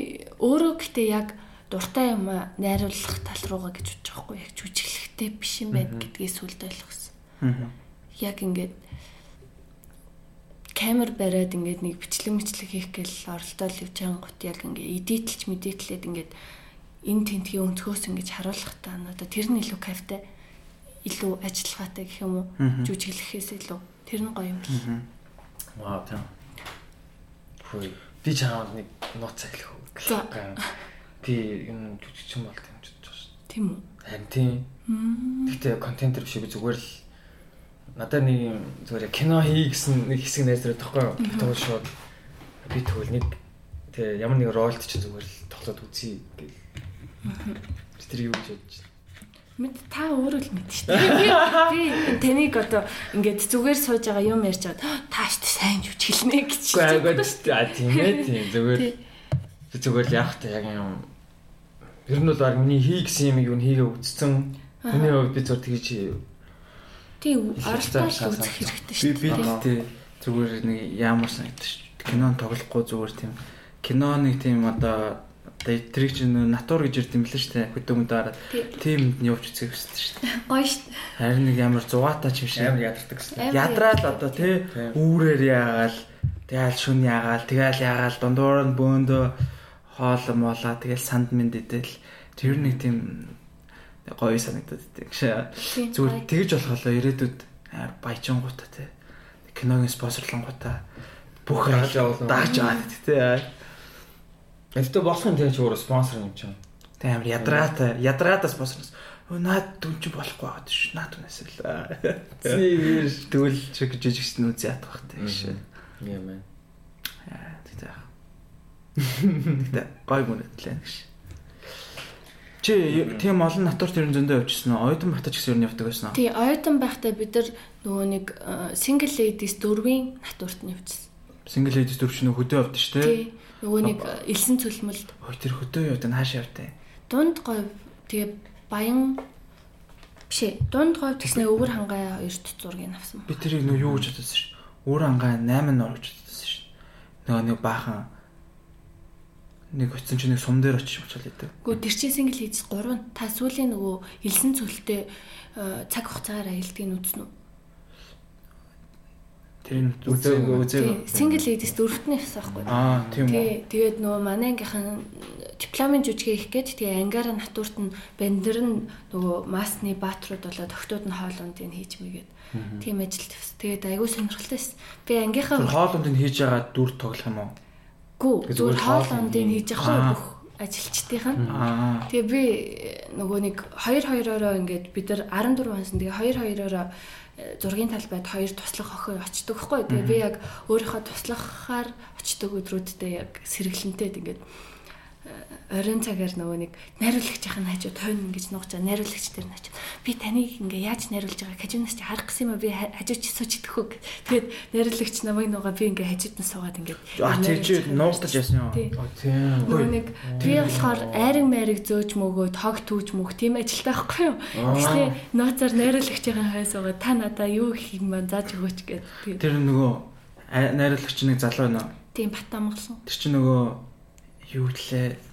[SPEAKER 3] өөрөө гэхдээ яг дуртай юм найруулах тал руугаа гэж бодож байгаа хгүй яг жүжиглэхтэй биш юм байна гэдгийг сүлд ойлгосон.
[SPEAKER 2] Аа.
[SPEAKER 3] Яг ингээд камер бариад ингээд нэг бичлэг мэтлэг хийх гээл оролдоод явж байгаа гот яг ингээд эдитлж мэдээтлээд ингээд энэ тентгийн өнцгөөс ингэж харуулах та надад тэр нь илүү кайфтай илүү ажиллагаатай гэх юм уу жүжиглэхээс илүү тэр нь гоё юм байна.
[SPEAKER 1] Вау тийм. Хөөе. Би чамд нэг нууц уу.
[SPEAKER 3] За.
[SPEAKER 1] Би энэ жүжигчин болт юм ч бодож байна.
[SPEAKER 3] Тийм үү?
[SPEAKER 1] Харин тийм. Гэхдээ контентер биш би зүгээр л надад нэг юм зүгээр кино хий гэсэн нэг хэсэг найз төрөд тахгүй юу? Тэгвэл шууд би тэгвэл нэг тэг ямар нэг ролт чинь зүгээр л тоглоод үзье гэл. Тэр юу гэж бодож байна.
[SPEAKER 3] Мэд та өөрөө л мэд шүү дээ. Би би таныг одоо ингээд зүгээр сууж байгаа юм ярьж байгаа. Тааш сайн хэлнэ гэж.
[SPEAKER 1] Үгүй аа тийм ээ тийм зүгээр. Би зүгээр л яах та яг юм. Ер нь бол баг миний хий гэсэн юм юу хийгээ үтцсэн. Миний хувьд би зүгээр тэгж
[SPEAKER 3] Тийм оролцоо үзэх хэрэгтэй
[SPEAKER 2] Би
[SPEAKER 3] шүү
[SPEAKER 2] би
[SPEAKER 3] дээ.
[SPEAKER 2] гэхдээ зүгээр нэг ямар санагдаж шүү. Кинон тоглохгүй зүгээр тийм кино нэг тийм одоо одоо тэрийг чинь натур гэж ирд юм лээ шүү дээ. Хөдөө мөдөө хараад тийм явж үзэх хэрэгтэй шүү дээ.
[SPEAKER 3] Гоё шүү.
[SPEAKER 2] Харин нэг ямар зугаатай ч юм шиг.
[SPEAKER 1] амар ядардаг гэсэн.
[SPEAKER 3] Амар
[SPEAKER 2] Ядраад одоо тий үүрээр яагаал тэгэл шүн яагаал тэгэл яагаал дундуур нь бөөндөө хоол молоо тэгэл санд минь идэл тэр нэг тийм гоё санагдаад.
[SPEAKER 3] Тийм,
[SPEAKER 2] Зүгээр тэгж болохоо ирээдүйд амар баяжингуудаа тий киногийн спонсорлонгуудаа бүх
[SPEAKER 1] Дааж явуулна.
[SPEAKER 2] дааж аваад тий
[SPEAKER 1] Эдгээр болох юм тийм ч өөр спонсор юм чинь.
[SPEAKER 2] Тэ амар ядраатай ядраатай спонсорс Өө наад дүн чи болохгүй байгаад ш. Наад түнээс л.
[SPEAKER 1] Зэр
[SPEAKER 2] Тэгвэл чиг жижигсэн үгүй ят бах тэг ш.
[SPEAKER 1] юм ээ.
[SPEAKER 2] Аа тэгтээ. Тэгтээ гой мөрөдлээ гэж. Чи тийм олон натур тэрэн зөндөө явчихсан уу? Оюутан батаж гэсэн юм явдаг байсан уу?
[SPEAKER 3] Тий, оюутан байхдаа бид нар нөгөө нэг э, single ladies дөрвийн натурт нь явчихсан.
[SPEAKER 2] Single ladies дөрвч нөх хөдөө явдсан шүү дээ.
[SPEAKER 3] Тий. Нөгөө нэг элсэн цөлмөлд
[SPEAKER 2] Ой тэр хөдөө явдаг нь хаашаа явдаг?
[SPEAKER 3] дунд говь тэгээ баян биш ээ, дунд говь тэгснэ өвөр хангай хоёрт зургийг авсан.
[SPEAKER 2] Би тэрийг нөө юу гэж бодсон ш. Өөр ангаа 8 нор гэж бодсон ш. Нөгөө нэг баахан нэг очсон чи нэг сум дээр очиж бочол идэв.
[SPEAKER 3] Гэхдээ тэр чинь single ladies 3 та сүүлийн нөгөө элсэн цөлтэй э, цаг хугацаагаар аялдгийг үзнэ үү?
[SPEAKER 2] Нь үзээг үзээг.
[SPEAKER 3] Single ladies дөрөвт нь явсан байхгүй?
[SPEAKER 2] Аа тийм үү.
[SPEAKER 3] Тий, тэгээд нөгөө манай ангийнхан дипломын жүжигээ их гээд тэгээ ангаараа натурт нь бандер нь нөгөө масны баатрууд болоод өгтүүд нь хоолундыг хийж мэгээд тийм ажил тавьсан. Тэгээд айгүй сонирхолтой байсан. Би ангийнхаа
[SPEAKER 2] Тэр хоолунд нь хийж байгаа дүр тоглох юм уу?
[SPEAKER 3] гүү зүгээр хоолундыг хийж
[SPEAKER 2] Аа.
[SPEAKER 3] явах бүх ажилчдынх нь. Тэгээ би нөгөө нэг 2 2-ороо ингээд бид нар 14 онсон тэгээ 2 2-ороо зургийн талбайд хоёр туслах охин очдөг хгүй. Тэгээ би яг өөрийнхөө туслахаар очдөг өдрүүддээ яг сэргэлэнтэй ингээд оройн цагаар нөгөө нэг найруулагчийн хажуу тойно гэж нуугч байгаа найруулагч тэр нь очив. Би таныг ингээ яаж найруулж байгааг хажуунаас чи харах гэсэн юм аа би ха- хажууд чи сууж идэхгүй гэ. Тэгээд найруулагч намайг нугаа би ингээ хажууд нь суугаад ингээ
[SPEAKER 2] А тэр чи нуугдаж яасан.
[SPEAKER 1] А тийм.
[SPEAKER 3] Нөгөө нэг би болохоор айрын майрыг зөөж мөгөөд хог түүж мөх тийм ажилтай байхгүй юу. Тэгснэ ноцоор найруулагчийн хайсуугаа та надаа юу хийх юм бэ зааж өгөөч. Тэгээд
[SPEAKER 2] Тэр нөгөө найруулагч нэг залуу байна.
[SPEAKER 3] тийм бат амгалсан.
[SPEAKER 2] Тэр чи нөгөө юу гэлээ?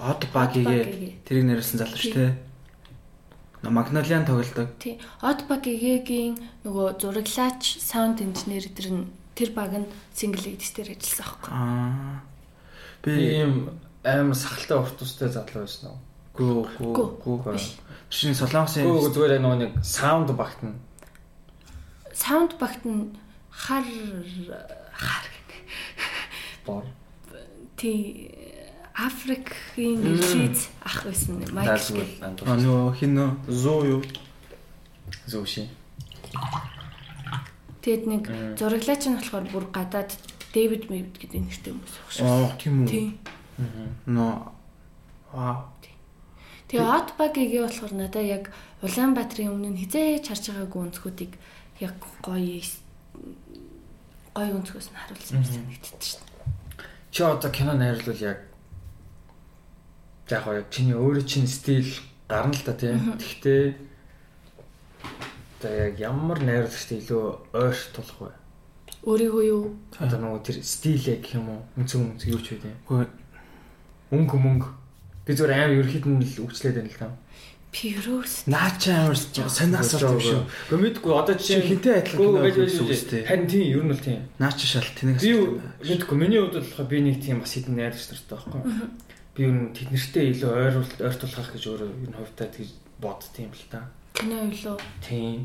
[SPEAKER 2] Од багигээ тэрийг найруулсан залуу шүү дээ. Магнолиан тоглодог.
[SPEAKER 3] Тий. Outback Гийн нөгөө зураглаач саунд инженер тэр нь тэр баг нь single ladies дээр ажилласан байхгүй.
[SPEAKER 2] Аа.
[SPEAKER 1] Би ийм амар сахалтай урт устай залуу байсан уу?
[SPEAKER 2] гүү
[SPEAKER 3] Гүү.
[SPEAKER 2] гүү. Чинь солонгосын
[SPEAKER 1] Гүү зүгээр нөгөө нэг саунд багтана.
[SPEAKER 3] Sound багт нь хар хар
[SPEAKER 1] Бор.
[SPEAKER 3] тий Африкийн элиз ах байсан Майкл гэх.
[SPEAKER 2] А нөгөө хин нөө зуу юу?
[SPEAKER 1] Зөөши.
[SPEAKER 3] Тэгэд нэг зураглаач нь болохоор бүр гадаад Дэвид Мэвд гэдэг нэртэй хүмүүс шүү.
[SPEAKER 2] Аа тийм үү.
[SPEAKER 3] Тий.
[SPEAKER 2] Нөө вау.
[SPEAKER 3] Тэгээ Outback-ийг болохоор надаа яг Улаанбаатарын өмнө нь хизээж харж байгаагүй өнцгүүдийг яг гоё гоё өнцгөөс нь харуулсан юм дээ.
[SPEAKER 1] Чи одоо кино найруулвал яг яг гоё чиний өөрөө чинь стил гарна л та тийм. Гэхдээ одоо яг ямар найруулагчтай илүү ойрт тулах вэ?
[SPEAKER 3] Өөрийгөө юу
[SPEAKER 1] Одоо нөгөө тэр стилээ гэх юм уу? Үнцэг үнцэг юу ч тийм.
[SPEAKER 2] Гүү
[SPEAKER 1] Мөнгө мөнгө. Би зүгээр амар ерөөхдөө нь л үгчлээд байна л та.
[SPEAKER 3] Пирос
[SPEAKER 2] наача амар сонь асуулт юм шүү.
[SPEAKER 1] Гэхдээ мэдгүй одоо жишээ
[SPEAKER 2] хинтээ адилхан кино үзсэн.
[SPEAKER 1] Харин тийм ер нь л тийм.
[SPEAKER 2] Наача шал тэнэг
[SPEAKER 1] Би мэдгүй миний хувьд болохоор би нэг тийм бас хитэн найруулагч нартай байхгүй. Би ер нь тэднэртэй илүү ойрвол ойртуулах гэж өөрөө ер нь хувьдаа тэгж бодд юм л та.
[SPEAKER 3] кино юу
[SPEAKER 1] Тийм.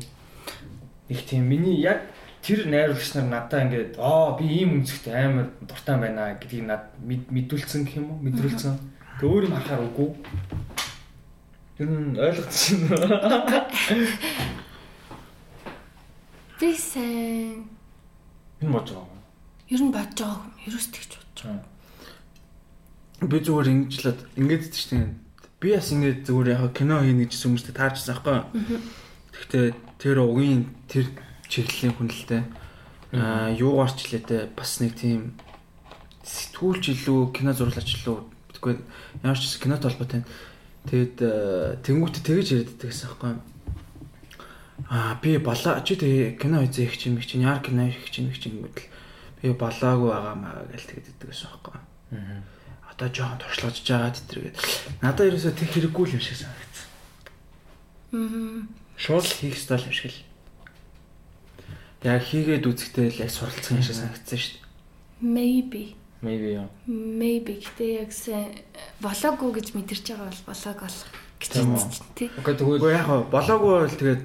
[SPEAKER 1] Их тийм миний яг тэр найруулагч нар надаа ингээд аа би ийм үнцгтэй амар дуртай байна гэдгийг над мэд- мэдүүлсэн гэх юм уу? Мэдрүүлсэн. Тэг өөр юм харахаар үгүй. Ер нь ойлгоцсон.
[SPEAKER 3] би сайн
[SPEAKER 1] Энэ мож байгаа.
[SPEAKER 3] ер нь бодож байгаа юм. Ерөөс тэгж бодож байгаа.
[SPEAKER 2] Би зүгээр ингэж л ингээд ч тийм би бас ингээд зүгээр яг кино хийнэ гэж хүмүүстэй таарчсан байхгүй. Гэхдээ тэр угийн тэр чиглэлийн хүнэлтэй аа юугаар ч хэлээд бас нэг тийм сэтгүүлч илүү кино зурлаач илүү битгүй ямар ч кино толботой. Тэгэд тэнгуүтэ тэгэж яриад байсан байхгүй. Аа би болоо чи тэг кино үзэх чинь мэг чинь яар кино их чинь мэг чинь гэвэл би болоогүй байгаа маа гэж тэгэд иддэг байсан байхгүй. Аа. Одоо жоохон туршлагаж байгаа тэтэргээд надад ерөөсөө тэг хэрэггүй л юм шиг санагдсан.
[SPEAKER 3] Аа.
[SPEAKER 2] Шууд хийх стал юм шиг л. Яг хийгээд үзэхдээ л яг суралцсан юм шиг санагдсан шүү дээ.
[SPEAKER 3] Maybe.
[SPEAKER 1] Maybe яа.
[SPEAKER 3] Maybe гэтээ яг сайн болоогүй гэж мэдэрч байгаа бол болоог бол гэж хэлсэн тий.
[SPEAKER 1] Окей тэгвэл
[SPEAKER 2] Уу яг болоогүй бол тэгээд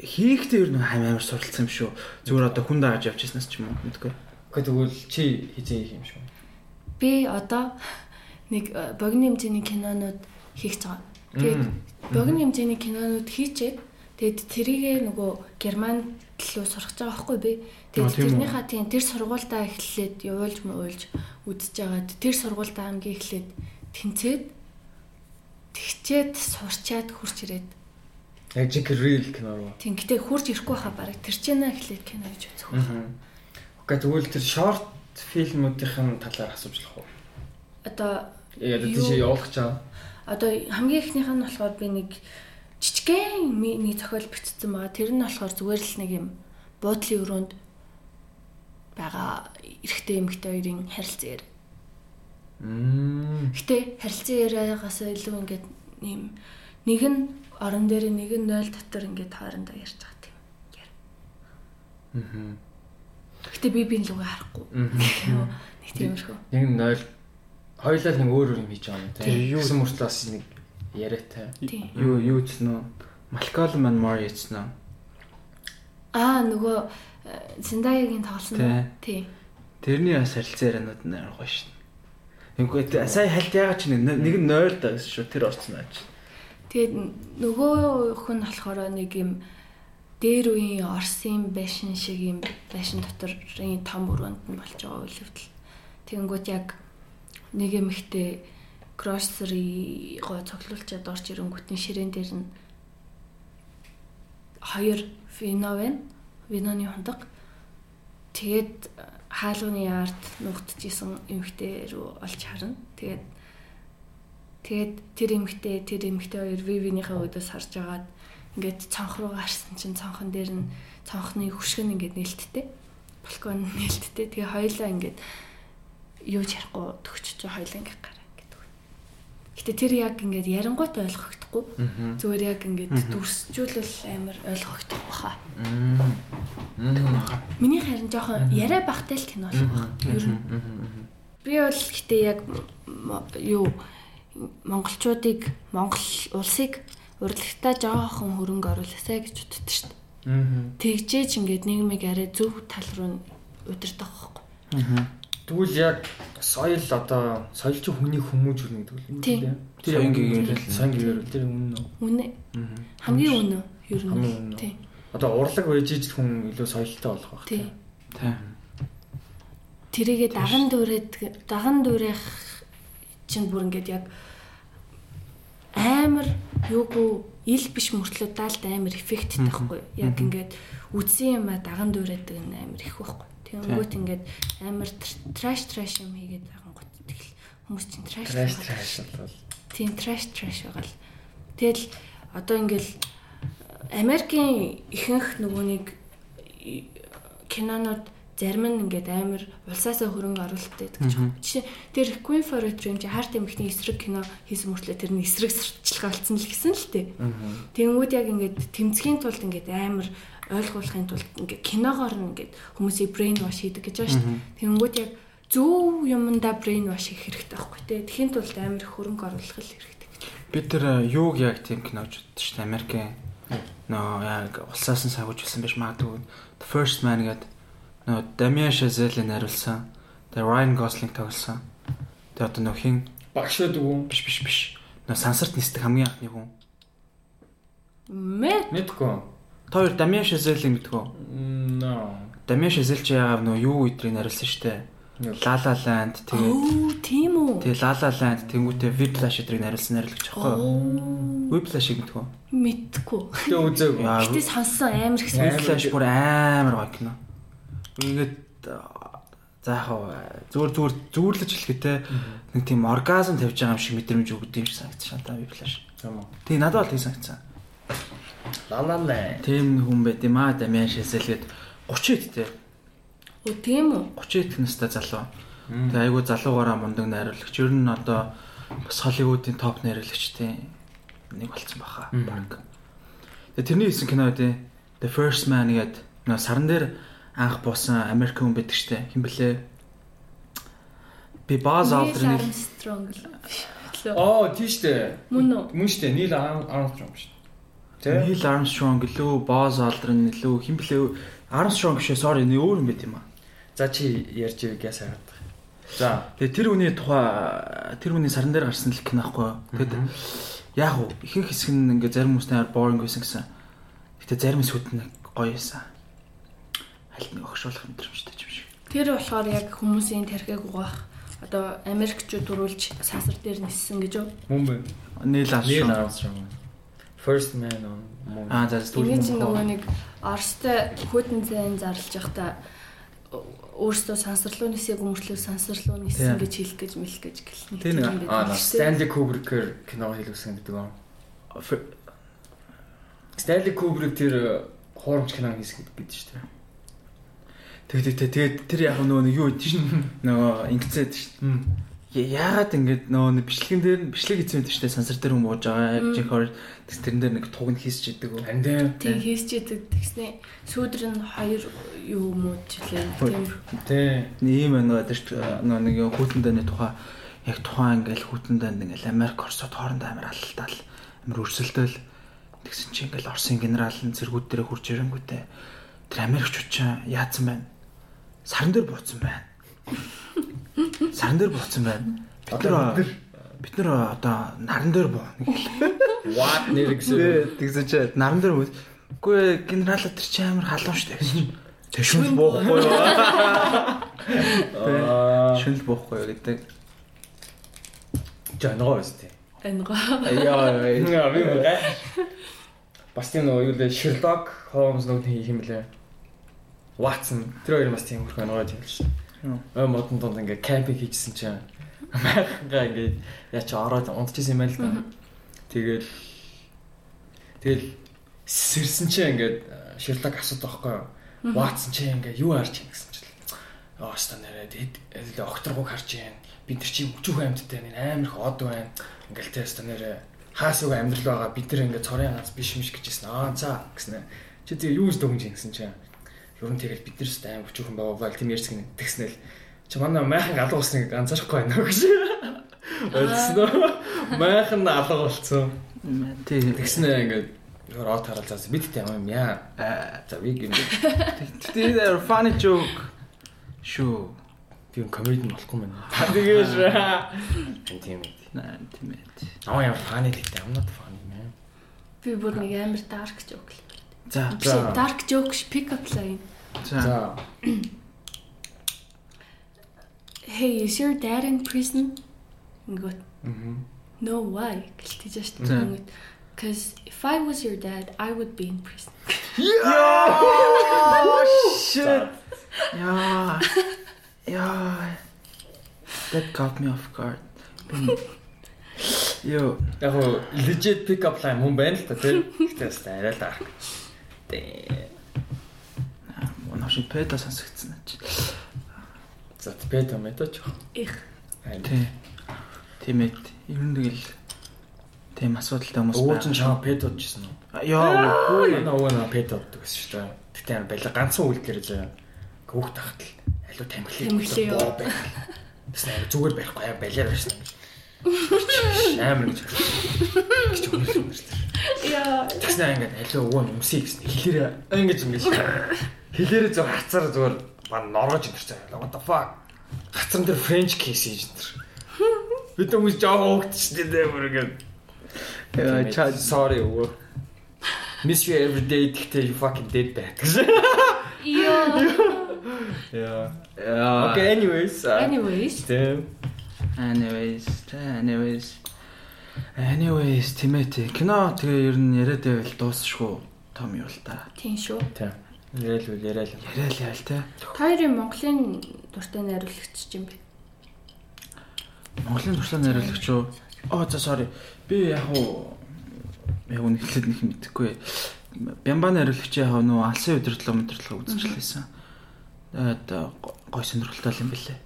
[SPEAKER 2] хийхдээ ер нь амар суралцсан юм шүү. Зүгээр одоо хүн дааж явчихснаас ч юм уу мэдгүй.
[SPEAKER 1] окей тэгвэл чи хийх юм шүү.
[SPEAKER 3] Би одоо нэг э, богино хэмжээний кинонууд хийх гэж байгаа. Тэгээд богино хэмжээний кинонууд хийчээд тэгээд тэрийгээ нөгөө герман руу сурах гэж байгаа байхгүй би. Тэгээд тэрнийхээ тийм тэр сургуультаа эхлээд явуулж муулж үдсэж байгаад тэр сургуультаа хамгийн эхлээд тэнцээд тэгчээд сурчаад хурч ирээд
[SPEAKER 1] Яг жиг real кино руу.
[SPEAKER 3] тийм гэтээ хурж ирэхгүй хаа бараг тэр чинь эхлээд кино гэж үзэх.
[SPEAKER 1] Окей тэгвэл тэр short фильмүүдийн талаар асууж болох уу?
[SPEAKER 3] Одоо
[SPEAKER 1] Яг тийш явуулах байгаа.
[SPEAKER 3] Одоо хамгийн ихнийх нь болохоор би нэг жижигхэн нэг зохиол бичсэн байгаа. Тэр нь болохоор зүгээр л нэг юм буудлын өрөөнд байгаа эрэгтэй эмэгтэй хоёрын харилцан ярь.
[SPEAKER 1] Мм.
[SPEAKER 3] Гэтэ харилцан яриагаас илүү ингээд юм нэг нь орон дээр нэг нь 0 дотор ингээд хоорондоо ярьж байгаа тийм. яар.
[SPEAKER 1] Мм.
[SPEAKER 3] Гэтэ би би лугаа харахгүй. Нэг тиймэрхүү.
[SPEAKER 1] Нэг нь 0 хоёулаа л нэг өөр өөр юм хийж байгаа юм
[SPEAKER 2] Тийм,
[SPEAKER 1] тийм.
[SPEAKER 2] юу-
[SPEAKER 1] Юу мөртлөө бас нэг яриатай.
[SPEAKER 3] Тийм.
[SPEAKER 2] Юу юу гэсэн үү? Малколм and Mori гэсэн үү?
[SPEAKER 3] Аа нөгөө э, Зендаягийн тоглосон
[SPEAKER 2] Тий.
[SPEAKER 3] уу? Тий.
[SPEAKER 2] Тэрний бас харилцан ярианууд нь гоё шин. Тэгвэл сая хальт яагаад ч нэг нь 0 даа гэсэн шүү. Тэр орцсон ааж.
[SPEAKER 3] Тэгээд нөгөө хүн болохоор нэг юм дээр үеийн Орсын байшин шиг юм байшин доторын том өрөөнд нь болж байгаа үйл явдал. Тэгэнгүүт яг нэг юм ихтэй grocery гоо цоглуулчаад орж ирэнгүүтний ширээн дээр нь хоёр вино байна. Виноны хундаг. Тэгээд хаалганы ард нугтжсэн эмхтэй рүү олж харна. Тэгээд Тэгээд тэр эмэгтэй тэр эмэгтэй хоёр вивинийхээ өдөөс харж агаад ингээд цонх руу гарсан чинь цонхон дээр нь цонхны хөшгөн ингээд нээлттэй. Балкон нээлттэй. Тэгээ хоёлаа ингээд юу ч ярихгүй төгчж хоёлаа ингээд гараа гэдэг. Гэтэ тэр яг ингээд ярангуйт ойлгохдохгүй. Зүгээр яг ингээд дүрсжүүлэл амар ойлгохдох баха.
[SPEAKER 1] Мм.
[SPEAKER 3] Миний харин жоохон яриа бахтай л кино болох байх. Ер нь би бол гэтээ яг юу монголчуудыг монгол улсыг урлагтаа жоохон хөрөнгө оруулаасаа гэж боддог шүү дээ. Тэгжээж ингээд нийгмийг арай зөв тал руу удирдах байхгүй.
[SPEAKER 1] Тэгвэл яг соёл одоо соёл чи хүний хүмүүжүүлнэ гэдэг үл.
[SPEAKER 3] Тийм.
[SPEAKER 1] Тэр
[SPEAKER 2] соён гэгээр
[SPEAKER 1] тэр үнэн үү?
[SPEAKER 3] Үнэ хамгийн үнэ ер
[SPEAKER 1] Хамгийн үнэ.
[SPEAKER 3] нь. Тийм.
[SPEAKER 1] Одоо урлаг байж иж хүн илүү соёлтой болох байх.
[SPEAKER 3] Тийм.
[SPEAKER 2] Тий.
[SPEAKER 3] Тэрийгэ даган дүүрээд даган дүүрэх чинь бүр ингээд яг амар юугүй ил биш мөртлөө даалт амар эффекттэй байхгүй яг ингээд үдсэн юм а даган дүүрээдэг нь амар их байхгүй. Тэгэнгүүт ингээд амар траш траш юм хийгээд байгаа гот. Тэгэл хүмүүс чинь траш
[SPEAKER 1] Траш бол.
[SPEAKER 3] тийм траш траш байгаа л. Тэгэл одоо ингээл Америкийн ихэнх нөгөөнийг и- кинонууд зарим нь ингээд амар улсаасаа хөрөнгө оруулалттай гэдэг ч юм. Жишээ тэр Queen for a Dream чи харт эмхний эсрэг кино хийсэн мөртлөө тэр нь эсрэг сурталчилгаа болсон л гэсэн л тээ. Тэнгүүд яг ингээд тэмцхийн тулд ингээд амар ойлгуулахын тулд ингээд киногоор нь ингээд хүмүүсийг brain wash хийдэг гэж байна шүү дээ. Тэнгүүд яг зөв юмдаа brain wash хийх хэрэгтэй байхгүй тий. Тэхийн тулд амар хөрөнгө оруулах л хэрэгтэй.
[SPEAKER 2] Би тэр э, юуг яг тийм кинож удаа шүү дээ. Америкийн нөө яг улсаас нь сагуулжсэн биш магадгүй. The First Man гэдэг нөө Damien Chazelle найруулсан. Тэгээ Ryan Gosling тоглосон. Тэгээ одоо нөх хин
[SPEAKER 1] Багш байдаг уу?
[SPEAKER 2] биш биш биш. Нөө сансарт нисдэг хамгийн анхны хүн.
[SPEAKER 3] Мэ
[SPEAKER 1] Мэдгүй.
[SPEAKER 2] Та хоёр Damien Chazelle мэддэг үү?
[SPEAKER 1] No.
[SPEAKER 2] Damien Chazelle чи яагаад нөө юу өдрийг найруулсан. La La Land тэгээд
[SPEAKER 3] Оо, тийм үү?
[SPEAKER 2] тэгээд La La Land тэнгуүтэй Whiplash өдрийг нариулсан нариулагч аахгүй юу? Whiplash гэдэг үү?
[SPEAKER 3] Мэдгүй.
[SPEAKER 1] Тэ үзег.
[SPEAKER 2] Яа,
[SPEAKER 3] Гэтэ сонссон амар их сонс.
[SPEAKER 2] Whiplash бүр амар гоё кино. Ингээд заахаа зүгээр зүгээр зүүрлэж хэлэхдээ нэг тийм оргазм тавьж байгаа юм шиг мэдрэмж өгдөг юм шиг санагдсан та.
[SPEAKER 1] Юм уу.
[SPEAKER 2] Тэг надад бол тийм санагдсан.
[SPEAKER 1] Лалалаа.
[SPEAKER 2] Тийм хүн байт юм аа Дамиан Шэсэлгээд 30 хэд те.
[SPEAKER 3] Оо, тийм үү?
[SPEAKER 2] 30 хэд настай залуу. Тэг айгу залуугаараа мундаг найруулагч. Ер нь одоо бас Холливуудын топ найруулагчдын нэг болцсон баха. Баг. Тэг тэрний хийсэн кино үү? The First Man гэдэг нөө саран дээр анх буусан Америк хүн байдаг штэ. Хин блэ? Би Buzz Aldrin-ийг
[SPEAKER 3] Armstrong л.
[SPEAKER 1] Оо, тийштэй.
[SPEAKER 3] Мөн үү?
[SPEAKER 1] Мөн штэ. Нийл Армстронг шүү. Тэ?
[SPEAKER 2] Neil Armstrong гэлөө Buzz Aldrin гэлөө хин блэ? Armstrong биш sorry нэ өөр юм байт юм аа.
[SPEAKER 1] За чи ярьж ивэг ясаа гад. За.
[SPEAKER 2] Тэгээ тэр хүний тухай тэр хүний саран дээр гарсан л кино аахгүй. Тэгэд яг уу ихэнх хэсэг нь ингээ зарим хүмүүстэй boring байсан гэсэн. Гэтэ зарим хэсгүүд нь гоё байсан. Аль нэг огшуулах мэдрэмжтэй юм шиг.
[SPEAKER 3] Тэр болохоор яг хүмүүсийн тархийг угаах одоо Америкчууд төрүүлж сансар дээр ниссэн гэж юу?
[SPEAKER 1] Мөн бэ. Нийл. Армстронг. First man on moon.
[SPEAKER 2] Аа за
[SPEAKER 3] Эний чинь нөгөө нэг Оростой хөтөн зайн зарлж явахдаа өөрсдөө сансарлуу нисээг өмөрчлөө сансарлуу нисэн гэж хэлэх гэж мэл гэж гэлнэ.
[SPEAKER 2] Тийм нэг.
[SPEAKER 1] Аа, на Stanley Kubrick-ээр кино хийлгсэн гэдэг юм. Stanley Kubrick тэр хуурамч кино хийсэн гэдэг шүү дээ.
[SPEAKER 2] Тэгээд тэгээд тэр яг нөгөө нэг юу гэдэг чинь нөгөө ингэцээд шүү. Яагаад ингэж нөгөө нэг бичлэгэн дээр нь бичлэг хийсэн шүү дээ сансар дээр бууж байгаа. Horner тэс тэрэн дээр нэг туг нь хийсч идэг.
[SPEAKER 1] Харин тийм.
[SPEAKER 3] Тийм хийсч идэг тэгснэ сүүдэр нь хоёр юу муу жилээ. Тийм.
[SPEAKER 1] Тийм.
[SPEAKER 2] Ийм байна гэдэг шүү дээ. Нөгөө нэг хүүтэн дэний тухай яг тухайн ингээл хүүтэн дэнд ингээл Америк Оросод хоорондоо амар алалтаал амар өрсөлдөөл тэгсэн чинь ингээл Оросын генерал нь зэргүүд дээр хурж ирэнгүүтээ тэр Америкч учраас яатсан байна. Саран дээр бууцсан байна. Саран дээр бууцсан байна. Бид нар бид нар одоо наран дээр буу.
[SPEAKER 1] What нэр гэсэн.
[SPEAKER 2] Тэгсэн чинь наран дээр буу. Үгүй генерал тэр чинь амар халуун дээ гэсэн. Тэг шүнл буухгүй юу? Шүнл буухгүй юу гэдэг.
[SPEAKER 1] жангаа өстэй.
[SPEAKER 3] Ангаа.
[SPEAKER 2] Яа.
[SPEAKER 1] Яа. Бас тийм нөгөө юу лээ Sherlock Holmes нөгөө хийх юм лээ. Watson тэр хоёр бас тийм хөрх нөгөө тийм л шүү. Ой модон донд ингээ кампинг хийжсэн чинь майхангаа ингээ яа чи ороод унтчихсан юм байл да. Тэгэл тэгэл сэрсэн чинь ингээ Sherlock асуудаг байхгүй юу? Watson чи ингээ юу харж ийн гэсэн чинь. Аа ста нэрээ тэгээд окторгуг харж ийн. Бид нар чи өчүүх амьдтай нэг амар их од байна. Ингээл тэ ста нэрээ хаасууг амьдрал байгаа бид нар ингээ цорын ганц биш миш гэжсэн. Аа за гэснэ. Чи тэгээ юу ч дөнгөж ингэсэн чинь. Ер нь тэгэл бид нар ч амар өчүүхэн байгаа тийм ярьсан тэгснэл. Чи манай майхан алга болсныг анзаарахгүй байна гэж. Ойлсон уу? Майхан алга болцсон.
[SPEAKER 2] Тий.
[SPEAKER 1] Тэгснэ ингээ өөр од харалцаас бид тэ юм яа. За би гин
[SPEAKER 2] Тэр funny joke. Шүү.
[SPEAKER 1] би комеди болохгүй мэн. Тэгээс тийм ээ.
[SPEAKER 2] Наа тийм ээ.
[SPEAKER 1] Аа яа фаны гэдэг юм not funny man.
[SPEAKER 3] Би бүр нэг амар dark joke.
[SPEAKER 2] За.
[SPEAKER 3] Биш dark joke pick up line.
[SPEAKER 2] За.
[SPEAKER 1] За
[SPEAKER 3] Hey, is your dad in prison? Ингээд
[SPEAKER 1] мгм.
[SPEAKER 3] no why гэлтэж штэ.
[SPEAKER 2] За.
[SPEAKER 3] Ингээд Cause if I was your dad, I would be in prison.
[SPEAKER 2] Shit. Яа. Яа. That caught me off guard. Йоо.
[SPEAKER 1] яг гоо legit pick up line хүн байна л та тийм. Гэтэ бас арай л dark. Дээ.
[SPEAKER 2] Унашин педа сонсогдсон чи.
[SPEAKER 1] За бета метач.
[SPEAKER 3] Их.
[SPEAKER 2] Тий. Тийм ээ. Ер нь тэгэл тийм асуудалтай хүмүүс
[SPEAKER 1] Ууж нь чам пет удажсэн уу?
[SPEAKER 2] Яа, үгүй.
[SPEAKER 1] Манай өвөө нөө пет уддаг гэсэн шүү дээ. Амар байла ганцхан үйл гэрэж гүүх тахтал. Алуу тамхилээ.
[SPEAKER 3] Тамхилээ юу?
[SPEAKER 1] Тэс амар зүгээр байхгүй аа балиар байсан. Амар гэж. Гэж үнэхээр.
[SPEAKER 3] Яа.
[SPEAKER 1] Тэгснэ ингээд алуу өвөө өмсөй гэсэн. Хэлээрээ ингэж ингэж. Хэлээрээ зөв хацаар зүгээр бан норгож ирчихсэн. What the fuck? Хацран дээр French kiss хийж энэ. Бид хүмүүс жоо хөөгдчихсэн дээ бүргээд.
[SPEAKER 2] Яа, чаа
[SPEAKER 1] sorry өвөө. Miss you every day гэхдээ you fucking dead back.
[SPEAKER 3] Яа.
[SPEAKER 1] Яа.
[SPEAKER 2] Яа.
[SPEAKER 1] Okay, anyways.
[SPEAKER 3] Anyways,
[SPEAKER 1] Тийм.
[SPEAKER 2] Anyways, anyways. Anyways, Тимэти. Кино тэгээ ер нь яриад байвал дуусчихгүй. Том юу л та.
[SPEAKER 3] тийм шүү.
[SPEAKER 1] Тийм. Яриад л яриад л.
[SPEAKER 2] Яриад л тэ.
[SPEAKER 3] Хоёрын Монголын дуртай найруулагч юм бэ?
[SPEAKER 2] Монголын туршлага найруулагч юу? Оо за sorry. Би яг уу яг нэглээд нэг юм мэдэхгүй. Бямба найруулагч яг нөө алсын удирдлага мэдрэлэг үзчихлээсэн. Тэгээд гой сонирхолтой юм билээ.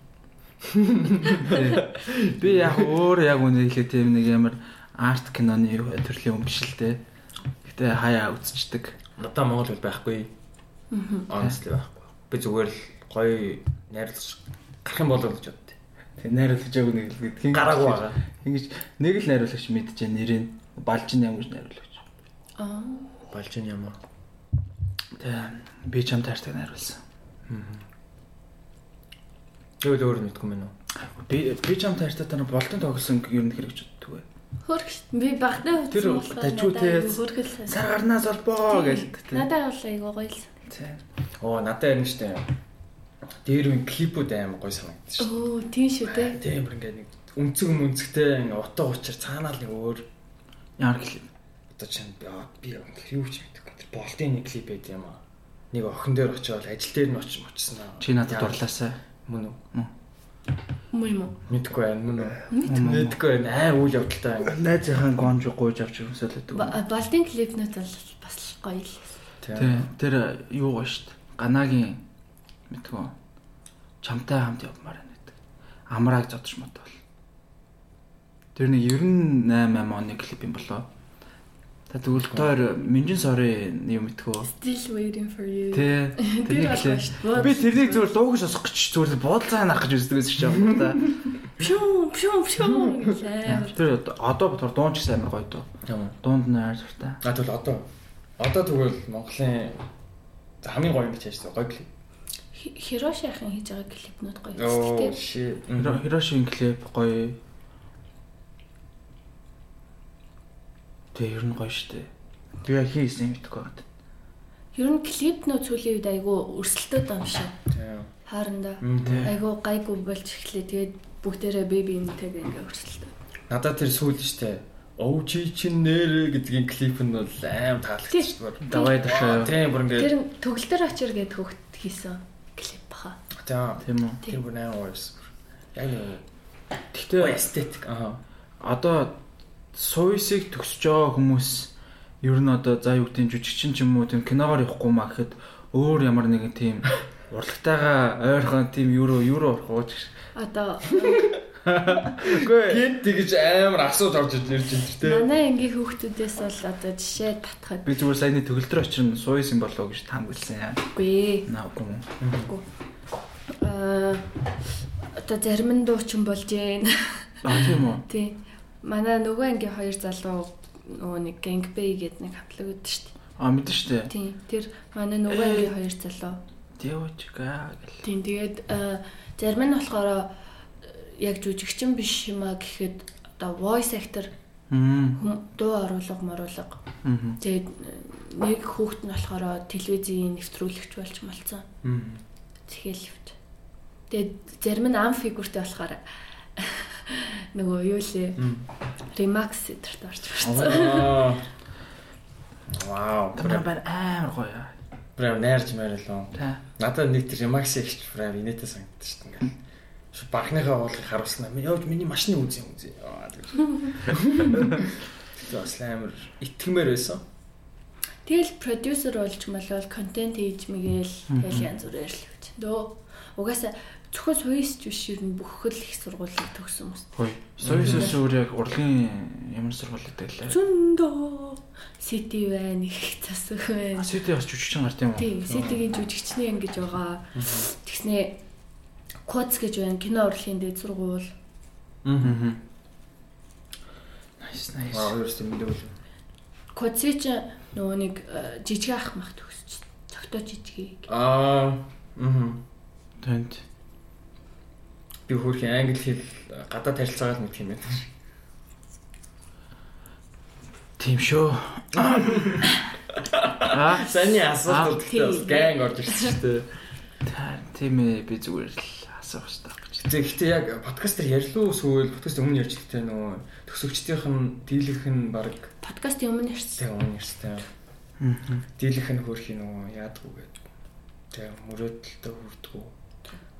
[SPEAKER 2] Би яг өөр яг үнэ хэлээ тийм нэг ямар арт киноны төрлийн юм биш л дээ. Гэтэ хаяа үзчихдэг.
[SPEAKER 1] Одоо Монгол байхгүй. Honestly байхгүй. Би зүгээр л гоё найрлаж гарах юм болоо гэж боддоо.
[SPEAKER 2] Тэг найруулагч яг нэг л гэдэг.
[SPEAKER 1] Гараагүй байгаа.
[SPEAKER 2] Ингэж нэг л найруулагч мэдчихэ нэрийг Балжин ямар найруулагч.
[SPEAKER 3] Аа.
[SPEAKER 1] Балжин ямар.
[SPEAKER 2] Тэг би чам таартай найруулсан.
[SPEAKER 1] Тэгвэл өөр мэдгүй мэн үү?
[SPEAKER 2] Би би чам таартай тань болтон тоглосон ер нь хэрэг ч боддог бай.
[SPEAKER 3] Хөрх би багтаа
[SPEAKER 2] Тэр дажгүй те. Сар гарнаас олбоо гэлдэг те.
[SPEAKER 3] Надад бол айгуу гоё л.
[SPEAKER 2] Тий.
[SPEAKER 1] Оо надад ярина штэ. Дээр үн клипүүд аим гоё санагдаж штэ.
[SPEAKER 3] Оо тийм шүү те.
[SPEAKER 1] Тийм бүр ингээд нэг үнцэг мүнцгтэй ингээ утга учир цаанаа л нэг өөр
[SPEAKER 2] Ямар клип.
[SPEAKER 1] одоо чинь яа, би юу ч мэдэхгүй. Тэр болтын нэг клип байд юм аа. Нэг охин дээр очиод ажил дээр нь очиж очсон аа.
[SPEAKER 2] Чи надад дурлаасаа.
[SPEAKER 1] Мөн үү?
[SPEAKER 3] Муу юм уу?
[SPEAKER 1] Мэдгүй байна мөн үү? Мэдгүй байна. Аа үйл явдалтай ингээ.
[SPEAKER 2] Найзынхаа гонж гуйж авч үг.
[SPEAKER 3] Балдын клипнүүд бол бас л гоё л.
[SPEAKER 2] Тий. Тэр юу гоё штт. Ганагийн мэдгүй. Чамтай хамт явмаар байна гэдэг. Амрааг зодч мод бол. Тэр нэг 98 оны клип юм болоо. Та тоор Минжин сорын юм мэдгүй.
[SPEAKER 3] Still waiting for you.
[SPEAKER 2] Тий.
[SPEAKER 3] Тэр
[SPEAKER 2] Тэрний
[SPEAKER 3] бол
[SPEAKER 2] клип.
[SPEAKER 3] шүү.
[SPEAKER 2] Би тэрнийг зүгээр дуугаж сонсох гэж зүгээр буудлаа харах гэж үздэг байсан ч юм да.
[SPEAKER 3] Пшүү пшүү пшүү.
[SPEAKER 2] Тэр одоо бодохоор дуун ч амар гоё дуу.
[SPEAKER 1] Тийм.
[SPEAKER 2] Дуунд нээр суртай.
[SPEAKER 1] А тэгвэл одоо одоо тэгвэл Монголын хамгийн гоё гэж яаж гоё клип.
[SPEAKER 3] Хироши ахын хийж байгаа клипнүүд гоё.
[SPEAKER 1] Оо
[SPEAKER 3] Тэгтээ
[SPEAKER 1] shit.
[SPEAKER 2] Хиро- Хирошийн клип гоё. Тэр ер нь гоё штэ. Би яг хийсэн юм гэдэггүй байна.
[SPEAKER 3] ер нь клипнүүд сүүлийн үед айгу өрсөлдөд байгаа юм шиг.
[SPEAKER 1] Тийм.
[SPEAKER 3] айгу гайгүй болж эхлэе. Тэгээд бүгдээрээ беби юмтэйгээ ингээ өрсөлдөв.
[SPEAKER 1] Надад тэр сүүл штэ. Ов чи чин нэрэ гэдгийн клип нь бол аим таалагдчих бүр.
[SPEAKER 2] Давай дахиад.
[SPEAKER 1] Тийм бүр ингээд
[SPEAKER 3] Тэр төгөлдөр очир гэдэг хөвгт хийсэн клип баха.
[SPEAKER 1] тийм.
[SPEAKER 2] Тийм үү.
[SPEAKER 1] Тэр бүр аим гоёс. Яг юм.
[SPEAKER 2] Гэхдээ
[SPEAKER 1] эстетик. Аа.
[SPEAKER 2] одоо суйсыг төгсөж байгаа хүмүүс ер нь одоо за юу гэдэг жүжигчин ч юм уу тийм киногоор явахгүй маа гэхэд өөр ямар нэгэн тийм урлагтайгаа ойрхон тийм юуруу юуруу орох ууч.
[SPEAKER 3] Одоо
[SPEAKER 2] Үгүй
[SPEAKER 1] Гэнт тэгж амар асууд орж ирж байна тэр
[SPEAKER 3] манай ангийн хүүхдүүдээс бол одоо жишээ татхад
[SPEAKER 2] би зүгээр саяны төгөлдөр очир нь суйс юм болоо гэж таамагласан яа.
[SPEAKER 3] үгүй
[SPEAKER 2] Наагүй юм.
[SPEAKER 3] аа одоо зарим нь дуучин болж гин.
[SPEAKER 2] А тийм үү.
[SPEAKER 3] Тий. Манай нөгөө ангийн хоёр залуу нөгөө нэг Gangbay гэдэг нэг хамтлаг үүдэн шүү дээ.
[SPEAKER 2] А мэдэн штэ.
[SPEAKER 3] Тий. Тэр манай нөгөө ангийн хоёр залуу.
[SPEAKER 2] Девочка гэл.
[SPEAKER 3] Тийм тэгээд аа, зарим нь болохоор аа, яг жүжигчин биш юм а гэхэд одоо voice actor дуу оруулга моруулга. Тэгээд э, нэг хүүхэд нь болохоор телевизийн нэвтрүүлэгч болж молцсон.
[SPEAKER 1] Мм.
[SPEAKER 3] Тэхэлвт. Тэгээд зарим нь ам фигүртэй болохоор нөгөө юу лээ Remax эдэрт орж ирсэн.
[SPEAKER 1] Вау.
[SPEAKER 2] Тамаа бай амар гоё.
[SPEAKER 1] Прям найрч мэрэлөө.
[SPEAKER 2] Та.
[SPEAKER 1] Надад нэг тэр Max ихч прям инээтэй санагдаж шүү дээ. Багныхаа уулыг харуулснаа. Миний явж миний машины юм үзье. Аа. Тэр бас амар итгэмээр байсан.
[SPEAKER 3] Тэгэл продюсер болж молол контент хийж мэгэл тэгэл янз бүрээр л гэж. Дөө угаасаа зөвхөн суйсч биш ер нь бүх хөл их сургуулийг төгсөн хүмүүс.
[SPEAKER 2] Хөөе. Соёсос өөр яг урлагийн ямар сургууль гэдэг лээ.
[SPEAKER 3] Зөндөө сити байна, их засах байна.
[SPEAKER 2] Асити бас жүжигчин гарт юм уу?
[SPEAKER 3] Тийм, ситигийн жүжигчний ангиж байгаа. Тэгснээ Коц гэж байна, кино урлагийн дэд сургууль.
[SPEAKER 2] Аа. Nice nice.
[SPEAKER 1] Аа хоёрс мэдээгүй.
[SPEAKER 3] Коцич нөгөө нэг э, жижиг ах мах төгсч. Цогтой жижиг.
[SPEAKER 1] Аа. Мм.
[SPEAKER 2] Тэнд.
[SPEAKER 1] Би хөрхийн англи хэл гадаад харилцаагаа л мэдх юм байна.
[SPEAKER 2] Тийм шүү. Аа.
[SPEAKER 1] Саний асуулт
[SPEAKER 3] Тийм.
[SPEAKER 1] гэхдээ бас гэн орж ирсэн шүү дээ.
[SPEAKER 2] Тийм ээ би зүгээр л асуух хэрэгтэй.
[SPEAKER 1] Зэ гэхдээ яг подкастер ярьлуу эсвэл подкаст өмнө ярьж хэлтэй нөгөө төгсөгчдийнх нь дийлэх нь баг
[SPEAKER 3] Подкастын өмнө ярьсан.
[SPEAKER 1] тэг өмнө ярьсан.
[SPEAKER 2] Аа.
[SPEAKER 1] Дийлэх нь хөрх юм нөгөө яадгүй гэдэг. Тэг мөрөөдөлтөд хүрдгүү.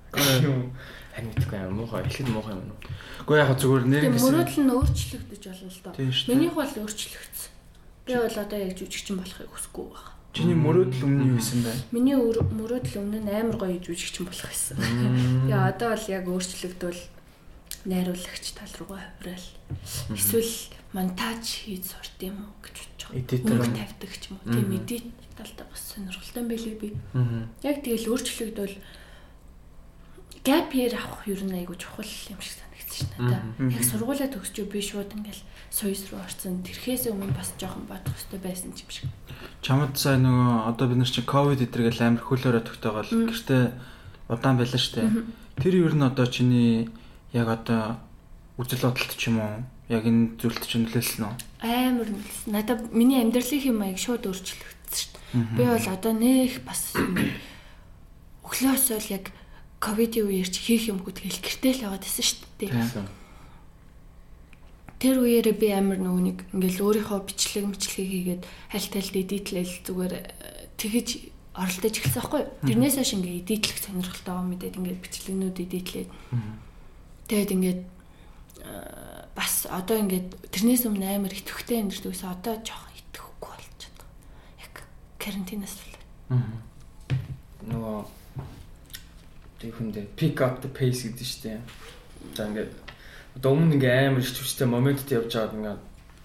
[SPEAKER 1] Харин мэдгүй юм муухай эхлээд муухай юм уу?
[SPEAKER 2] Гэхдээ яг зүгээр нэр гэсэн.
[SPEAKER 3] мөрөөдөл нь өөрчлөгдөж болно л доо. Минийх бол өөрчлөгдсөн. Би бол одоо яг жүжигчин болохыг хүсэхгүй байна.
[SPEAKER 2] Чиний мөрөөдөл өмнө юу байсан бэ?
[SPEAKER 3] Миний өр- мөрөөдөл өмнө нь амар гоё жүжигчин болох байсан. Тэгээ одоо бол яг өөрчлөгдвөл найруулагч тал руугаа хувирал. Эсвэл монтаж хийж сурт юм уу гэж бодож байгаа.
[SPEAKER 2] Юм.
[SPEAKER 3] тавьдаг ч юм уу. Тийм эдит талдаа бас сонирхолтой юм байлээ би. Яг тэгэл өөрчлөгдвөл gap year авах юу нэг айгу чухал юм шиг санагдчих шнэ та. Яг сургуулаа төгсчөө би шууд ингээл соёс руу орсон. Тэрхээс өмнө бас жоохон бодох хэрэгтэй байсан юм шиг.
[SPEAKER 2] Чамд сая нөгөө одоо бид нар чи ковид эдэргээл амар хөлөөрөө тогтоогоол гэртээ удаан байлаа штэ. Тэр юу н одоо чиний яг одоо үжил бодолт ч юм уу яг энэ зүйлт чинь нөлөөлсөн үү?
[SPEAKER 3] Амар нэлс. Надад миний амьдралын юм аяг шууд өөрчлөгдсөн дээ. Би бол одоо нэх бас өглөөсөө л яг ковидын үеэр чи хийх юмгүй тэгэл гэртэл яваад байсан шүү дээ.
[SPEAKER 2] Тийм.
[SPEAKER 3] Тэр үеэрээ би амар нэг ингээл өөрийнхөө бичлэг мэтлэгийг хийгээд хальт хальт эдитлэл зүгээр э, тэгэж оролдож эхэлсэн байхгүй юу? Тэрнээс хойш ингээ эдитлэх сонирхолтой байгаа мэдээд ингээ бичлэгнүүд эдитлээд тэгээд ингээд э, бас одоо ингээд тэрнээс өмнө амар итгэвтэй амьдрдгүйс одоо жоохон итгэхгүй болчиход байгаа. Яг карантинаас л.
[SPEAKER 1] нөгөө тэг хүндээ pick up the pace гэдэг дээ. За ингээд одоо өмнө ингээ амар их хүчтэй моментд явж байгаад ингээ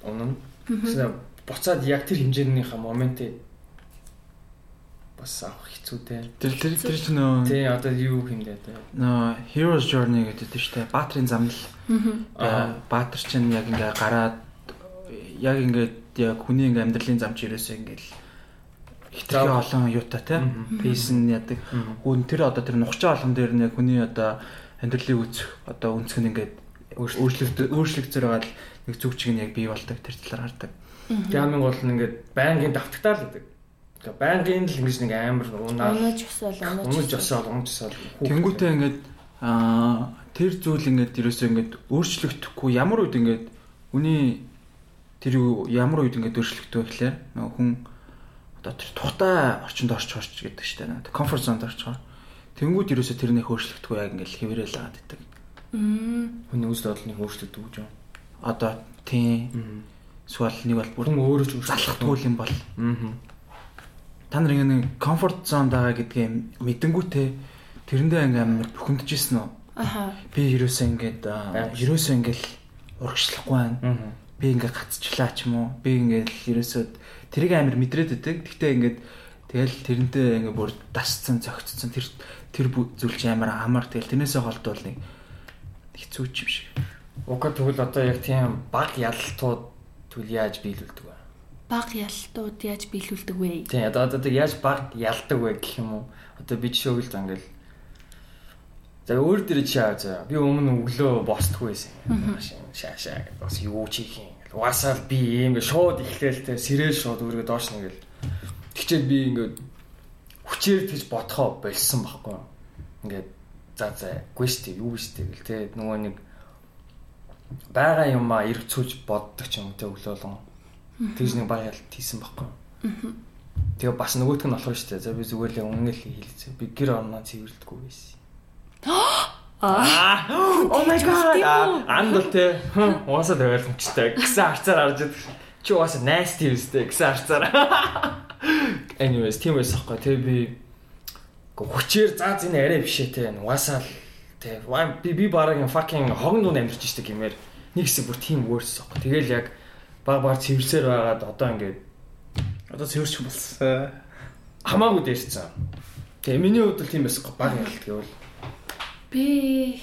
[SPEAKER 1] өмнө нь буцаад яг тэр хэмжээнийхээ моментыг бас авах хэцүү дээ.
[SPEAKER 2] Тэр тэр тэр чинь нөө
[SPEAKER 1] Тий одоо юу хэмдээ дээ.
[SPEAKER 2] нөө Heroes Journey гэдэг дээ штэ. Баатрын замнал.
[SPEAKER 1] Аа.
[SPEAKER 2] Баатар чинь яг ингээ гараад яг ингээд яг хүний ингээ амьдралын зам чи ерөөсөө ингээл хитрхи олон юутай те. Пейс нь ядаг. Хүн тэр одоо тэр нухчаа олон дээр нь яг хүний одоо амьдралын үүсэх одоо өнцг нь ингээд өөрчлөгдөж байгаа л нэг зүг чиг нь яг бий болдог тэр талаар хардаг.
[SPEAKER 1] Тэгээ хамгийн гол нь ингээд байнгын давтагтаа л гэдэг. Тэгээ байнгын л ингэж нэг амар унаа.
[SPEAKER 3] Унаж өсөөл унаж.
[SPEAKER 1] Унаж
[SPEAKER 3] өсөөл.
[SPEAKER 1] жосоол, унаж жосоол.
[SPEAKER 2] Тэнгүүтээ ингээд аа тэр зүйл ингээд ерөөсөө ингээд өөрчлөгдөхгүй ямар үед ингээд үний тэр ямар үед ингээд өөрчлөгдөв гэхлээр нөгөө хүн одоо тэр тухтай орчинд орч орч гэдэг штэ комфорт зонд орчгоо тэнгүүд ерөөсөө тэрнийх өөрчлөгдөхгүй яг ингээд хэврээл агаад
[SPEAKER 3] Мм.
[SPEAKER 1] Хүний үйл бодлыг өөрчлөлт өгч юм.
[SPEAKER 2] одоо тийм. Эсвэл нэг бол бүр
[SPEAKER 1] Хүн өөрөө ч
[SPEAKER 2] залхахгүй юм бол. Та нар ингээд нэг комфорт зонд байгаа гэдгийг мэдэнгүүтээ тэрэндээ ингээд амар бухимдажсэн үү
[SPEAKER 3] Аха.
[SPEAKER 2] би ерөөсөө ингээд ерөөсөө ингээд урагшлахгүй байна. Би ингээд гацчлаа ч юм уу? Би ингээд ерөөсөө тэрийг амар мэдрээд өгдөг. Гэхдээ ингээд тэгэл тэрнтэй ингээд бүр дасцсан зөгцсөн тэр тэр зүйл чи амар амар. Тэгэл тэрнээсээ холдвол нэг хэцүү ч юм шиг
[SPEAKER 1] Уга тэгвэл одоо яг тийм баг ялалтууд тэгвэл яаж биелүүлдэг вэ?
[SPEAKER 3] Баг ялтууд яаж биелүүлдэг вэ?
[SPEAKER 1] Тийм одоо одоо тэг яаж баг ялдаг вэ гэх юм уу? Одоо би жишээ өгөл за ингээл За өөр дээр чи аа за би өмнө өглөө босдгүй байсан. Шаа шаа гэж бас юу ч хийх юм. Угаасаа би ийм шууд эхлээл те сэрэл шууд өөргөө доош нэгэл. Тэгчээд би ингээд хүчээр тэгж бодхоо болсон байхгүй. Ингээд за за гүй штэ юу штэ гэл те нөгөө нэг байгаа юм а эргцүүлж боддог ч юм те өглөөлөн. Тэгж нэг баг ялт хийсэн байхгүй. Тэгээ бас нөгөөх нь болохоор штэ. За би зүгээр л үнэл хийлцээ. Би гэр орноо цэвэрлдэггүй байсан. Аа. Oh my god. Андл те. Уусаа тавиалмчтай. Гэсэн харцаар харж байдаг. Чи уусаа nasty үстэй гэсэн харцаар. Anyways, тийм байсан хгүй. Тэг би хүчээр заа зин арай бишээ те. Уусаа л те. Би би бараг fucking хогн дунд амьдарч штэ гэмээр нэг хэсэг бүр тийм worse ахгүй. Тэгэл яг баг баг цэвэрсээр байгаад одоо ингээд
[SPEAKER 2] одоо цэвэрч болсон
[SPEAKER 1] хамаагүй дээрсэн. Тэгээ миний хувьд л тийм байсан. Баг ялт гэвэл
[SPEAKER 3] Би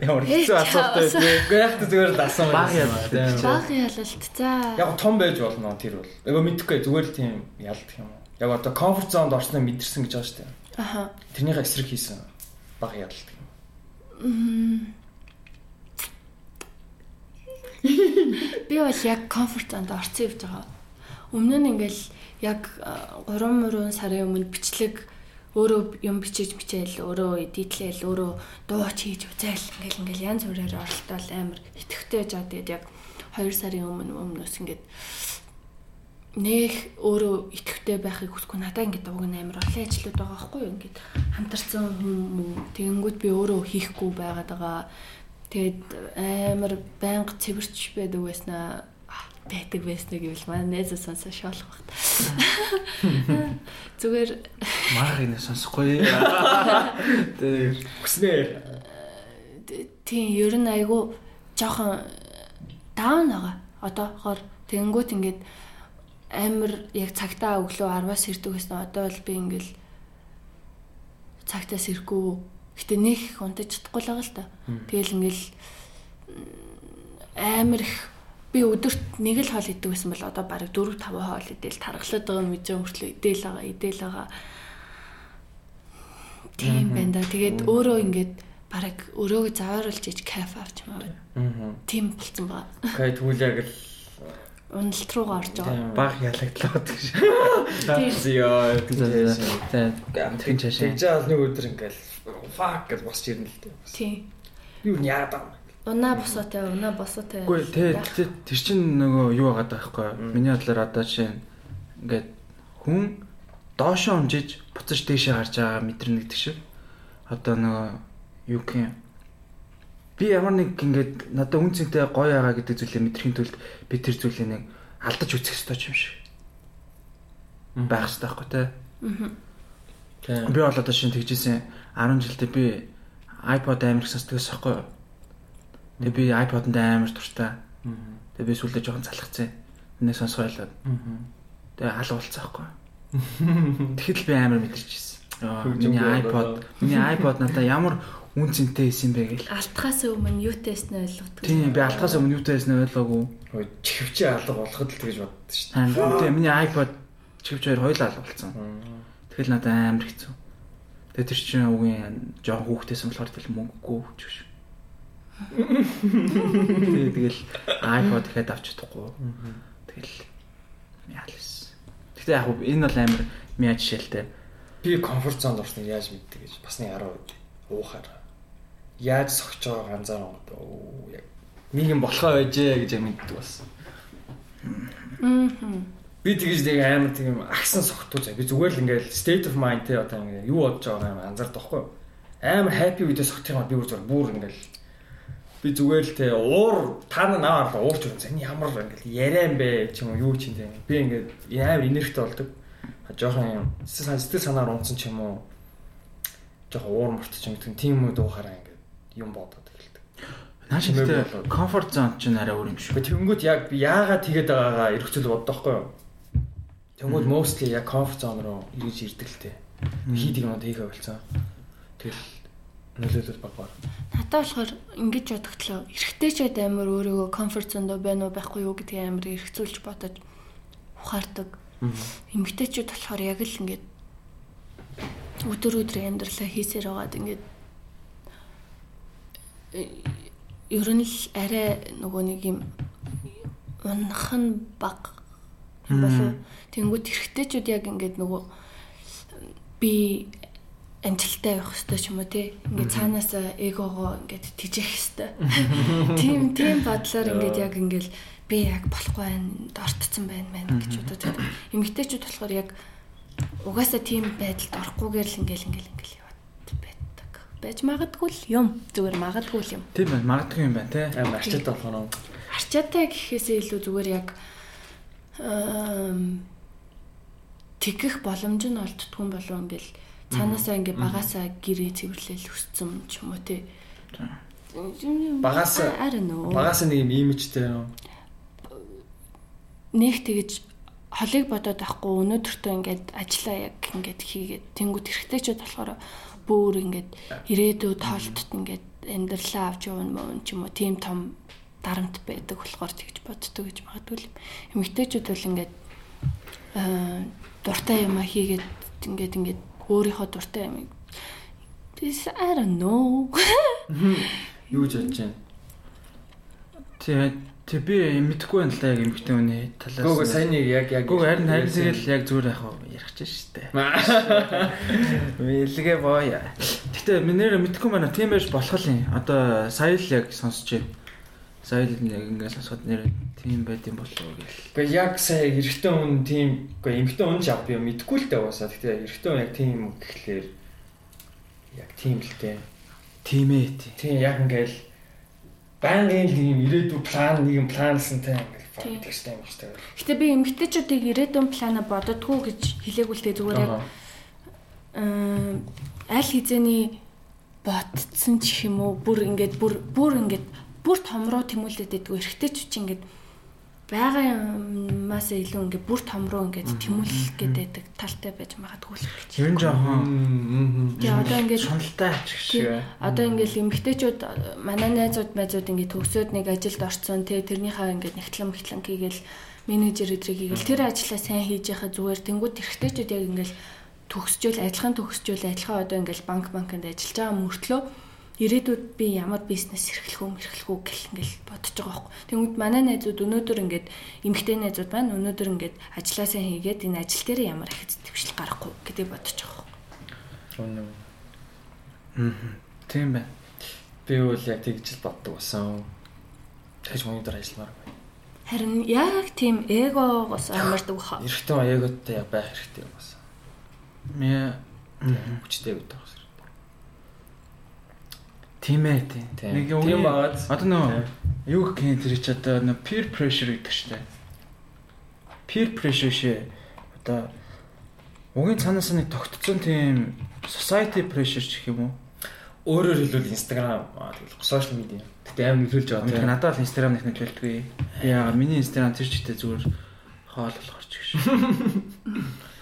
[SPEAKER 2] ямар
[SPEAKER 3] хэцүү асуулт байв.
[SPEAKER 1] Гэхдээ зүгээр л дасан
[SPEAKER 2] Баг ялалт гэж.
[SPEAKER 3] баг ялалт. За.
[SPEAKER 1] Яг том байж болно тэр бол. Эгаа мэдхгүй зүгээр л тийм ялдах юм уу. Яг одоо комфорт зонд орсноо мэдэрсэн гэж байгаа шүү дээ.
[SPEAKER 3] Аха.
[SPEAKER 1] Тэрнийхээ эсрэг хийсэн баг ялдах юм.
[SPEAKER 3] Би бол яг комфорт зонд орсон явж байгаа. Өмнө нь ингээл яг 3 мөрөн сарын өмнө бичлэг өөрөө юм бичиж бичээл өөрөө эдитлээл өөрөө дууч хийж үзээл ингээл ингээл янз бүрээр оролдоол амар итгэвтэй жаа тэгээд яг 2 сарын өмнө өмнөөс ингээд нэх өөрөө итгэвтэй байхыг хүсэхгүй. Надаа ингээд уг нь амар олон ажлууд байгаа байхгүй юу? Ингээд хамтарсан хүн мөн. Тэгэнгүүт би өөрөө хийхгүй байгаад байгаа. Тэгээд амар байнга цэвэрч байдаг байснаа байдаг байснаа гэвэл манай найзаа сонсоо шоолох багт. Зүгээр.
[SPEAKER 2] Мах энэ сонсохгүй. Тэр
[SPEAKER 1] Хүснээр
[SPEAKER 3] тийм ер нь айгу жоохон даун байгаа. Одоохоор тэгэнгүүт ингээд амар яг цагтаа өглөө 10-аас ирдэг гэсэн одоо бол би ингээл цагтаас ирэхгүй. Гэтэ нэг унтаж чадахгүй л байгаа л та. Тэгэл ингээл амар их би өдөрт нэг л хоол идэв гэсэн бол одоо бараг 4 5 хоол идэл тархлаад байгаа юм мэдээ хөртлөө идэл байгаа идэл байгаа. Тийм байна да. Тэгээд өөрөө ингээд бараг өрөөгөө завааруулж иж кайф авч юм аа.
[SPEAKER 1] Аа.
[SPEAKER 3] Тийм болцсон байгаа.
[SPEAKER 1] Окей тэгвэл яг л
[SPEAKER 3] Уналт руугаа орж байгаа.
[SPEAKER 2] баг ялагдлаад гэж.
[SPEAKER 3] Тийм.
[SPEAKER 1] зөө
[SPEAKER 2] За
[SPEAKER 1] гамтын
[SPEAKER 2] чашаа.
[SPEAKER 1] Тэгж аа нэг өдөр ингээл fuck гэж босч ирнэ л дээ.
[SPEAKER 3] Тийм.
[SPEAKER 1] Би юу яагаад байгаа юм.
[SPEAKER 3] Унаа босоотой, унаа босоотой.
[SPEAKER 2] Үгүй тэ тэр чин нөгөө юу байгаа байхгүй. Миний бодлоор одоо чинь ингээд хүн доошоо унжиж буцаж дээшээ гарч байгаа мэдрэнэ гэдэг шиг. Одоо нөгөө юу гэх юм би ямар нэг ингээд надад үн цэнтэй гоё байгаа гэдэг зүйлээ мэдрэхийн тулд би тэр зүйлийг нэг алдаж үзэх ёстой юм шиг байх ёстой байхгүй те.
[SPEAKER 1] Тийм.
[SPEAKER 2] Би бол одоо шинэ тэгжсэн 10 жилдээ би iPod амар их сонсдогс байхгүй юу? Тэгээ би iPod-д амар дуртай. Тэгээ би сүүлдээ жоохон залхацсан. Нэг сонсгоо байлаа. Тэгээ хал уулцсан байхгүй юу? Тэгэхэд л би амар мэдэрч ирсэн. Миний iPod, миний iPod надаа ямар үн цэнтэй исэн бэ гэл.
[SPEAKER 3] Алтхаас өмнө юу тест нь ойлгодог.
[SPEAKER 2] Тийм би алтхаас өмнө юутай байсан ойлгоогүй.
[SPEAKER 1] Хөөе чихвчээ алга болоход л тэгж боддоо шүү
[SPEAKER 2] Аа, Тэгээ миний iPod чивч хоёр хоёул алга болсон.
[SPEAKER 1] дээ.
[SPEAKER 2] Тэгэл надад амар хэцүү. Тэгээ тэр чинь үгийн жоон хүүхдээсэн болохоор тэл мөнгөгүй ч гэж. Тэгээ тэгэл iPod ихэд авч чадахгүй. Тэгэл яалс. Гэтэ яг энэ бол амар мяа жишээлтэй.
[SPEAKER 1] Би комфорт зонд орсныг яаж мэддэг гэж бас нэг 10 үед уухаар. Яаж сохиж байгаа ганцаар оо яг нэг юм болохоо байжээ гэж мэддэг бас.
[SPEAKER 3] Аа.
[SPEAKER 1] Би тэгж нэг амар тийм агсан сохтуу заа. Би зүгээр л ингээл state of mind те одоо ингээ юу бодож байгаа юм анзаардаг байхгүй юу? Амар happy үедээ сохтох юм би зүгээр бүр ингээл би зүгээр л те уур та нар наваар уурч үзэн ямар ингээл яриан бэ ч юм уу юу ч юм те. Би ингээд амар энергитэй болдог. А жоохон юм сэтгэл сэтгэл санаар унтсан ч юм уу жоохон уур мартчих юм гэдэг тийм үед уухаараа ингээд юм бодоод эхэлдэг.
[SPEAKER 2] Нааш ихтэй comfort zone чинь арай өөр юм шүү.
[SPEAKER 1] Тэнгууд яг би яагаад тэгээд байгаагаа эргцүүл боддог байхгүй юу? Тэнгууд mostly яг comfort zone руу эргэж ирдэг л тээ. Хийдэг юм хийгээ болцсон. Тэгэл нөлөөлөл баг баг.
[SPEAKER 3] Надад болохоор ингэж бодогдлоо. Байд амар өөрийгөө комфорт зонд байна уу байхгүй юу гэдгийг амар эргцүүлж бодож ухаардаг. Эмэгтэйчүүд болохоор яг л ингэж өдөр өдөр амьдралаа хийсээр байгаад ингэж ер нь арай нөгөө нэг юм унах нь баг болов. Тэнгүүд эрэгтэйчүүд яг ингэж нөгөө би амжилттай явах хэрэгтэй ч юм уу тий. Ингээд цаанаас эгоогоо ингээд тижих хэрэгтэй. Тийм тийм бодлоор ингээд яг ингээд би яг болохгүй байна, дортцсон байна мэн гэж бодож байдаг. Эмэгтэйчүүд болохоор яг угаасаа тийм байдалд орохгүйгээр л ингээд ингээд ингээд. Байж магадгүй л юм. Зүгээр магадгүй л юм.
[SPEAKER 2] Тийм байна. Магадгүй юм байна те.
[SPEAKER 1] Амар ачаад болох нь.
[SPEAKER 3] Арчаатай гэхээсээ илүү зүгээр яг эм тэгэх боломж нь олддгүй юм болов ингээл цаанаасаа ингээ багасаа гэрээ цэвэрлэл өссөн ч юм уу те.
[SPEAKER 1] Багаасаа-
[SPEAKER 3] I don't know.
[SPEAKER 1] Багаас нэг юм имижтэй юм.
[SPEAKER 3] нэг тэгэж холыг бодоод авахгүй өнөөдөртөө ингээд ажиллаа яг ингээд хийгээд тэнгуут эргэжтэйчүүд болохоор бүр ингээд ирээдүйд тоолтод ингээд амьдралаа авч явна мөн ч юм уу тийм том дарамт байдаг болохоор тэгж боддог гэж магадгүй юм. Эмэгтэйчүүд бол ингээд аа дуртай юм а хийгээд ингээд ингээд өөрийнхөө дуртай юм This I don't know.
[SPEAKER 1] Юу гэж бодож байна?
[SPEAKER 2] Тэгээд Тэг би мэдэхгүй байна л яг эмгтэн үний талаас.
[SPEAKER 1] Гүг сайн нэг яг яг
[SPEAKER 2] Гүг харин харин тэгэл яг зүгээр вэ? Ярих ч штэ. Мэлгээ боё. Гэтэ минээр мэдэхгүй байна. Тийм байж болох юм. Одоо сая л яг сонсож байна. Сая л яг ингээд сонсоход нэр тийм байд юм болов уу гэл.
[SPEAKER 1] Гэхдээ яг сая эрэгтэй хүн тийм үгүй эмэгтэй хүн жав би мэдэхгүй л дээ уусаа. Гэхдээ эрэгтэй хүн яг тийм гэхлээр яг тийм л дээ.
[SPEAKER 2] Тийм ээ. Тийм
[SPEAKER 1] яг ингээл байнгын л юм ирээдүйн план нэг юм планлсантай
[SPEAKER 3] Тийм.
[SPEAKER 1] ингээл тэгстэй юм байна.
[SPEAKER 3] Гэтэ би эмгтээчүүдийг ирээдүйн плана бододгоо гэж дээ зүгээр яг аа, аль хизээний ботцсон ч юм уу бүр ингээд бүр бүр ингээд бүр том руу тэмүүлээд байдгүй эргэжтэйч чинь ингээд байгаа юмаас илүү ингээд бүр том руу ингээд тэмүүлэх гэдэг талтай байж магадгүй л гэж.
[SPEAKER 2] Ер нь жоохон
[SPEAKER 3] Тэгээ одоо ингээд
[SPEAKER 2] шуналтай ач гэх шиг.
[SPEAKER 3] тий, одоо ингээд эмгтээчүүд манай найзууд байзууд ингээд төгсөөд нэг ажилд орцсон тий тэрнийхээ ингээд нэгтлэн мэтлэн хийгээл менежер өдрийг хийгээл тэр ажлаа сайн хийж яхаа зүгээр. Тэнгууд эргэжтэйчүүд яг ингээд төгсжүүл адилхан төгсжүүл адилхан одоо ингээд банк банкнд ажиллаж байгаа мөртлөө ирээдүйд би ямар бизнес эрхлэх үү эрхлэх үү гэл ингээл бодож байгаа байхгүй. Тэнгүүд манай найзууд өнөөдөр ингээд эмгтэй найзууд байна. Өнөөдөр ингээд ажиллаа сайн хийгээд энэ ажил дээр ямар их төвшил гарахгүй гэдэг бодож байгаа байхгүй.
[SPEAKER 2] Аа. Тийм байна.
[SPEAKER 1] Би бол яг тэгж л боддог болсон. Тэгж дээр ажилламаар байна.
[SPEAKER 3] Харин яг тийм эгогоос амардаг хаа.
[SPEAKER 1] Эрэгтэй хүн эготой байх хэрэгтэй юм болсон.
[SPEAKER 2] Ми
[SPEAKER 1] Хүчтэй хэрэгтэй.
[SPEAKER 2] Тийм ээ тийм.
[SPEAKER 1] Тийм.
[SPEAKER 2] Нэг
[SPEAKER 1] Тийм
[SPEAKER 2] үгүй
[SPEAKER 1] байгаад.
[SPEAKER 2] Одоо нөө юу гэх юм тэр чи одоо нөө peer pressure гэдэг штэ. Peer pressure шээ. Одоо угийн цаанаас нэг тогтцсон тийм society pressure ч гэх юм уу?
[SPEAKER 1] Өөрөөр хэлбэл Instagram аа тэгэл сошиал медиа. Гэтэ аим нөлөөлж байгаа тийм.
[SPEAKER 2] надад бол Instagram нэг нөлөөлдөггүй. Би яагаад миний Instagram тэр чигтээ зүгээр хоол болохоор ч гэж.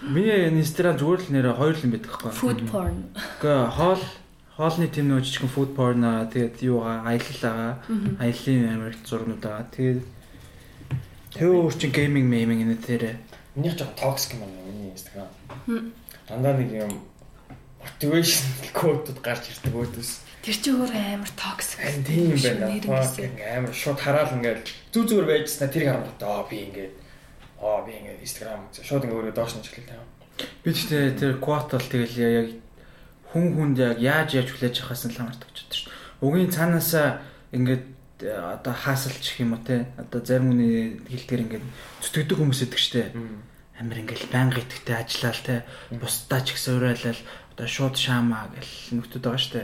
[SPEAKER 2] Миний Instagram зүгээр л нэрээ хоёр л юм байдаг байхгүй.
[SPEAKER 3] Food porn.
[SPEAKER 2] Гэхдээ хоол хоолны тийм нөө жижигхэн food porn аа тэгээд юугаа. Аяллаа амар их зургнууд байгаа. Тэгээд тэр өөр чин гейминг мейминг энэ тэр
[SPEAKER 1] Миний жоохон токсик юм байна миний Instagram. Дандаа нэг юм мотивашн кодууд гарч ирдэг өөдөөс.
[SPEAKER 3] Тэр чи өөр амар токсик.
[SPEAKER 1] Тийм юм байна. Амар шууд хараал ингээл зүг зүгээр байжснаа тэрийг харангуйтай аа би ингээд аа би ингээд үзээ. шууд ингээ өөрөө доош нь чиглэлээ.
[SPEAKER 2] би ч тэр тэр quote бол тэгэл яг хүн хүнд яг яаж яаж хүлээж авахаас нь л хамаардаг ч гэдэг шүү. Угийн цаанаасаа ингээд э, одоо хаасалч гэх юм уу те? Одоо зарим хүний хэлдгэр ингээд зүтгэдэг хүмүүс идэг штэ амир ингээл байнга идэхтэй ажиллаал те? Бусдаа ч гэсэн урайлал одоо шууд шаамаа гэл нөхдүүд байгаа штэ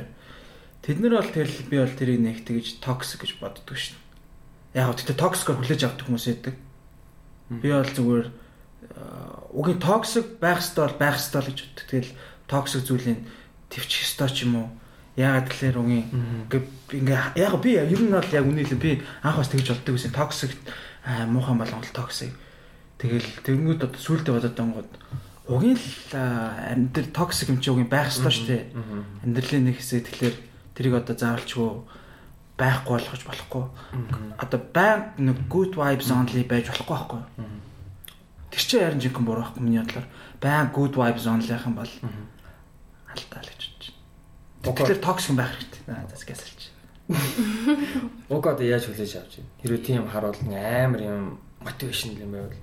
[SPEAKER 2] тэд нар бол тэр би бол тэрийг нэг тэгж токсик гэж боддог штэ яг гоо тэгтээ токсикоор хүлээж авдаг хүмүүс идэг би бол зүгээр угийн токсик байх ёстой бол байх ёстой л гэж боддог. Тэгэл токсик зүйлийг төвчих ёстой ч юм уу? Яагаад тэгэхээр угийн ингээ яг би ер нь бол яг үнэхээр би анх бас тэгж боддог гэсэн токсик муухан болгон л токсик Тэгэл тэгэнгүүт одоо сүултээ бодоод онгод угийн л амьдрал токсик юм чи угийн байх ёстой шүү дээ. Амьдралын нэг хэсэг тэгэхээр тэрийг одоо заавалчгүй байхгүй болгож болохгүй. Одоо байн нэг good vibes only байж болохгүй байхгүй. Тэр чинь ярин жинхэнэ буруу байхгүй миний бодлоор. Байн good vibes only-х юм бол. Алдаа л. Тэгэхээр токсик байх хэрэгтэй. Аа зас гэсэлч.
[SPEAKER 1] Уг одоо яаж хүлээж авч байна? Хэрвээ тийм харуул амар юм мотивашн юм байвал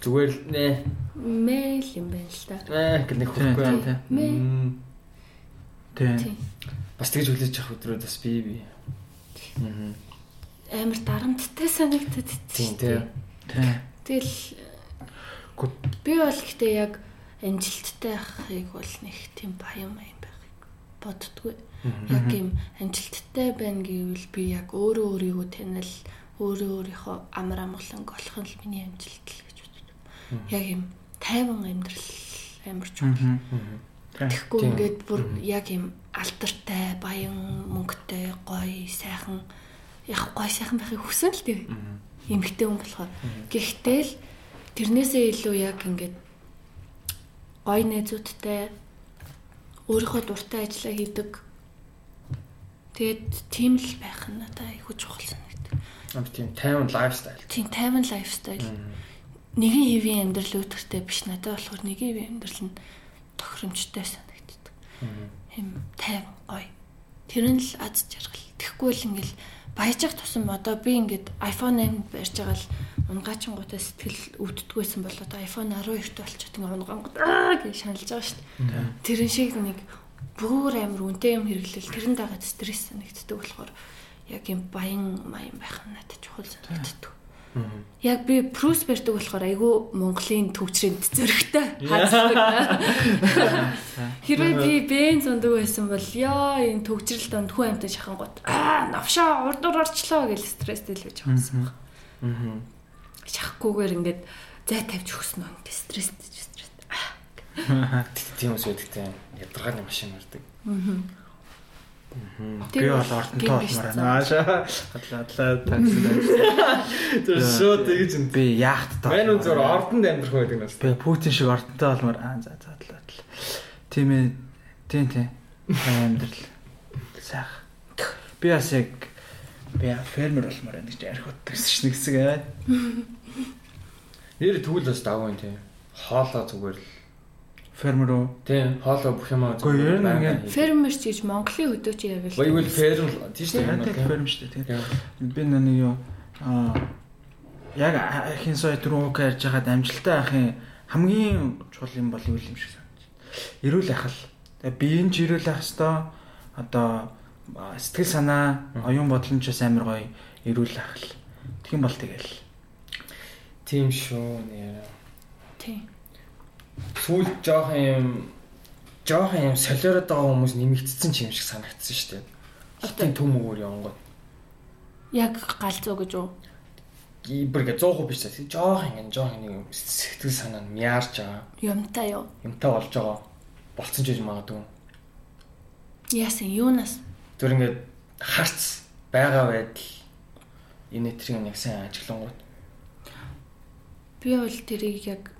[SPEAKER 1] зүгээр л нэ
[SPEAKER 3] Мэйл юм байна л да.
[SPEAKER 1] аа гэх нэг хөхгүй. Мм.
[SPEAKER 2] Тийм.
[SPEAKER 3] Тийм.
[SPEAKER 1] Бас тэгж хүлээж авах өдрүүд бас би би. Аа.
[SPEAKER 3] Амар дарамттай санагдаад
[SPEAKER 1] тийм.
[SPEAKER 3] Тийм. Тэгэл би бол гэхдээ яг амжилттай байхыг бол нэг тийм баян юм байхыг боддггүй. Яг юм амжилттай байна гэвэл би яг өөрөө өөрийгөө танил өөрөө өөрийнхөө амар амгаланг олох нь л миний амжилт л гэж боддог. Яг юм тайван амьдрал амар чухал. Тэгэхгүй
[SPEAKER 1] Тийм.
[SPEAKER 3] ингээд бүр яг юм алдартай, баян, мөнгөтэй, гоё, сайхан яг гоё сайхан байхыг хүсэн л дээ. Эмхтэй хүн болохоор. Гэхдээ л тэрнээсээ илүү яг ингээд гоё найзуудтай өөрийнхөө дуртай ажиллаа хийдэг. Тэгээд тийм л байх нь надад айгүй чухал санагдав.
[SPEAKER 1] Ам тийм тайван лайфстайл.
[SPEAKER 3] Тийм тайван лайфстайл. Нэгэн хэвийн амьдрал өөдөртэй биш надад болохоор нэгэн хэвийн амьдрал нь тохиромжтой санагддаг. Хэм тайван гоё. Тэр нь л аз жаргал. Тэгэхгүй л ингээл баяжих тусам одоо би ингээд iPhone 8 барьж байгаа л унгачингуудаа сэтгэл өвддгүйсэн бол одоо iPhone 12-т болчиход ингээ унгангууд аа гэж шаналж байгаа шүү дээ. Тэрэн шиг нэг бүр амар үнэтэй юм хэрэглэл тэрэн дагаад стресс санагддаг болохоор яг юм баян маян байх нь надад чухал санагддаг. Яг би прус барьдаг болохоор айгүй Монголын төвчрөнд зөрөгтэй хаздаг. Хэрвээ би бенз ундаг байсан бол ёо энэ төвчрөл донд хүн амтаа шахангууд аа навшаа урдуур орчлоо гэж стресстэй л байж байгаа юм байна. Шахахгүйгээр ингээд зай тавьж өгсөн нь стресстэй стресс.
[SPEAKER 1] Тийм үс үүдтэй ядаргааны машин мардаг. Аа.
[SPEAKER 2] Би бол ордонтой болмоор байна. Ааша. Хадлаадлаа такси.
[SPEAKER 1] Тэр шууд тэгж юм.
[SPEAKER 2] Би яахт таа.
[SPEAKER 1] Мэн үнээр ордонд амьдрах байдаг нас.
[SPEAKER 2] Би Путин шиг ордонтой болмоор аа за за длаа. Тийм ээ. Тийм тийм. Амьдрал. Сайх. Би бас яг би фермер болмоор байна гэж ярих утгасан ш нэг хэсэг аа.
[SPEAKER 1] Нэр тэгвэл бас юм тийм. Хоолоо зүгээр л
[SPEAKER 2] Фермер үү?
[SPEAKER 1] Тийм, хоолой бүх юм аа.
[SPEAKER 2] Гэхдээ ер нь ингээд
[SPEAKER 3] фермер ч гэж Монголын хөдөөч яавал.
[SPEAKER 1] Байвал ферм тийш
[SPEAKER 2] тийм ферм шүү дээ. Би нэг юу аа яг ахын сая түрүүн үг ярьж байгаад амжилттай ахын хамгийн чухал юм бол юу юм шиг санагдаж. Эрүүл ах л. Тэгээд биеийн ч эрүүл ах хэвээр одоо сэтгэл санаа, оюун бодол нь ч бас амар гоё эрүүл ах л. Тэгэх юм бол тэгэл.
[SPEAKER 1] Тийм шүү нэр.
[SPEAKER 3] Тийм
[SPEAKER 1] сүүл жоохон юм жоохон юм солиороод байгаа хүмүүс нэмэгдсэн ч юм шиг санагдсан шүү дээ. Хитэн төм өгөр явангууд.
[SPEAKER 3] Яг галзуу гэж үү?
[SPEAKER 1] Ибэргээ 100% биш дээ. Жоохон ингэ жоохон нэг сэтгэл санаа нь мяарч байгаа.
[SPEAKER 3] Юмтай юу?
[SPEAKER 1] Юмтай болж байгаа. Болцсон ч гэж магадгүй.
[SPEAKER 3] Яасан юунаас?
[SPEAKER 1] Тэр ингээд харц байгаа байдал энэ тэрийг нэг сайн ажиглангууд.
[SPEAKER 3] Би бол тэрийг яг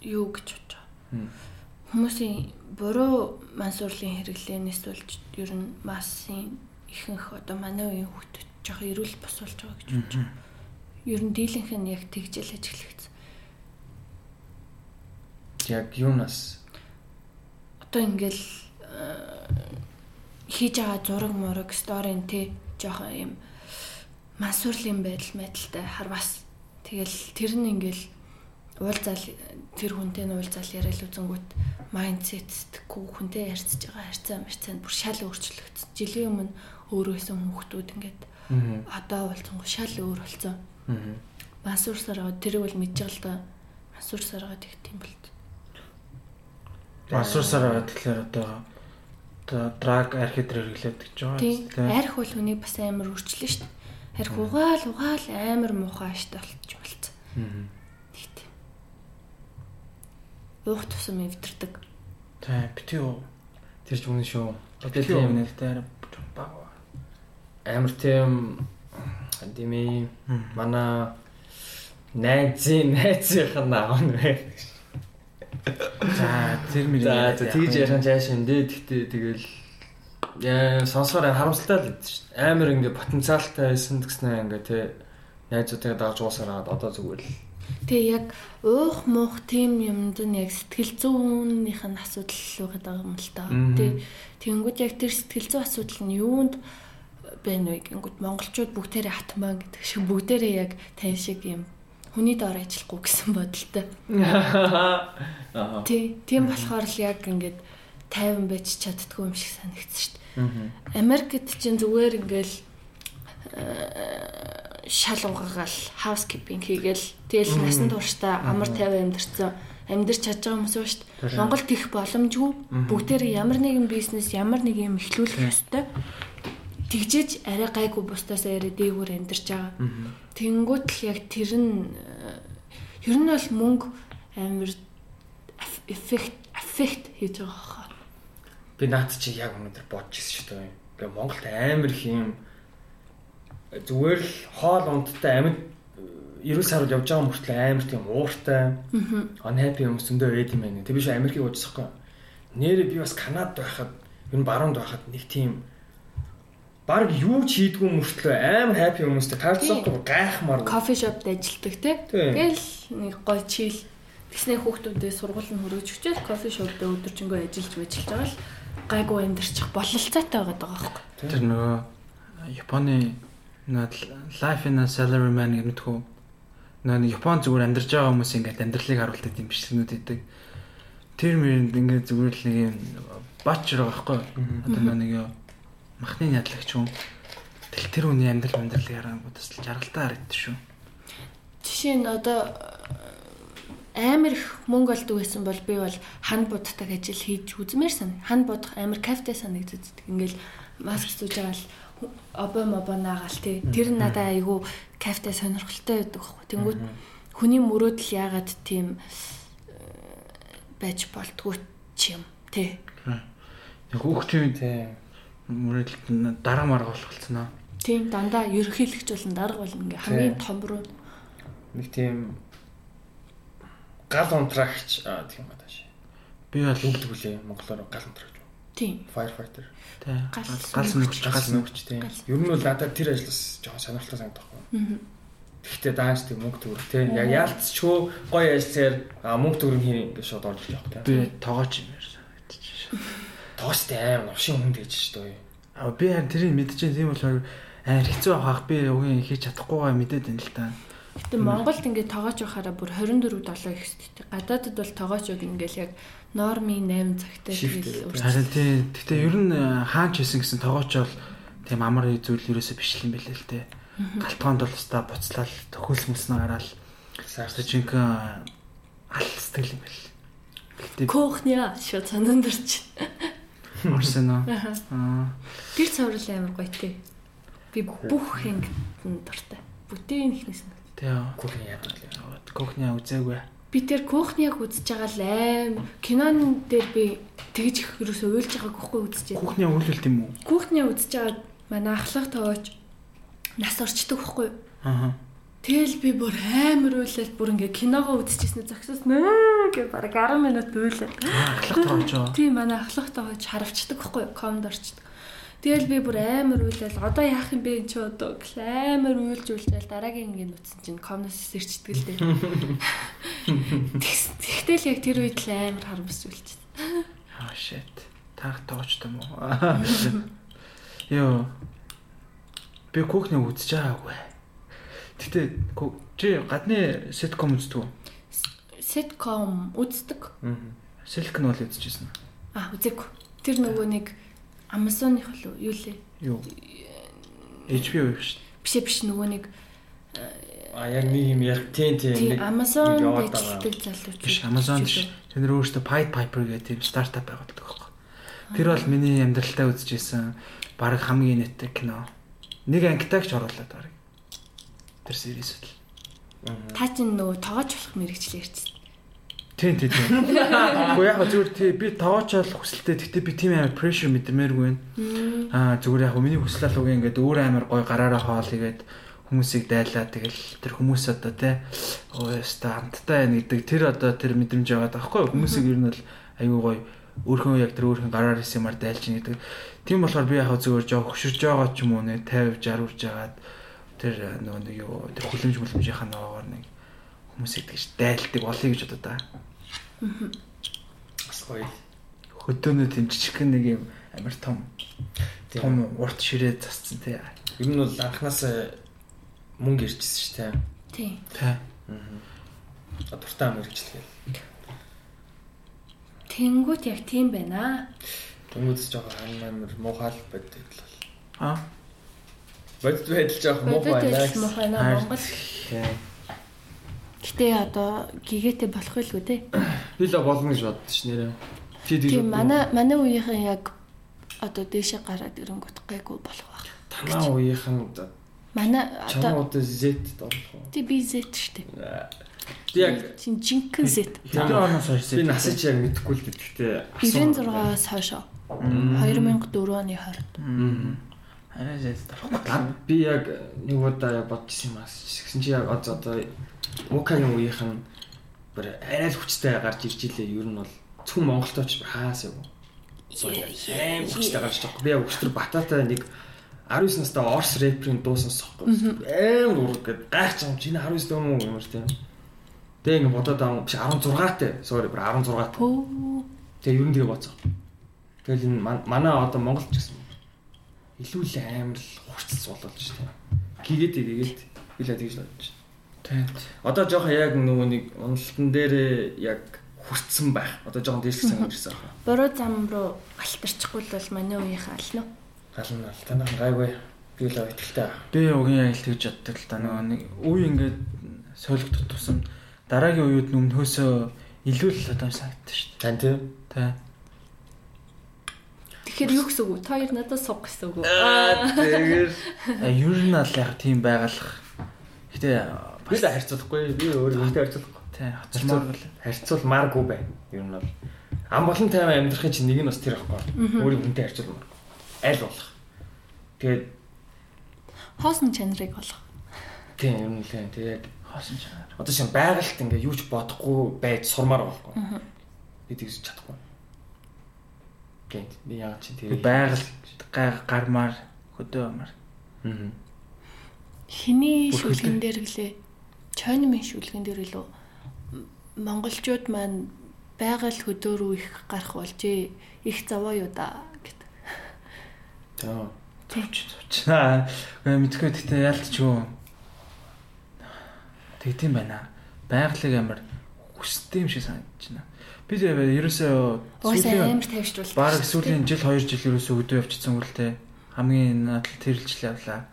[SPEAKER 3] юу гэж бодож байгаа. Хүмүүсийн буруу мансуурлын хэрэглэнээс болж ер нь массын ихэнх одоо манай үеийн хүүхдүүд жоохон эрүүл бос болж байгаа гэж бодож байгаа. Ер нь дийлэнх нь яг тэгжэл ажиглагдсан.
[SPEAKER 1] Яг юунаас
[SPEAKER 3] одоо ингээл хийж байгаа зураг мураг сторийн те жоохон юм мансуурлын байдал мэдлэлтэй харвас тэгэл тэр нь ингээл уулзаал тэр хүнтэй нь уулзаал яриад үзэнгүүт майндсет сэтгэхгүй хүнтэй ярьцж байгаа харьцаа марцаанд бүр шал өөрчлөгдсөн. Жилийн өмнө өөрөө исэн хүүхдүүд ингээд одоо уулзсангүй шал өөр болсон. Мансуурсараа тэрийг бол мэдж байгаа л да. Мансуурсараа гэх тийм бол.
[SPEAKER 2] Мансуурсараа тэгэхээр одоо одоо драг архид хэрэглээд гэж байгаа
[SPEAKER 3] тийм. Арх бол хүнийг бас амар өрчлөө шүү дээ. Арх угаал угаал амар муухай штэ болчих болцсон. Аа уух тусам эвдэрдэг.
[SPEAKER 2] Тийм бити юу.
[SPEAKER 1] Тэр ч үнэн шүү.
[SPEAKER 2] Бити юу нэлтэй баг.
[SPEAKER 1] Амар тийм дими манай найзын найзынх нь аав нэ.
[SPEAKER 2] За тэр мөр.
[SPEAKER 1] За тэгж яхан цааш энэ тэгтээ тэгэл яа сонсохоор харамсалтай л байдаг шүү. Амар ингээ потенциалтай байсан гэснээр ингээ те найзуудыг дааж уусараад одоо зүгээр л
[SPEAKER 3] Тэгээ яг уух муух тийм юмд нь яг сэтгэл зүйнийх нь асуудал байгаа юм л та. Тэ тэгэнгүүт яг тэр сэтгэл зүй асуудал нь юунд байна вэ гингүүд монголчууд бүгдээрээ хатмаа гэдэг шиг бүгдээрээ яг тань шиг юм хүний доор ажиллахгүй гэсэн бодолтой. Тий, тийм болохоор л яг ингээд тайван байж чаддгүй юм шиг санагдсан шүү дээ. Америкт чинь зүгээр ингээл шал угаагаал housekeeping хийгээл тэгэл насан туршдаа амар тайван амьдэрсэн. Амьдарч чадж байгаа хүмүүс шүү дээ. Монголд их боломжгүй. Бүгдээр ямар нэгэн бизнес ямар нэг юм эхлүүлэх ёстой. Тэгжээж арай гайгүй бусдаас арай дээгүүр амьдарч байгаа. Тэнгүүт л яг тэр нь ер нь бол мөнгө амар эффект эффект хийж байгаа хаа.
[SPEAKER 1] Би наад чи яг өнөөдөр бодож ирсэн шүү дээ. Би Монголд амар их юм зүгээр л хоол ундтай амьд эрүүл сарууд явж байгаа мөртлөө амар тийм ууртай. Unhappy хүмүүс зөндөө байд юм байна. Тэг биш Америкийг уужсахгүй. Нэрээ би бас Канадад байхад ер нь баруунд байхад нэг тийм баг юу ч хийдгүй мөртлөө амар happy хүмүүстэй таарцсахгүй гайхмаар.
[SPEAKER 3] Кофе шопд ажилладаг те. Тэгэл нэг гой чил. Тэснэ хүүхдүүдээ сургууль нь хөрөөж өчөөл кофе шопд өдөржингөө ажиллаж ажиллаж байгаа л гайгүй амьдарчих бололцоотой байгаа даа байхгүй.
[SPEAKER 2] Тэр нөгөө Японы Life in a Salaryman гэмэд хөө нөгөө Япон зүгээр амьдарч байгаа хүмүүс ингээд амьдралыг харуулдаг юм бичлэгнүүд идэг. Тэр мэрэнд ингээд зүгээр л нэг юм бач байгаа байхгүй. Одоо нэг юу махны ядлагч юм. Тэл тэр үний амьдрал амьдралыг харангууд бас л жаргалтай харагддаг шүү.
[SPEAKER 3] Жишээ нь одоо амар их мөнгө олдог байсан бол би бол хан буддаг ажил хийж үзмээр сан. Хан будах амар кафте санагддаг. Ингээл маск зүүж байгаа л обо мобо наагаал тий. Тэр надад айгүй кафте сонирхолтой байдаг байхгүй. Тэнгүүт хүний мөрөөдөл яагаад тийм э, байж болтгүй ч юм тий.
[SPEAKER 2] Хүүхдийн
[SPEAKER 1] Тийм.
[SPEAKER 2] Мөрөдөлт дараа марга болох болцсон аа.
[SPEAKER 3] Тийм дандаа ерөнхийлөгч болон дарга болно ингээ хамгийн том руу
[SPEAKER 1] Нэг тийм гал унтрагч аа тийм ба тааш.
[SPEAKER 2] Би бол
[SPEAKER 1] Үгдэг үлээ монголоор гал унтрагч.
[SPEAKER 3] тийм
[SPEAKER 1] Firefighter.
[SPEAKER 2] тий
[SPEAKER 3] Гал
[SPEAKER 2] гал нүгч
[SPEAKER 1] Гал
[SPEAKER 2] нүгч
[SPEAKER 1] тийм. Ер нь бол надад тэр ажлаас жоохон сонирхолтой санагдах байхгүй. Гэхдээ даанч тийм мөнгө төгрөг тийм. Яг яалтчгүй гоё ажилласаар аа, мөнгө төгрөг хийн гэж шууд орж ирэх тийм.
[SPEAKER 2] би тоогооч юм ярьсан.
[SPEAKER 1] Тоостой аим новшин хүн гэж шүү дээ.
[SPEAKER 2] А би харин тэрийг мэдчихээн тийм болохоор амар хэцүү авах би үгийн хийж чадахгүй байгаа мэдээд байна л та.
[SPEAKER 3] Гэтэ Монголд ингээ тоогооч байхаараа бүр 24 7 их хэвчтэй. Гадаадд бол тоогоочог ингээл яг нормын 8 цагтай тэгэл
[SPEAKER 1] гэдэг.
[SPEAKER 2] Харин тий гэхдээ ер нь э, хаач хийсэн гэсэн тоогооч бол тийм амар зүйл ерөөсөө биш юм байлээ л те. Галтгоонд бол өста буцлал төхөөлс мөснө гараал.
[SPEAKER 1] Саарч
[SPEAKER 2] жинхэнэ алстдаг юм байл. Гэтэ
[SPEAKER 3] Кухня шууд санаанд орч.
[SPEAKER 2] Орсон. Аа.
[SPEAKER 3] Тэр цоврол амар гоё тий. Би бүх хэнгэн дуртай. Бүтээн ихнээс нь.
[SPEAKER 2] Тэгээ
[SPEAKER 1] кухня яадаг лээ.
[SPEAKER 2] кухня үзээгүй.
[SPEAKER 3] Би тэр кухняг үзэж байгаа л аим. Кинон дээр би тэгж их ерөөсөө уйлж байгааг ихгүй үзэж байна.
[SPEAKER 2] Кухня үлэлт юм уу?
[SPEAKER 3] Кухня үзэж байгаа манай ахлах тоож нас орчдөг ихгүй.
[SPEAKER 2] Аа.
[SPEAKER 3] Тэгэл би бүр амар уйлал бүр ингээ киногоо үзчихсэн зогсоос нөө гэж бараг 10 минут уйлал.
[SPEAKER 2] Ахлах тоожоо.
[SPEAKER 3] Тийм манай ахлах тоож харавчдаг ихгүй комд орчдөг. Тэгэл би бүр амар уйлал одоо яах юм бэ чи одоо гэл амар уйлж уйлжал дараагийн ингээ нүцэн чинь комноос сэрчдэг л дээ. Тэгтэл яг тэр үед л амар харамсуулж.
[SPEAKER 2] Аа shit. Таах тоочтой юм уу? Йоо. Би кухня үзэж байгаагүй. Гэтэ чи гадны ситком үздэг үү?
[SPEAKER 3] Ситком үздэг.
[SPEAKER 1] Аа.
[SPEAKER 2] Нь бол үзчихсэн.
[SPEAKER 3] А үзээгүй. Тэр нөгөө нэг Amazon-их л юу лээ?
[SPEAKER 2] Юу? HBO биш.
[SPEAKER 3] Биш биш нөгөө нэг
[SPEAKER 1] А яг нэг юм яг тийм тийм
[SPEAKER 3] тийм
[SPEAKER 1] нэг
[SPEAKER 3] Amazon дэжлдэг залууч.
[SPEAKER 2] Биш Amazon биш. Тэнд өөрөөсөө Pied Piper гэдэг тийм стартап байгуулдаг байхгүй. Тэр бол миний амьдралтаа үзчихсэн баг хамгийн нэттэй кино. Нэг ангитаагч оруулаад баг. Тэр series л.
[SPEAKER 3] Та чинь нөгөө тоогооч болох мэрэгчлээ ярьчихсан.
[SPEAKER 2] Тийм тийм тийм. Гэхдээ яг зүгээр тий би тоочол хүсэлтэй. Гэтэ би тийм амар pressure мэдмээргүй байна. Аа зүгээр яг миний хүсэл алууг ингээд өөр амар гой гараараа хоол игээд хүмүүсийг дайлаа тэгэл тэр хүмүүс одоо те оо яста хамттай байна гэдэг тэр одоо тэр мэдрэмж байгаа даахгүй хүмүүсийг ер нь бол аюу гой өөрхөн яг тэр өөрхөн гараар хийсэн юмар дайлж ин гэдэг. Тийм болохоор би яг зүгээр жоо хөшөрж байгаа ч юм уу нэ 50 60 урж агаад тэр нөгөө нэг юу тэр хүлэмж мүлэмжийнхаа нөгөөөр нэг хүмүүсийг тэгж дайлдаг болъё гэж бодоо та.
[SPEAKER 1] бас гоё.
[SPEAKER 2] Хөдөөнөө тийм жижигхэн нэг юм амар том том урт ширээ засцсан те.
[SPEAKER 1] Ер нь бол анханаас мөнгө ирчихсэн шүү дээ.
[SPEAKER 3] Тийм.
[SPEAKER 2] Тэ.
[SPEAKER 1] Аа. Дуртай мэрэгчлээ.
[SPEAKER 3] Тэнгүүт яг тийм байна.
[SPEAKER 1] Тэнгүүдс жоохон хан амир муухай л байдаг л бол.
[SPEAKER 2] Аа.
[SPEAKER 1] Бодит байдал жоохон муухай
[SPEAKER 3] Бодит
[SPEAKER 1] байна.
[SPEAKER 3] ажил муухай наа Монгол. Гэтэ одоо гигээтэй болох байлгүй те.
[SPEAKER 1] Би л болно гэж боддоо ш нэрээ. Ти
[SPEAKER 3] Тийм манай манай үеийнхэн яг одоо дээшээ гараад ирэнгүүт гайгүй болох байх.
[SPEAKER 1] танаа үеийнхэн одоо
[SPEAKER 3] Манай одоо
[SPEAKER 1] одоо зэт болох уу?
[SPEAKER 3] тий би зэт штэ.
[SPEAKER 1] Яг
[SPEAKER 3] чин жинхэнэ зэт.
[SPEAKER 2] Хэдэн оноос хойш
[SPEAKER 1] би насаж яг мэдэхгүй л гэхдээ
[SPEAKER 3] 96-аас хойш 2004 оны 20.
[SPEAKER 2] Арай тавахгүй.
[SPEAKER 1] Гад би яг нэг удаа яг бодчихсон юм аа. Гэсэн чи яг одоо одоо Мукагийн үеийнхэн бүр арай л хүчтэй гарч ирж илээ. Ер нь бол зөвхөн Монголтой ч хаас яг. Аим хүчтэй гарч байгаа. Би яг өчтөр бататай нэг 19 настай Орс рэперийн дуу сонсохгүй. Аим ураг гэд гайхаж байгаа юм чи 19 дөө мөн юмэр тийм. Тэгээ ингэ бодоод байгаа юм биш 16 таа. Sorry бүр 16 таа.
[SPEAKER 3] Пөө.
[SPEAKER 1] Тэгээ ер нь тэгээ боцоо. Тэгэл энэ ман- манай одоо Монголч гэсэн. Илүү л амар л хурцс болоод шүү дээ. Хийгээд хийгээд билээ тэгж бодож.
[SPEAKER 2] Тийм.
[SPEAKER 1] Одоо жоохон яг нөгөө нэг уналтан дээр яг хурцсан байх. Одоо жоохон дээшсэн ирсэн байна.
[SPEAKER 3] Буруу зам руу алтарчихгүй л бол манай үеийнхээ ална уу?
[SPEAKER 1] Гална л танах гайгүй. Би л итгэлтэй.
[SPEAKER 2] Би угийн айл тэгж боддог л да нөгөө нэг үе ингээд солигдох тусам дараагийн үеуд өмнөөсөө илүү л одоо санагдсан шүү дээ.
[SPEAKER 1] Тань тийм.
[SPEAKER 2] Тэ.
[SPEAKER 3] Тэгэхээр юу гэсэн үг вэ? Та хоёр надад суг гэсэн үг үү?
[SPEAKER 1] Тэгэхээр
[SPEAKER 2] А, Ер нь аль яг тийм байгалах. Гэтэ
[SPEAKER 1] би л харьцуулахгүй. Би өөр үнтэй харьцуулахгүй.
[SPEAKER 2] тий хоцмоор л
[SPEAKER 1] Харьцуулмааргүй бай. Ер нь бол ам болон тайван амьдрахын чинь нэг нь бас тэр ихгүй. Өөрийг үнтэй харьцуулмаар. Аль болох. Тэгээд
[SPEAKER 3] Хоосон чанарыг олох.
[SPEAKER 1] тийм ер нь л тийм. Тэгээд
[SPEAKER 2] хоосон чанар.
[SPEAKER 1] одоо шинэ байгальд ингээ юу ч бодохгүй байж сурмаар байхгүй. Би тэгж чадахгүй. Би яагаад чи тэр
[SPEAKER 2] байгаль гармаар хөдөө амар.
[SPEAKER 1] Аа.
[SPEAKER 3] Хиний шүлгэн дээр гэлээ. Чойнмын шүлгэн дээр гэлөө монголчууд маань байгаль хөдөө рүү их гарах болжээ. Их заваа юу да гэт.
[SPEAKER 1] За.
[SPEAKER 2] Зовч зовч. Аа мэдгүй гэхдээ яалтч юу. Тэгт юм байна. Байгалыг амар хүсдэг юм шиг санагдаж байна. Би тэр ерөөсөө
[SPEAKER 3] Уусаа амар тавьшруулсан.
[SPEAKER 2] баг сүүлийн жил 2 жил ерөөсөө хөдөө явчихсан үлтэй. Хамгийн надад тэрэлжил явлаа.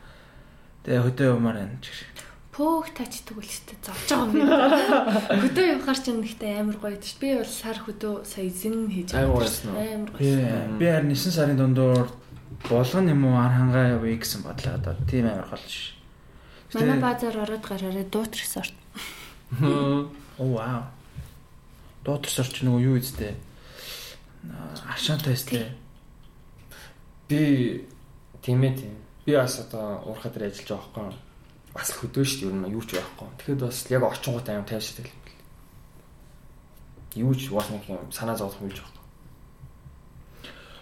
[SPEAKER 2] Тэгээ хөдөө явмаар байна ч гэж.
[SPEAKER 3] Пөөх тачдаг үл ч зовж байгаа юм. Хөдөө явахаар ч нэгтэй амар гоё дээ. Би бол сар хөдөө сая зин хийж
[SPEAKER 1] Амар
[SPEAKER 3] байгаа. Амар гоё.
[SPEAKER 2] би харин 9 сарын дундуур болгон юм уу ар хангаа явъя гэсэн бодлоо одоо тийм амар гол ш.
[SPEAKER 3] Манай баазар ороод гараараа дуут ресорт.
[SPEAKER 2] Оо вау. Доотор сорч нөгөө юу үстэй. Аршаантай өстэй.
[SPEAKER 1] Би тийм ээ тийм. Би бас одоо уурхаа дээр ажиллаж байгаа байхгүй. Бас хөдөө шүү дээ ер нь юу ч байхгүй. Тэгэхэд бас яг орчингууд аим тайвшдаг юм бэл. Юу ч бас нэг юм санаа зовох юм биш байхгүй.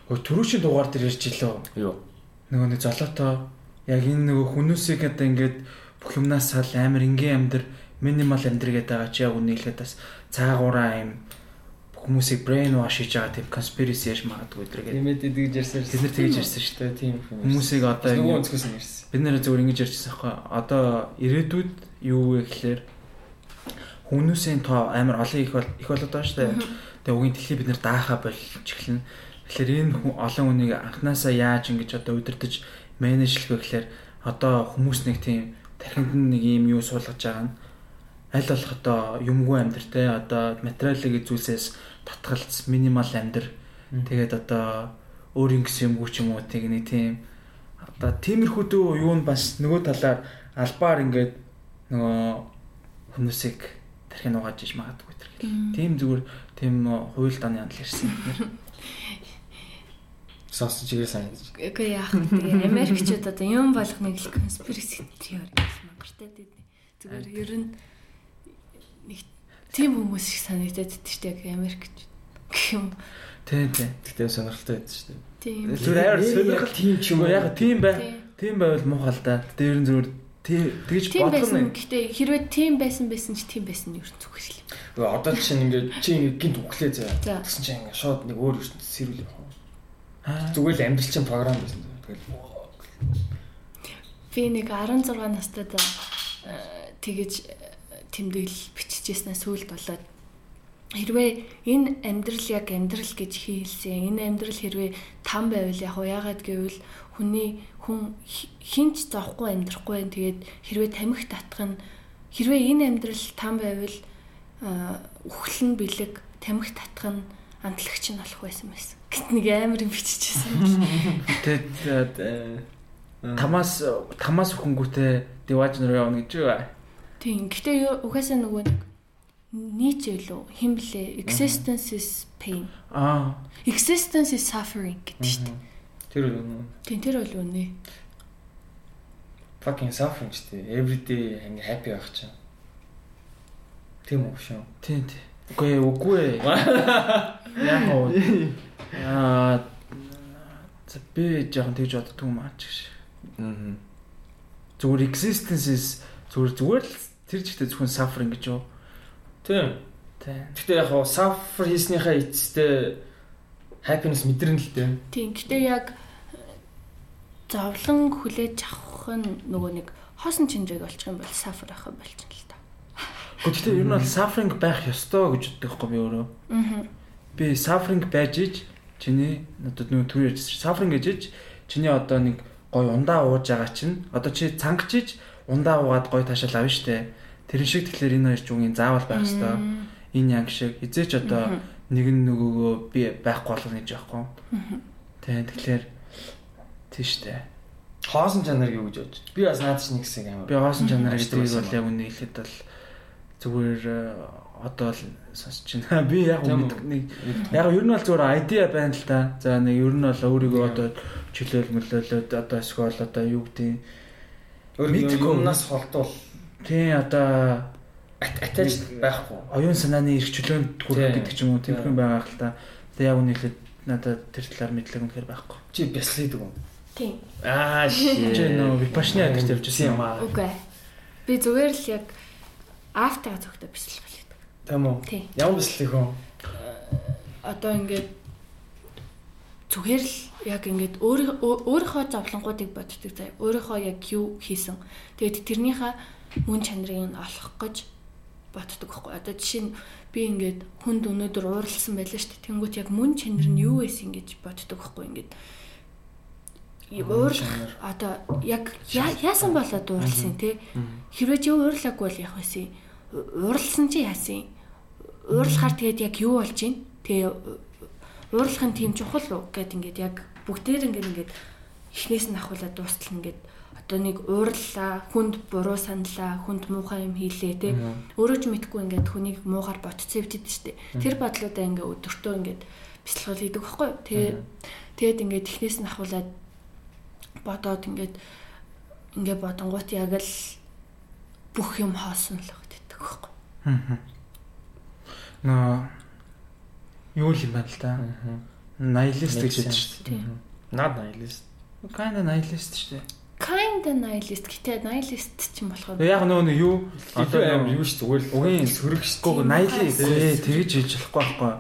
[SPEAKER 2] Хөө түрүүчийн дугаар дээр ярьж илөө.
[SPEAKER 1] Юу?
[SPEAKER 2] Нөгөө нэг золотой яг энэ нөгөө хүмүүсийг одоо ингээд бүх юмнаас сал амар энгийн амьдр минимал амьдр гэдэг байгаа чи яг үнэхээр бас цаагаараа юм хүмүүсийг brain wash хийж байгаа тийм conspiracy яаж магадгүй өдр гэдэг.
[SPEAKER 1] Тийм ээ тэгж ярьсан.
[SPEAKER 2] Бид нар тэгж ярьсан шүү
[SPEAKER 1] дээ. Тийм.
[SPEAKER 2] Хүмүүсийг одоо
[SPEAKER 1] нөгөө өнцгөөс нь ярьсан.
[SPEAKER 2] бид нэр зөвөр ингэж ярьчихсан байхгүй. Одоо ирээдүйд юу вэ гэхээр хүмүүсийн тоо амар олон их бол их болоод байгаа шүү дээ. Тэгээ үгийн дэлхийг бид нэр даахаа болж эхэлнэ. Тэгэхээр энэ хүн олон хүнийг анханасаа яаж ингэж одоо удирдах менежлэх вэ гэхээр одоо хүмүүс нэг тийм тархинд нэг юм юу суулгаж байгаа нь аль болох одоо юмгүй амьдр те одоо материалын зүйлсээс татгалц минимал амьдр тэгээд одоо өөр ингэсэн юмгүй ч юм уу тэг нэг тийм одоо тиймэрхүү дүү юу нь бас нөгөө талаар албаар ингээд нөгөө хүмүүсийг тархин угааж иж магадгүй тэр гэх. Тийм зүгээр тийм хууль даны янал ирсэн бид нэр.
[SPEAKER 1] Сонсож игээ санагдаж.
[SPEAKER 3] Үгүй яах вэ? Тэгээ Америкчууд одоо юм болгоныг л conspiracy theory гэж мангартай дээ. Зүгээр ер нь нэг тийм хүмүүс шиг санагдаад байдаг шүү дээ яг Америкч. Гэх юм.
[SPEAKER 2] Тийм тийм.
[SPEAKER 1] Тэгтээ сонирхолтой байдаг шүү дээ.
[SPEAKER 3] Тийм.
[SPEAKER 2] Зүгээр амар сонирхол
[SPEAKER 1] тийм ч юм уу.
[SPEAKER 2] яг тийм бай.
[SPEAKER 3] Тийм.
[SPEAKER 2] Байвал муухай л да. Дээр нь зүгээр тий- тэгж
[SPEAKER 3] Тийм
[SPEAKER 2] бодох
[SPEAKER 3] байсан.
[SPEAKER 2] нь
[SPEAKER 3] Гэхдээ хэрвээ тийм байсан байсан ч тийм байсан нь ер нь зүгээр л.
[SPEAKER 1] Гэхдээ одоо чинь ингээд чи ингээд гинт үглээ заа.
[SPEAKER 3] За.
[SPEAKER 1] Тэгсэн чинь ингээд шууд нэг өөр ертөнд сэрүүл явах. Зүгээр л амьдрал чинь програм байсан. Тэгэл
[SPEAKER 3] Би нэг 16 настайд э, тэгэж э, тэмдэглэл биччихснээр сүулт болоод хэрвээ энэ амьдрал яг амьдрал гэж хийлсэн энэ амьдрал хэрвээ там байвал яг яагаад гэвэл хүний хүн хи- хинч зовхгүй амьдрахгүй байх тэгээд хэрвээ тамхи татах нь хэрвээ энэ амьдрал там байвал үхэл нь бэлэг тамхи татах нь амтлагч нь болох байсан байсан. Гэт нэг амар юм биччихсэн.
[SPEAKER 2] тэгээд э, тамаас тамаас өхөнгүүтээ диваж нөр явна гэж юу?
[SPEAKER 3] Тийм. Гэхдээ угаасаа нөгөө нэг Nietzsche лөө хин блэ existence is pain.
[SPEAKER 2] Аа,
[SPEAKER 3] Existence is suffering гэдэг шүү дээ.
[SPEAKER 1] тэр юу?
[SPEAKER 3] Тийм тэр бол үнэ.
[SPEAKER 1] fucking suffering шүү дээ. Everyday ингээ happy байх чинь. Тийм үү шүү.
[SPEAKER 2] тийм тийм. Ээ, үгүй ээ. Яг уу. Аа за би жоохон тэгж боддог юм аа ч гэж.
[SPEAKER 1] Аа.
[SPEAKER 2] Зүгээр existence is зүгээр зүгээр л тэр жигтэй зөвхөн suffering гэж юу?
[SPEAKER 1] Тийм.
[SPEAKER 2] Тийм.
[SPEAKER 1] Гэтэ яг хоо suffer хийснийхаа эцэстээ happiness мэдэрнэ л дээ.
[SPEAKER 3] Тийм. Гэхдээ яг зовлон хүлээж авах нь нөгөө нэг хоосон чинжээг болчих юм бол сафар авах болчихно л та.
[SPEAKER 2] Гэхдээ ер нь бол suffering байх ёстой гэж боддог хгүй би өөрөө.
[SPEAKER 3] Аа.
[SPEAKER 2] Би suffering байж ич чиний одоо нөгөө түр ярьж suffering гэж ич чиний одоо нэг гой ундаа ууж байгаа чинь одоо чи цангаж ич ундаа уугаад гой ташаал авна штэ. Тэр шиг тэгэхээр энэ хоёр ч үгийн заавал байх ёстой. Энэ яг шиг эзээч одоо нэг нь нөгөөгөө би байхгүй болгоно гэж байхгүй. Тийм тэгэхээр тийш штэ.
[SPEAKER 1] Хоосон чанар юу гэж бодож. Би бас наад чинь нэг хэсэг амар.
[SPEAKER 2] Би хоосон
[SPEAKER 1] Аждаг
[SPEAKER 2] дийг
[SPEAKER 1] байсан
[SPEAKER 2] бол яг үнэ хэлэхэд бол зүгээр э, одоо л сонсч байна. Би яг нэг яг ер нь бол зүгээр айдиа байна л та. За нэг ер нь бол өөрийгөө одоо чөлөөл мөлөөлөд одоо эсвэл одоо юу гэдэг
[SPEAKER 1] Мэдгүй. юмнаас холдвол
[SPEAKER 2] тий одоо
[SPEAKER 1] атаж байхгүй.
[SPEAKER 2] оюун санааны эрх чөлөөнд хүрэх гэдэг ч юм уу тиймэрхүү байгаа л та. Тэгээ яг үнэ хэлэхэд надад тэр талаар мэдлэг үнэхээр байхгүй.
[SPEAKER 1] Чи бясалгийдэг юм.
[SPEAKER 3] Тийм.
[SPEAKER 1] Аа шээ.
[SPEAKER 2] Чи нөө випашны ажиж явж
[SPEAKER 1] юм
[SPEAKER 2] юм.
[SPEAKER 1] аа.
[SPEAKER 3] Үгүй. Би зүгээр л яг автаа цогтой бисэл болдог.
[SPEAKER 1] Тийм үү? Ямар бясалгий хүн?
[SPEAKER 3] Одоо ингээд зүгээр л яг ингээд өөрийнхөө зовлонгуудыг боддог заяа. Өөрийнхөө яг юу хийсэн. Тэгээд тэрнийхээ мөн чанарыг нь олох гэж боддог байхгүй. Одоо жишээ нь би ингээд хүнд өнөөдөр ууралсан байлаа шүү дээ. Тэнгүүт яг мөн чанар нь юу байсан гэж боддог байхгүй. Ингээд уурлах одоо яг яасан болоод ууралсан те? Хэрвээ чи уурлаагүй бол яг байсан уурлсан чи яасан? Уурлахаар тэгээд яг юу болж байна тэгээ уурлахын тийм чухал уу? Гэд ингээд яг бүгдээр ингээд ингээд эхнээс нь ахуулаад дуустал ингээд одоо нэг уурлаа хүнд буруу саналаа хүнд муухай юм хийлээ те. Өөрөө ч мэдгүй ингээд хүнийг муугар ботцсон явдид штэ тэр бодлуудаа ингээд өдөртөө ингээд бяцлал хийдэг байхгүй юу? Тэгээ тэгээд ингээд эхнээс нь ахуулаад бодоод ингээд ингээд бодонгууд яг л бүх юм хоосон л гэдэг байхгүй.
[SPEAKER 2] Нөө юу л юм байна л та. Nihilist гэж яддаг шүү дээ.
[SPEAKER 1] Наад найлс.
[SPEAKER 2] Kinda nihilist шүү дээ.
[SPEAKER 3] Kind nihilist гэтээ nihilist ч юм болохоор
[SPEAKER 2] Яг нөө нэг юу
[SPEAKER 1] Одоо амар юу ш зүгээр л
[SPEAKER 2] Үгийн
[SPEAKER 1] сөрөг ш.
[SPEAKER 3] Тийм,
[SPEAKER 2] nihilist тэгж хэлж болохгүй байхгүй.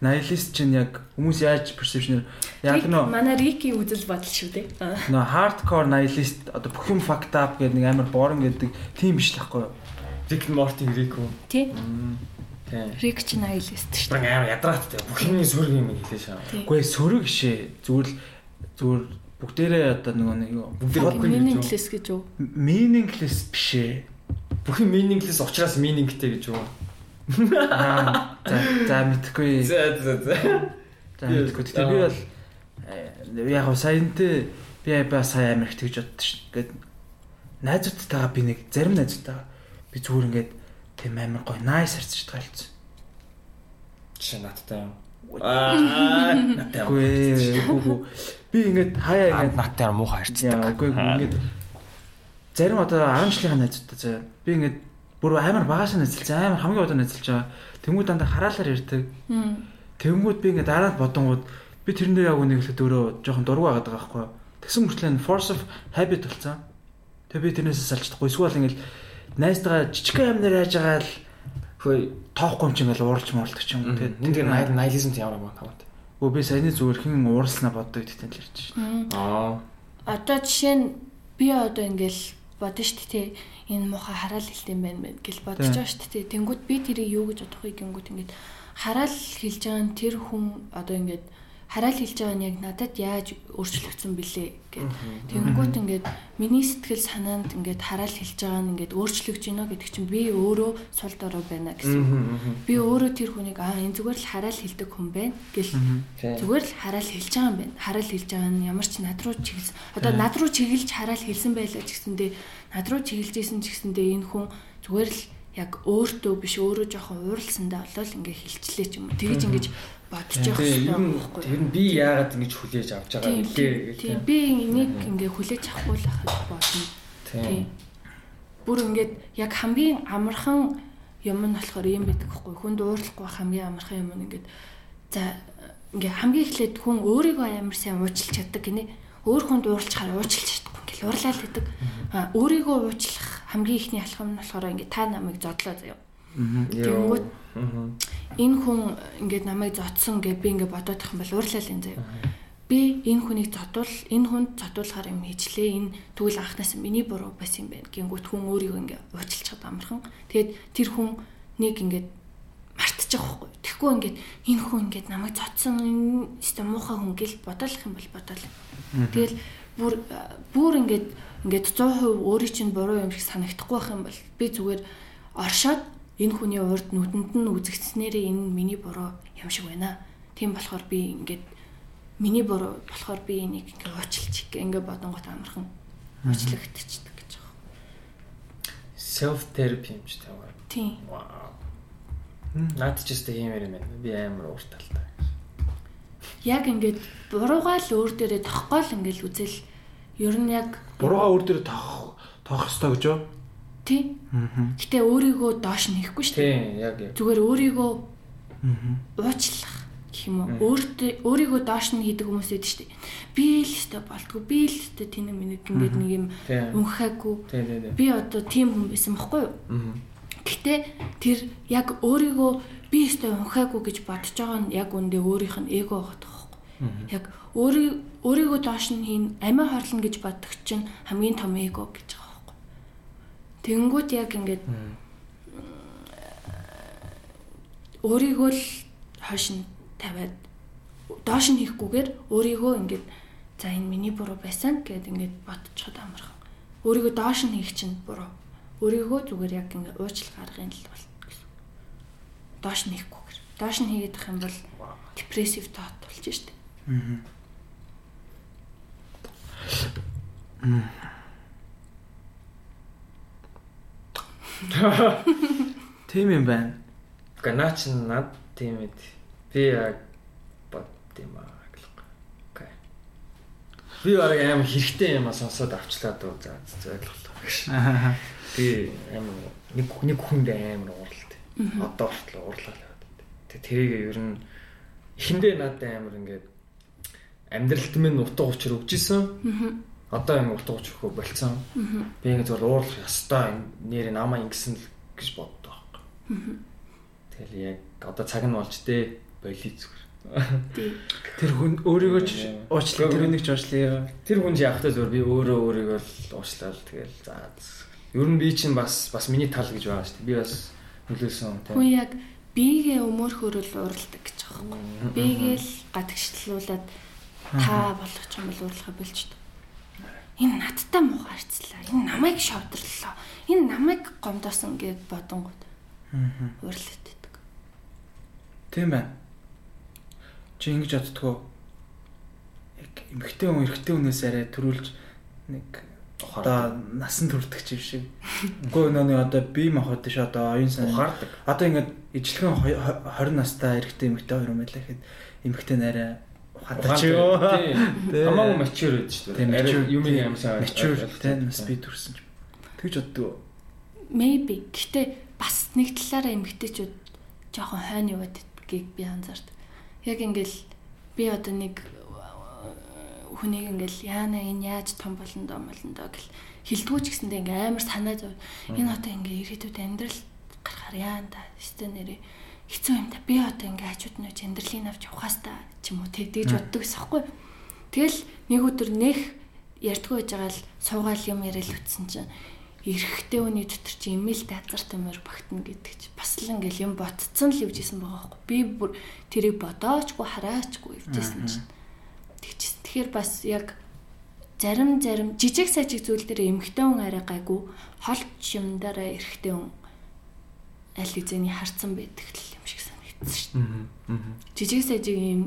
[SPEAKER 2] Nihilist чинь яг хүмүүс яаж perception яг нөө
[SPEAKER 3] манай Рики үзэл бодол шүү дээ.
[SPEAKER 2] Нөө hardcore nihilist одоо бүх юм fucked up гэдэг нэг амар boring гэдэг тийм биш л байхгүй.
[SPEAKER 1] Рик Морти Рик үү?
[SPEAKER 3] Тий.
[SPEAKER 1] Тийм.
[SPEAKER 3] Рик ч nihilist шүү
[SPEAKER 1] Баг амар ядрааттай. Бүх юмний сөрөг юм хэлээ шаа.
[SPEAKER 3] дээ.
[SPEAKER 2] Үгүй ээ, сөрөг шээ. Зүгээр л зүгээр бүгдээрээ одоо нөгөө нэг юу
[SPEAKER 1] Бүгдээ
[SPEAKER 3] Тий.
[SPEAKER 1] бодгүй
[SPEAKER 3] Миний
[SPEAKER 1] гэж юу?
[SPEAKER 3] гэж юу?
[SPEAKER 2] meaningless биш ээ.
[SPEAKER 1] Бүх юм meaningless учраас meaningтэй гэж юу?
[SPEAKER 2] За за мэдхгүй.
[SPEAKER 1] За за за.
[SPEAKER 2] За мэдгүй. Тэгтээ би бол э, яг саянтэй би ба сая амир их тэгж боддоо ш. Ингээд найзуудтайгаа би нэг зарим найзуудтайгаа би зүгээр ингээд тийм амир гоё nice харцж тайлцсан.
[SPEAKER 1] Чи надтай юм. Аа надтай юм.
[SPEAKER 2] Үгүй үгүй. Би ингээд хаяа ингээд
[SPEAKER 1] надтай муухай
[SPEAKER 2] яа үгүй ингээд зарим одоо 10 жилийн найзуудтай заяа. Би ингээд бүр амар багаас найзалж амар хамгийн одоо найзалж байгаа. Тэнгүүд дандаа хараалаар.
[SPEAKER 3] Хм.
[SPEAKER 2] Тэнгүүд би ингээд дараа нь бодонгууд би тэрэн дээр яг нэг л өөрөө жоохон дургу байгаад байгаа байхгүй. Тэгсэн мөртлөө force of habit болцсон. Тэгээ би тэрнээс салж чадахгүй. Эсвэл ингээд найзтайгаа жижиг амнаар яаж байгаа л
[SPEAKER 1] Хөөе.
[SPEAKER 2] тоохгүй юм чи ингээд ууралж муулдаг юм уу.
[SPEAKER 1] Тэгээд энэ дээр найл найлизмт ямар юм таваад.
[SPEAKER 2] Өө би саяны зүгээр хэн ууралснаа боддог гэдэгтэй л ярьж.
[SPEAKER 3] Хм.
[SPEAKER 1] Аа.
[SPEAKER 3] Одоо жишээ нь би одоо ингээл бодно шүү дээ. Энэ муухай хараал хэлт юм байна мэн гэл бодож
[SPEAKER 2] Тийм.
[SPEAKER 3] байгаа шүү дээ. Тэнгүүд би тэрийг юу гэж бодох вэ гингүүд ингээд хараал хэлж байгаа нь тэр хүн одоо ингээд хараал хэлж байгаа нь яг надад яаж өөрчлөгдсөн бэлээ гэд. Тэнгүүд ингээд миний сэтгэл санаанд ингээд хараал хэлж байгаа нь ингээд өөрчлөгдөж байна гэдэг чинь би өөрөө сул дорой байна гэсэн. Би өөрөө тэр хүнийг аа энэ зүгээр л хараал хэлдэг хүн байна гэл. Зүгээр л хараал хэлж байгаа юм байна. Хараал хэлж байгаа нь ямар ч над руу чиглэсэн. Одоо над руу чиглэж хараал хэлсэн байлаа ч гэсэндээ над руу чиглэж исэн ч гэсэндээ энэ хүн зүгээр л яг өөртөө биш өөрөө жоохон ууралсандаа болол ингээ хилчлээ ч юм уу. Тэгэж ингэж бодож явах байхгүй
[SPEAKER 1] тэр нь би яагаад ингэж хүлээж авч байгаа вэ
[SPEAKER 3] тийм. Би энийг ингээ хүлээж авахгүй л ахад бодно.
[SPEAKER 1] Тийм.
[SPEAKER 3] Бүр ингээд яг хамгийн амархан юм нь болохоор юм байдаг хгүй. Хүнд уурлахгүй хамгийн амархан юм нь ингээд за ингээ хамгийн эхлээд хүн өөрийгөө амар сайн уучлах чаддаг гинэ. Өөр хүнд уурлахаар уучлах чадахгүй ингээл уурлал гэдэг. А өөрийгөө уучлах хамгийн ихний алхам нь болохоор ингээ та намайг зодлоо заяа. Тэнгүүд Энэ хүн ингээд намайг зодсон гэж би ингээд бодоод их юм бол уурлал энэ заяа. Би энэ хүнийг зодвол энэ хүнд зодуулахаар юм хийжлээ. Энэ тэгвэл анхнаас миний буруу байсан юм байна. Гингүүт хүн өөрийгөө ингээд уучлчихад амархан. Тэгээд тэр хүн нэг ингээд мартчих واخгүй. Тэгэхгүй ингээд энэ хүн ингээд намайг зодсон юм өстой муухай хүн гэл бодолох юм бол бодоол. Тэгэл бүр бүр ингээд ингээд 100% өөрийн чинь буруу юм шиг санагдахгүй байх юм бол би зүгээр оршоод энэ хүний урд нүдэнд нь үзэгдснээрээ энэ миний буруу юм шиг байна. Тийм болохоор би ингээд миний буруу болохоор би энийг ингээ уучлчих гэ ингээ бодонгот амархан уучлагдчихдаг гэж байгаа.
[SPEAKER 1] Self therapy юм ч таваа.
[SPEAKER 3] Тийм.
[SPEAKER 1] Наад ч гэсэн юм юм байна. Би амар уурталтай.
[SPEAKER 3] Яг ингээд буруугаа л өөр дээрээ тоххой л ингээл үзэл ер нь яг
[SPEAKER 2] буруугаа өөр дээрээ тоох тоох ёстой гэж юу?
[SPEAKER 3] Тийм. Гэтэ өөрийгөө доош нь хийхгүй шүү дээ.
[SPEAKER 1] Тийм, яг яг.
[SPEAKER 3] Зүгээр өөрийгөө уучлах гэх юм уу өөртөө өөрийгөө доош нь хийдэг хүмүүс байдаг шүү дээ. Би л өстой болтгоо би л өстой тийм минут ингээд нэг юм өнхөөгүй. Би одоо тийм хүн байсан байхгүй юу? Гэтэ тэр яг өөрийгөө би өстой өнхөөгүй гэж бодож байгаа нь яг үндэ өөрийнх нь эго байгаа байхгүй. Яг өөрийг өөрийгөө доош нь хийн амиа хорлно гэж боддог чинь хамгийн том эго гэж. Тэнгүүд яг ингээд өөрийгөө л хойш нь тавиад доош нь хийхгүйгээр өөрийгөө ингээд за энэ миний буруу байсан гэд ингээд бодчиход амархан. Өөрийгөө доош нь хийх чинь буруу. Өөрийгөө зүгээр яг ингээд уучлах аргын л бол гэсэн. Доош нь хийхгүйгээр. Доош нь хийгээд ах юм бол депрессив тот болж штэ.
[SPEAKER 2] Аа. Тийм юм байна.
[SPEAKER 1] Ганач над тийм ээ Би яг бод юм аа. Би баг амар хэрэгтэй юм аа сонсоод авчлаад уу за зөвлөлөө гэж. Би амар нэг нэг хүнд амар ууралт. Одоо хүртэл уурлаа. Тэг тэрийг ер нь эхэндээ надад амар ингээд амьдралт минь утга учир өгч исэн. Одоо утга учир өгөө болцсон. Би ингэ зөв уурлах ёстой нэр намаа ингэсэн л гэж боддог байхгүй. Тэгэл яг одоо цаг нь болж дээ болий зүгээр.
[SPEAKER 2] Тэр хүн өөрийгөө ч уучлаа тэр хүнийг ч уучлаа.
[SPEAKER 1] Тэр хүн явах та зүгээр би өөрөө өөрийгөө л уучлаад тэгэл за. Ер нь би чинь бас бас миний тал гэж байгаа шүү дээ. Би бас нөлөөсөн
[SPEAKER 3] тийм. Хүн яг биегээ өмөрхөрөл уралдаг гэж байгаа юм. Биегээл гадагшлуулаад та болгох юм бол уурлахаа болчтой. Энэ надтай муу харцлаа. Энэ намайг шавдрлаа. Энэ намайг гомдоосон гэд бодонгууд. Аа. Уурлаад байдаг.
[SPEAKER 2] Тийм байна чи ингэж боддгоо эмэгтэй хүн эрэгтэй хүнээс арай төрүүлж нэг одоо насан туршдаг юм шиг. Үгүй нөө одоо би махад ш одоо оюун сан
[SPEAKER 1] ухаардаг.
[SPEAKER 2] Одоо ингэж ижилхэн 20 настай эрэгтэй эмэгтэй хоёр юм байлаа гэхэд эмэгтэй нарай ухаадаг ч юу.
[SPEAKER 1] Хамаагүй мачур байд шүү дээ. Арай юм юм сайн
[SPEAKER 2] мачур тэ нас би төрсөн ч. Тэгж боддог.
[SPEAKER 3] Maybe. Гэтэ бас нэг талаараа эмэгтэйчүүд жоохон хойно яваад гэдгийг би анзаард яг ингээл би одоо нэг хүнийг ингээл яана энэ яаж том болно доо молно доо гэл хилдгүү ч гэсэндээ ингээм амар санаа зов. Энэ одоо ингээ ирээдүйд амьдрал гарахаар яана та өстө нэрээ хэцүү юм да. Би одоо ингээ хажууд нь амьдралын авч явахаас та ч юм уу тэгж боддог ус ихгүй. Тэгэл нэг өдөр нэх ярьдгүй байж байгаа л суугаал юм яриад үтсэн чинь эрэгтэй хүний дотор чи имэйл дазар тамир багтана гэдэг чи бас л ингээл юм ботцсон л явжсэн байгаа байхгүй би бүр тэрийг бодоочгүй хараачгүй явжсэн чинь. Тэгчихсэн тэгэхээр бас яг зарим зарим жижиг сажиг зүйл дээр эмхтэй хүн арай гайгүй холч юм дараа эрэгтэй хүн аль хэзээний харцсан байдаг л санагдсан шүү дээ жижиг сажиг ийм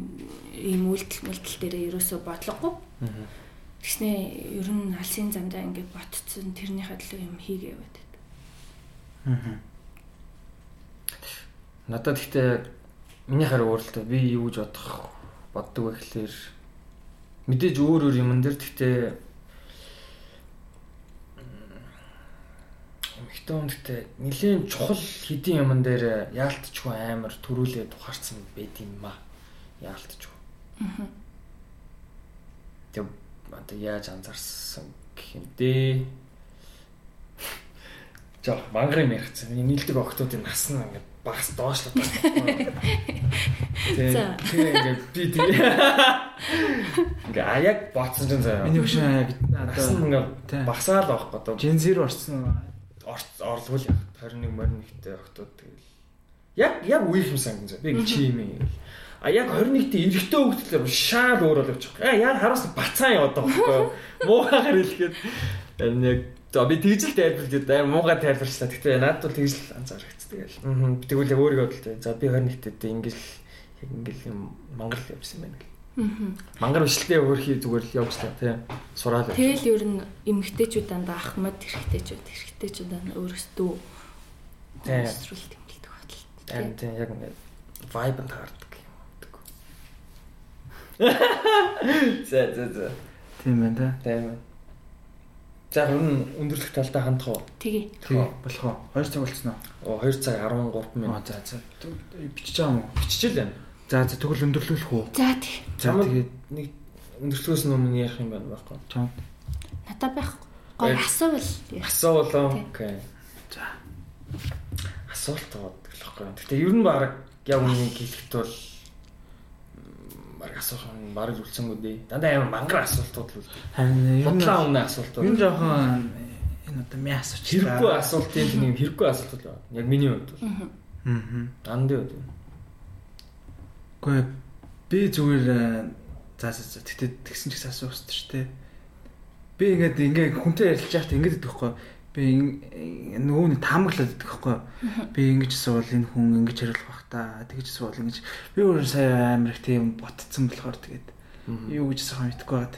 [SPEAKER 3] ийм үйлдэл мүлдэл дээр ерөөсө бодлогогүй Тэгснээ ер нь алсын замдаа ингээд ботцсон тэрнийхээ төлөө юм хийгээ яваад байдаг.
[SPEAKER 2] Аа.
[SPEAKER 1] Надад ихтэй миний хараа өөрлөлтөө би юу гэж бодох боддог вэ гэхлээр мэдээж өөр өөр юмн дээр тэгтээ эмхтэн хүндтэй нэлийн чухал хэдийн юмн дээр яалтчгүй амар төрүүлээд ухаарсан байд юм аа. Яалтчгүй. Аа. Тэг одоо яаж анзаарсан гэх юм дээ. Жоо мангар юм ярих гэсэн. Миний нийлдэг октоодын нас нь ингээд багс доошлоод байна.
[SPEAKER 3] За.
[SPEAKER 1] Тэгээ ингээд би тэгээ ингээ а яг ботсон ч заяа.
[SPEAKER 2] Миний хөшөө яг
[SPEAKER 1] нас нь
[SPEAKER 2] одоо
[SPEAKER 1] багсаал байхгүй одоо
[SPEAKER 2] Gen Z орсон.
[SPEAKER 1] Орлогол яг 21 моринхтэй октод тэгэл яг яг үеийнх юм сан гэж би чи юм юм. А яг 21-т эрэхтэй хөвгтлээ шаал өөрөөл явчих. А яа хараас бацаан яваад байгаа байхгүй хэлгээд энэ яг за би тэгж л тайлбарлаж дээ муугай тайлбарчлаа. Гэтэ надад бол тэгж л анзаарчихсан тэгэл. Аа тэгвэл яг өөрийгөө бодлоо. За би 21-т ингэж яг ингээл юм мангар л явсан байна гэл. Мангар бичлээ өөрхий зүгээр л явуулсан тий. Сураал.
[SPEAKER 3] Тэгэл ер нь эмгтээчүүд дандаа ахмад эрэгтэйчүүд эрэгтэйчүүд дандаа өөрсдөө
[SPEAKER 1] Тий.
[SPEAKER 3] өсрүүл тэмэлдэг батал.
[SPEAKER 1] Харин тий яг ингээд vibe and hard гэх юм уу. За за за.
[SPEAKER 2] Тийм байна та.
[SPEAKER 1] Тийм. За хөрн өндөрлөх талдаа хандах уу?
[SPEAKER 2] Тий, болох уу? 2 цаг болцсноо.
[SPEAKER 1] Оо 2 цаг 13
[SPEAKER 2] Аа
[SPEAKER 1] минут.
[SPEAKER 2] за за. Бичиж байгаа юм уу?
[SPEAKER 1] Биччихэл байна.
[SPEAKER 2] За за тэгвэл өндөрлөх үү?
[SPEAKER 3] За тий.
[SPEAKER 2] За тэгээд
[SPEAKER 1] нэг өндөрлөхөөс өмнө ярих юм байна байхгүй.
[SPEAKER 2] чам.
[SPEAKER 3] Надад байх гой
[SPEAKER 1] Э.
[SPEAKER 3] асуувал яах.
[SPEAKER 1] Асуулаа. Окей.
[SPEAKER 2] За.
[SPEAKER 1] Асуулт тоод гэлэхгүй. Гэтэ ер нь баг яг үнийг хэлэхэд бол баг асуух нь баг л үлдсэнгүй дээ. Дандаа амар мангар асуултууд л үлдээ.
[SPEAKER 2] Харин ер нь
[SPEAKER 1] өмнө асуултууд.
[SPEAKER 2] ер нь жоохон энэ одоо мяа асууч.
[SPEAKER 1] Хэрэггүй асуултын нэг хэрэггүй асуулт байна. Яг миний хувьд бол.
[SPEAKER 2] Аа.
[SPEAKER 1] Дандаа үед.
[SPEAKER 2] Гэхдээ би зүгээр за за за тэгтээ тэгсэн ч гэсэн асуух хэрэгтэй шүү дээ. Би ингээд ингээ хүнтэй ярилж яхад ингээд идэх байхгүй. Би нөгөө нь таамаглаад идэх байхгүй. Би ингэж асуувал энэ хүн ингэж хариулах бах та. Тэгэж асуувал ингэж би өөр сая амар их тийм ботцсон болохоор тэгээд юу гэж асуух юм мэдэхгүй байгаад.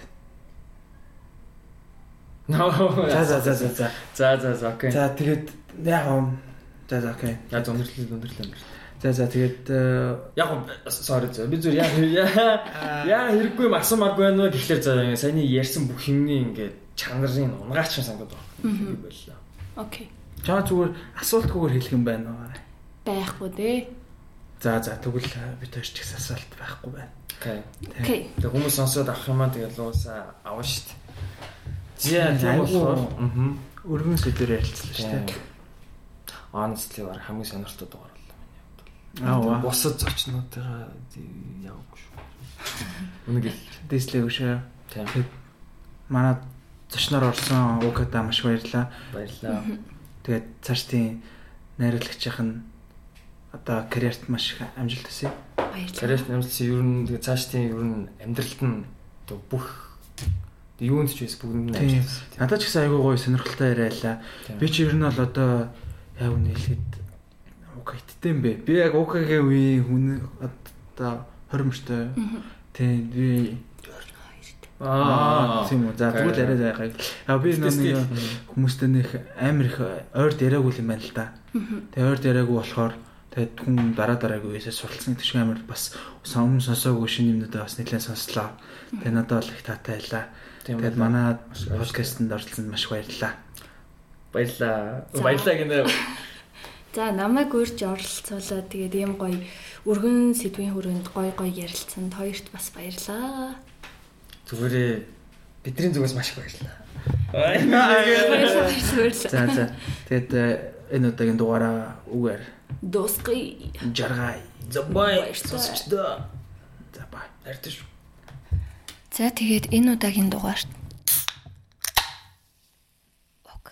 [SPEAKER 2] За за за за за.
[SPEAKER 1] За за за окей.
[SPEAKER 2] За тэгээд яг юм. За за окей.
[SPEAKER 1] Яг өндөрлөл өндөрлөл.
[SPEAKER 2] За за тэгээд э,
[SPEAKER 1] Яг гоо sorry за би зүгээр яа яа яа хэрэггүй юм асуумааргүй байна уу гэхлээр за саяны ярьсан бүх юмний ингээд чанарын унгаач шиг санагдаад байна. Боллоо.
[SPEAKER 3] Окей.
[SPEAKER 2] чам зүгээр асуултгүйгээр хэлэх юм байна уу?
[SPEAKER 3] Байхгүй дээ.
[SPEAKER 2] За за тэгвэл э, бид хоёр ч гэсэн асуулт байхгүй байна.
[SPEAKER 1] Окей.
[SPEAKER 3] Окей.
[SPEAKER 1] Тэг хүмүүс сонсоод авах юм аа тэгэл уусаа авна
[SPEAKER 2] тийм айгуу.
[SPEAKER 1] болохоор аа
[SPEAKER 2] Өргөн сэдвээр ярилцлаа дээ.
[SPEAKER 1] honestly баг хамгийн сонирхолтой дугаар.
[SPEAKER 2] Аа.
[SPEAKER 1] Бусад зочнуудаа яваагүй шүү. Үнэг л
[SPEAKER 2] Дэслэг өшөө.
[SPEAKER 1] тийм
[SPEAKER 2] Манай зочноор орсон УК-да маш баярлаа.
[SPEAKER 1] баярлаа.
[SPEAKER 2] Тэгээд цааш тийм найруулагчийнх нь одоо карьерт маш их амжилт төсөй.
[SPEAKER 3] Баярлалаа.
[SPEAKER 1] Карьерт нэмэлтсэн ер нь тэгээ цааш тийм ер нь амьдралд нь одоо бүх юунд ч байсан бүгд нь ажилласан.
[SPEAKER 2] Надад ч гэсэн айгүй гоё сонирхолтой яриалаа. Би ч ер нь бол одоо яг үнэ хэлэхэд УК хиттэй юм бэ. Би яг УК-гийн үеийн хүн одоо 20 мөртөө. Тийм би Аа тийм үү. За тэгвэл арай зайгаа. Аа би нэг хүмүүстэй нэг амар их ойрд яриаггүй юм байна л да. Тэгээ ойрд яриаггүй болохоор тэгээд хүн дараа дараагийн үеэсээ суралцсан гэдэг шиг амар бас сон сонсоогүй шинэ юмнуудаа бас нэлээд сонслоо. Тэгээ надад бол их таатай байлаа. Тэгээд манай
[SPEAKER 1] баярлалаа.
[SPEAKER 2] подкастэнд оролцсонд маш баярлалаа.
[SPEAKER 1] баярлаа.
[SPEAKER 3] За.
[SPEAKER 1] Баярлаа гинэ.
[SPEAKER 3] За намайг урьж оролцуулаад тэгээд ийм гоё өргөн сэдвийн хүрээнд гоё гоё ярилцсанд хоёрт бас баярлаа.
[SPEAKER 1] Зүгээрээ бидний зүгээс маш их баярлаа.
[SPEAKER 3] Баярлалаа.
[SPEAKER 2] За за. Тэгээд э, энэ удаагийн дугаараа үгээр
[SPEAKER 3] Досгий.
[SPEAKER 2] жаргай.
[SPEAKER 1] За бай.
[SPEAKER 3] Баярлалаа.
[SPEAKER 1] Сонсогчдоо.
[SPEAKER 2] За бай.
[SPEAKER 1] Хайртай шүү.
[SPEAKER 3] За тэгээд энэ удаагийн дугаарт Ок.